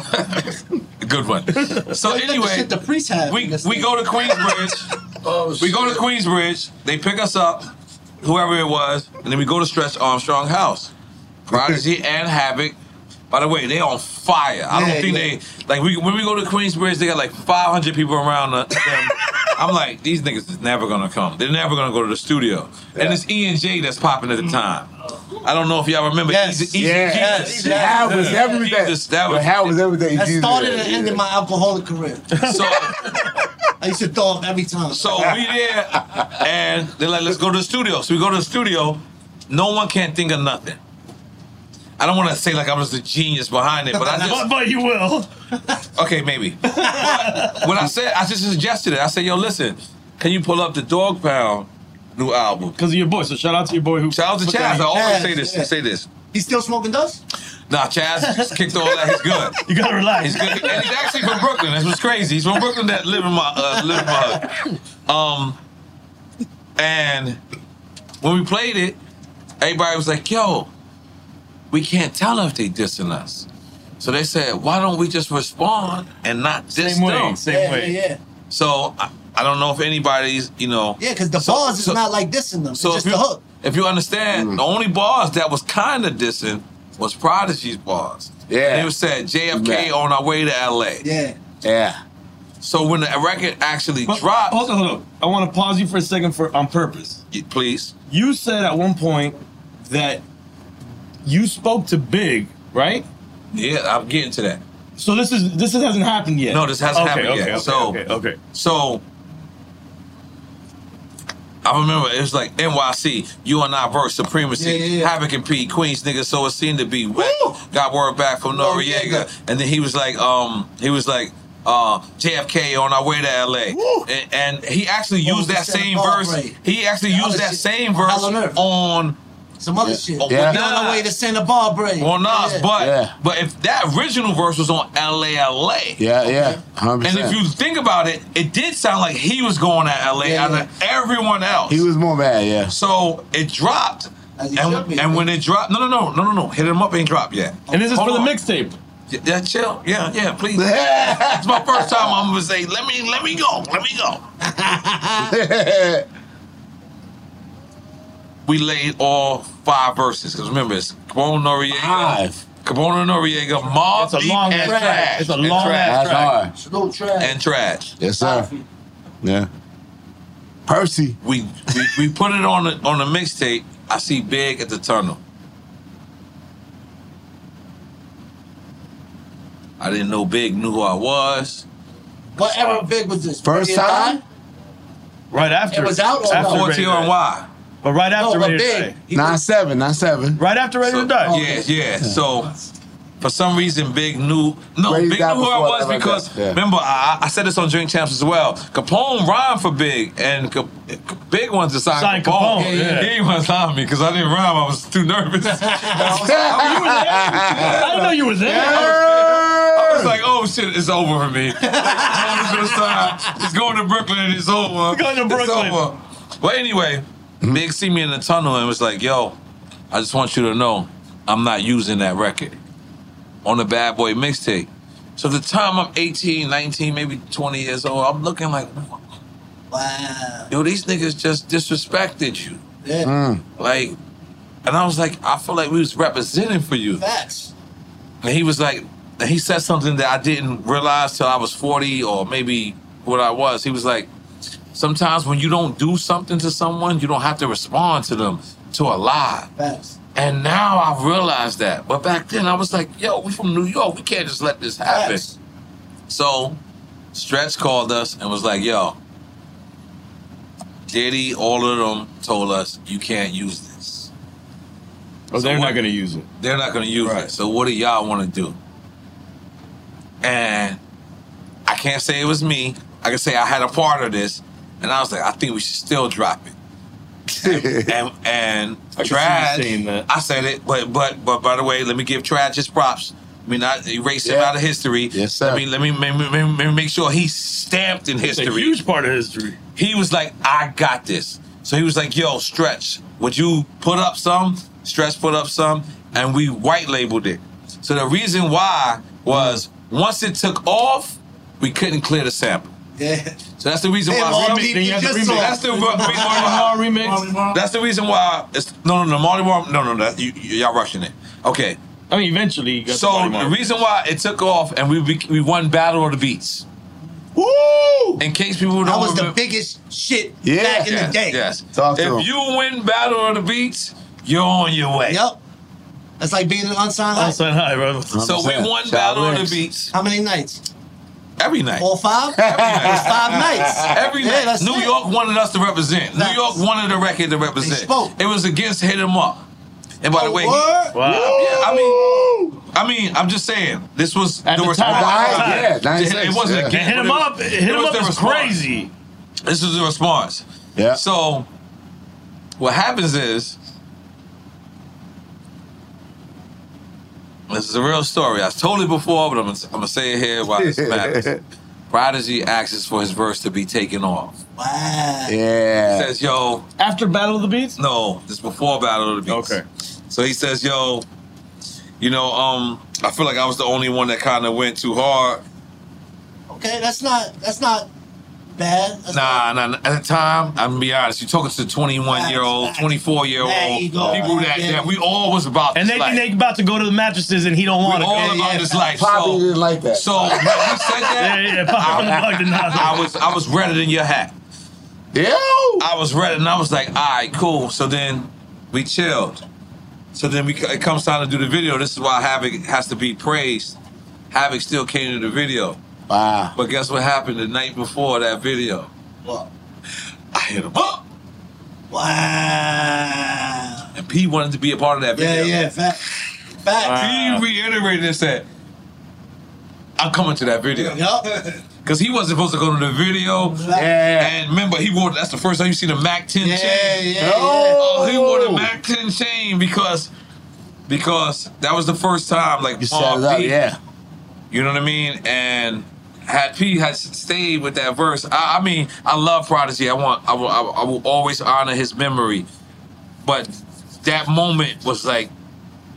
good one. So Look at the anyway, the priest had. we oh, we go to Queensbridge. we go to Queensbridge. They pick us up, whoever it was, and then we go to Stretch Armstrong House. Prodigy and Havoc. By the way, they on fire. I Yeah, don't think yeah. they like we when we go to Queensbridge, they got like 500 people around them. I'm like, these niggas is never gonna come. They're never gonna go to the studio. And it's E and J that's popping at the mm. time. I don't know if y'all remember. Yes. Easy, Easy Yeah. Jesus. How was everything? Jesus, that was How was everything? That started and ended my alcoholic career. so. I used to throw up every time. So we there, and they're like, let's go to the studio. So we go to the studio. No one can think of nothing. I don't want to say like I was the genius behind it, but I just but, but you will. Okay, maybe. But when I said, I just suggested it. I said, yo, listen, can you pull up the Dog Pound new album? Because of your boy. So shout out to your boy who. Shout out to put Chaz. I always say this. yeah. Say this. He's still smoking dust? Nah, Chaz kicked all that. He's good. You gotta relax. He's good, and he's actually from Brooklyn. That's what's crazy. He's from Brooklyn that live in my uh, live in my hood. Um, and when we played it, everybody was like, "Yo, we can't tell if they dissing us." So they said, "Why don't we just respond and not diss Same way, them?" same Yeah, way. yeah, yeah. So I, I don't know if anybody's, you know. Yeah, because the So- bars is so- not like dissing them. So it's if just you, the hook. if you understand, mm. the only bars that was kind of dissing was Prodigy's bars. Yeah. And it was said JFK Yeah. on our way to LA. Yeah. Yeah. So when the record actually But- dropped, Hold on, hold on. I want to pause you for a second for on purpose. please. You said at one point that you spoke to Big, right? Yeah, I'm getting to that. So this is this hasn't happened yet. No, this hasn't okay, happened okay, yet. Okay, so, okay, okay. so I remember it was like NYC, you and I verse supremacy, Yeah, yeah, yeah. Havoc and P, Queens nigga. So it seemed to be wet. Got word back from Noreaga, Noreaga. and then he was like, um, he was like. Uh, JFK on our way to LA, and, and he actually used that same verse. rate. He actually The used that shit. same verse on on Some other Yeah. shit. Oh, yeah. You're on the way to Santa Barbara. on Nas, Yeah. but Yeah. but if that original verse was on LA LA, Yeah, yeah. 100%. and if you think about it, it did sound like he was going to LA Yeah, out of everyone else. he was more mad, yeah. so it dropped. As And, be. and when it dropped, no, no, no, no, no, no, hit him up ain't dropped yet. And this is Hold for the mixtape. Yeah, yeah, chill. Yeah, yeah, please. it's my first time. I'm gonna say, let me, let me go, let me go. We laid all five verses because remember it's Capone Noreaga, Five. Capone Noreaga, Mob It's a Deep, long and track. Trash. It's a And long Trash. That's hard. Slow track. and Trash. Yes, sir. Yeah. Percy. we we, we put it on the on the mixtape. I see Big at the tunnel. I didn't know Big knew who I was. Whatever big was this? First time? Right after. It was out or after no? Ready to 14 on Die. Why? But right after No, but Ready to. Die. He Nine was- seven, nine seven. Right after Ready So- to Die. Yeah, yeah. So for some reason, Big knew. No, Ready Big knew who I was because. Yeah. remember I, I said this on Drink Champs as well. Capone rhymed for Big, and Cap- Big wanted to sign Sign Capone. Capone, yeah. He didn't want to sign me because I didn't rhyme. I was too nervous. Oh, you were there? I didn't know you were there. I was like, oh shit, it's over for me. Capone is gonna. He's going to Brooklyn. And it's over. Going to Brooklyn. It's over. But anyway, Big see me in the tunnel and was like, yo, I just want you to know I'm not using that record on the Bad Boy mixtape. So the time I'm 18, 19, maybe 20 years old, I'm looking like, Wow. yo, these niggas just disrespected you. Yeah. Mm. Like, and I was like, I feel like we was representing for you. Facts. And he was like, and he said something that I didn't realize till I was 40 or maybe what I was. He was like, sometimes when you don't do something to someone, you don't have to respond to them to a lie. Facts. And now I've realized that. But back then I was like, yo, we from New York. We can't just let this happen. Facts. So Stretch called us and was like, yo, Diddy, all of them told us you can't use this. Oh, they're So not going to use it. They're not going to use Right. it. So what do y'all want to do? And I can't say it was me. I can say I had a part of this, and I was like, I think we should still drop it. and and, and I can see you Trash, saying that. I said it, but but but by the way, let me give Trash his props. I mean, not erase him out of history. Yes, sir. Let me let me, let me, let me- me make sure he's stamped in It's a history huge part of history. he was like, I got this. So he was like, yo, Stretch, would you put up some? Stretch put up some, and we white labeled it. So the reason why was once it took off, we couldn't clear the sample. Yeah. So that's the reason Hey, why. Marley, remix- you then you have to just remix. that's the Marley Marl remix. that's the reason why. It's no, no, no, Marley Marl. No, no, that you, you- y'all rushing it. Okay. I mean, eventually you got So the Marley the reason why it took off and we we, we won Battle of the Beats. Woo! In case people don't That was the biggest shit Yeah. back in yes, the day. Yes. Talk to if him. you win Battle of the Beats, you're on your way. Yep. That's like being an unsigned high. Outside high, bro. So we won Battle of the Beats How many nights? Every night. All five? Every night. five nights. Every Yeah, night. that's New it. York wanted us to represent. New York wanted the record to represent. spoke. It was against hit Hit 'em Up. And by the oh, way, he, Wow. yeah, I mean, I mean, I'm just saying, this was At the the response. time. Yeah, it 96, wasn't yeah. a game. And hit him it up. Hit it him was up the is crazy. This is the response. Yeah. So, what happens is, this is a real story. I've told it before, but I'm gonna, I'm gonna say it here while this matters. Prodigy asks for his verse to be taken off. Wow. Yeah. He says, "Yo, After Battle of the Beats? no, this before Battle of the Beats." Okay. So he says, "Yo, you know, um, I feel like I was the only one that kind of went too hard. Okay, that's not that's not bad. That's Nah, nah, nah. At the time, I'm gonna be honest. You're talking to 21 year old, 24 year old people that, Yeah. that we all was about. And this they life. think they about to go to the mattresses and he don't want it. all Yeah, about yeah, this life. Poppy So, didn't like that. so when he said that, yeah. Pop from the plug. I was I was redder than your hat. Yo. I was redder, and I was like, all right, cool. So then we chilled. So then we it comes time to do the video. This is why Havoc has to be praised. Havoc still came to the video. Wow. But guess what happened the night before that video? What? I hit him up. Wow. And P wanted to be a part of that video. yeah, yeah, fact. Fact. P reiterated and said, I'm coming to that video. Yup. Because he wasn't supposed to go to the video. Yeah. And remember, he wore that's the first time you see the Mac 10 Yeah, chain. yeah, yeah. Oh, he wore the oh. Mac 10 chain because because that was the first time like You set Mobb it up, yeah. You know what I mean? And had P had stayed with that verse, I, I mean, I love Prodigy. I want, I will, I will, I will always honor his memory. But that moment was like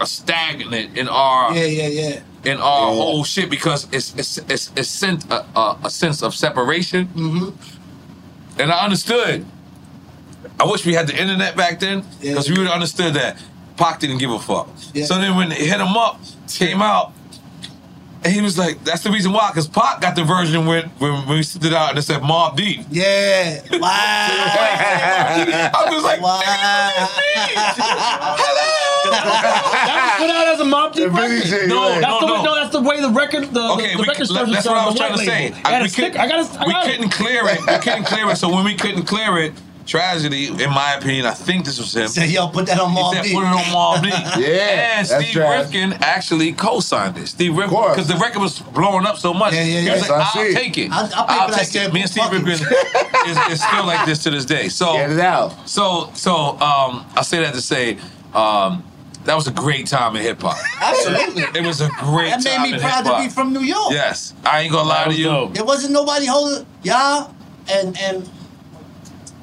a stagnant in our Yeah, yeah, yeah. in our whole shit because it's it's it's, it's sent a, a, a sense of separation. Mm-hmm. And I understood. I wish we had the internet back then because we would have understood that Pac didn't give a fuck. Yeah. So then when it hit him up, came out, and he was like, "That's the reason why." Because Pac got the version when when, when we sent it out and it said Mobb Deep. Yeah. Wow. I was like, wow. That was put out as a Mobb Deep record. J, No. That's no, the way, no. no, that's the way the record, the, Okay, the, the we, record stores that's what I was the trying to white say. label. I we a stick. I got a. I we got couldn't it. clear it. We couldn't clear it. So when we couldn't clear it, tragedy, in my opinion, I think this was him. Say, yo, put that on He Mob said, put it on Mobb Deep. Yeah, And that's Steve trash. Rifkin actually co-signed it. Steve Rifkin, because the record was blowing up so much. Yeah, yeah, He yeah. was like, I I'll take it. I'll- I'll pay for that take it. Me and Steve Fuck it. Rifkin is, is still like this to this day. So, Get it out. so, so, um, I say that to say, um, that was a great time in hip hop. Absolutely. It was a great That time That made me in proud to hip-hop. be from New York. Yes, I ain't gonna lie to you. dope. There wasn't nobody holding y'all and and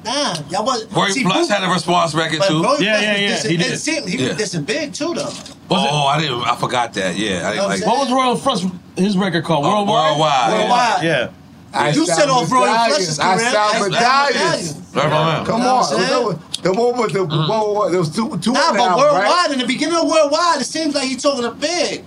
nah y'all was Roy see, Plus Boo- had a response record too. Roy Yeah, Plus yeah, yeah, dissing- he did. It seemed he Yeah. was dissing big too though. oh, I didn't. I forgot that. Yeah, I didn't what like. What was Royal Flush? His record called Uh, Worldwide. Worldwide. yeah. Worldwide. Yeah. I You sell set off Roy medallions. Flush's I career. sell I sell medallions. Come on. what I'm? Was The one with the Mm-hmm. one, what, there was two two Nah, on the but album, worldwide right? in the beginning of worldwide, it seems like he talking to big.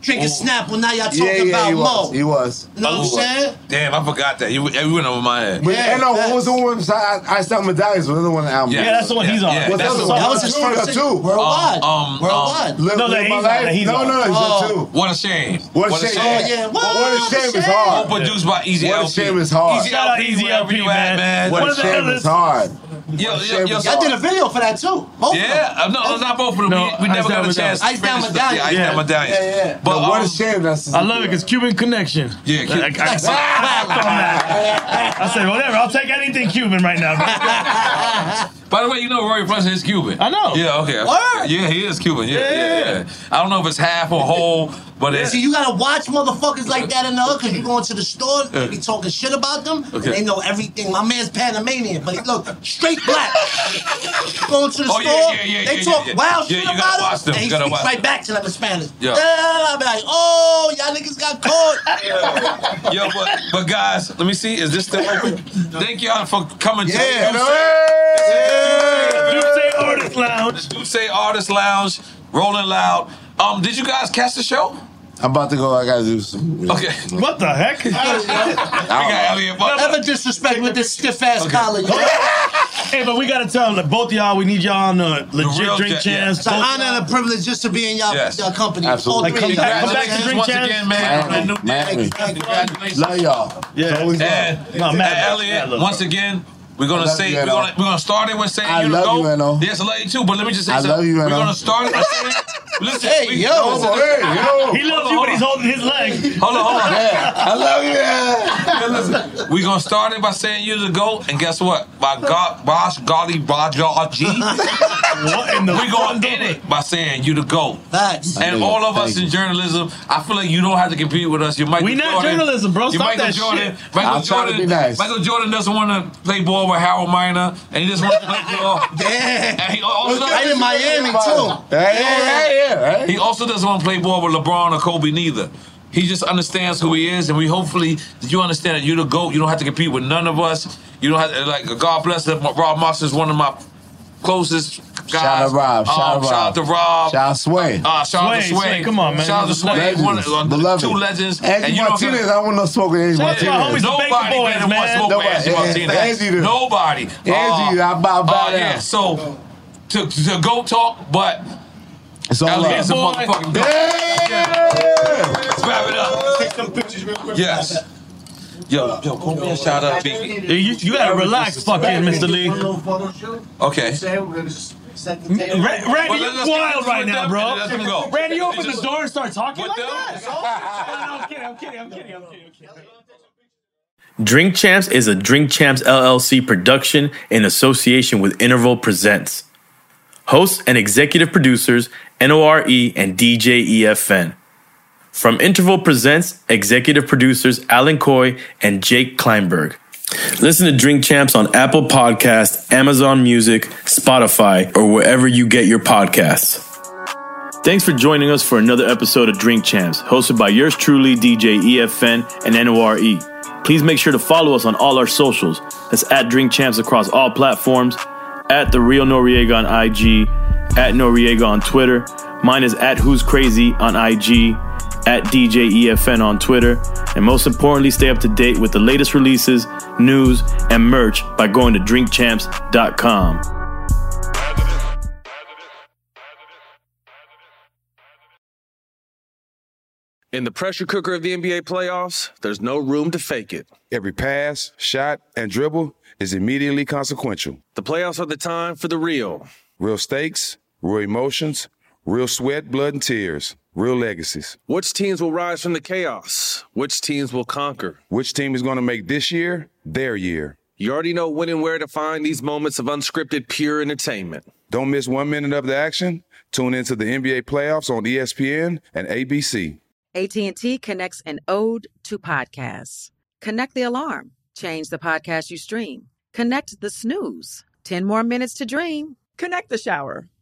Drinking Oh. Snapple, now y'all talking Yeah, yeah, about he Mo. was. He was. You know what I'm Oh. saying? Damn, I forgot that. You, you went over my head. But Yeah, and no, what was the one? with- I, I sell medallions. Was the other one album? Yeah. Yeah, that's the one he's on. Yeah, What's that's the the other one. one? That was his Two, first two. Worldwide. Um, um, worldwide. Live, No, no, live he's my on life. he's no, on no, he's Oh. on two. What a shame. What a shame. Oh, yeah. What a shame is hard. produced by EZ Elpee. What a shame is hard. Easy Shout LP, Easy wherever LP, you man. at, man. What a shame is hard. Yo, yo, shame yo, is so- Y'all did a video for that too. Both of Yeah, them. uh, no, not both of them. No, we, we never got a chance. Ice Down finish the- Yeah, Ice Medallion. Down medallion. Yeah, yeah. But But what um, a shame. That's I love it because Cuban Connection. Yeah, Cuban- I, I, I, I said whatever. I'll take anything Cuban right now. By the way, you know Royal Flush is Cuban. I know. Yeah, okay. Word. Yeah, he is Cuban. Yeah, yeah, Yeah. yeah. I don't know if it's half or whole, but it's. See, you gotta watch motherfuckers like that in the hood because you go into the store, Yeah. they be talking shit about them, and they know everything. My man's Panamanian, but he look straight black. Going to the Oh, store, yeah, yeah, yeah, they yeah, talk yeah. wild Yeah, shit you gotta about watch him, them. and he gotta speaks watch right them. back to them in Spanish. Yeah. I'll be like, oh, y'all niggas got caught. Yo, but, but guys, let me see. Is this still open? Thank y'all for coming to Yeah, the no, Duke Say Artist Lounge. Duke Say Artist Lounge, Rolling Loud. Um, did you guys catch the show? I'm about to go. I gotta do some. Okay. What the heck? We got Elliott Butler. Never disrespect with this stiff ass collar. yo. Hey, but we gotta tell them that both y'all, we need y'all on the legit real drink jet, yeah. chance. It's an honor and a privilege just to be in y'all, Yes. y'all company. Absolutely. Like, come back- come back to Congratulations Drink once again, man. Miami, New- Miami. Congratulations. Love y'all. Thank you. It's always love. And, No, and mad love. Elliott, Mad love, once again, We're gonna say you, we're gonna, we're gonna start it with saying I you love to go. you, Eno. Yes, I love you too. But let me just say I something. love you, we're Eno. gonna start it by saying, listen. Hey, we, yo. listen, Hey, yo. He loves you, but he's holding his leg. Hold on, hold on. I love you. yeah. Yeah, listen, we gonna start it by saying you the goat, and guess what? By God, Bosh, Golly, Baja, G. What in the we gonna end it by saying you the goat. Facts. And all of us in journalism, I feel like you don't have to compete with us. You're Michael We not journalism, bro. You're Stop Michael that Jordan. shit. Michael I'm trying to Jordan. be nice. Michael Jordan doesn't want to play ball with Harold Miner, and he just wants to play ball. Damn. And he also, Right in Miami too. Yeah, yeah, yeah, he also doesn't want to play ball with LeBron or Kobe neither. He just understands who he is, and we hopefully you understand that you're the GOAT. You don't have to compete with none of us. You don't have to, like, God bless him. Rob Moss is one of my closest guys. Shout out to Rob. Shout out Um, Rob. Shout out to Rob. Shout out Sway. Uh, shout out to Sway, Sway. Sway, come on, man. Shout out to Sway. legend. One, uh, Beloved. two legends. Angie and you know, Martinez. I want no smoke with Angie Shout out to my Martinez. homies, the Baker Nobody Boys, better want man. smoke with Nobody. Angie Martinez. Nobody. Angie, I bow- bow uh, yeah, so to, to go talk, but It's all Elliott's a motherfucking goat. Yeah. Let's wrap it up. Take some pictures real quick. Yes. Yo, yo, call me a shout out, baby. You, you gotta relax, fucking Mr. Lee. Okay. Ra- Randy, Well, you're let's- wild let's right now, bro. let them go. Randy, you open the door and start talking like that. No, I'm kidding, I'm kidding, I'm kidding, I'm kidding, I'm kidding. Drink Champs is a Drink Champs LLC production in association with Interval Presents. Hosts and executive producers NORE and DJ EFN. From Interval Presents, executive producers Alan Coy and Jake Kleinberg. Listen to Drink Champs on Apple Podcasts, Amazon Music, Spotify, or wherever you get your podcasts. Thanks for joining us for another episode of Drink Champs, hosted by yours truly, DJ EFN and NORE. Please make sure to follow us on all our socials. That's at Drink Champs across all platforms, at The Real Noreaga on IG, at Noreaga on Twitter. Mine is at Who's Crazy on IG, at DJ EFN on Twitter. And most importantly, stay up to date with the latest releases, news, and merch by going to drinkchamps.com. In the pressure cooker of the NBA playoffs, there's no room to fake it. Every pass, shot, and dribble is immediately consequential. The playoffs are the time for the real. Real stakes, real emotions, real sweat, blood, and tears, real legacies. Which teams will rise from the chaos? Which teams will conquer? Which team is going to make this year their year? You already know when and where to find these moments of unscripted, pure entertainment. Don't miss one minute of the action. Tune into the NBA playoffs on ESPN and ABC. AT&T connects an ode to podcasts. Connect the alarm. Change the podcast you stream. Connect the snooze. 10 more minutes to dream. Connect the shower.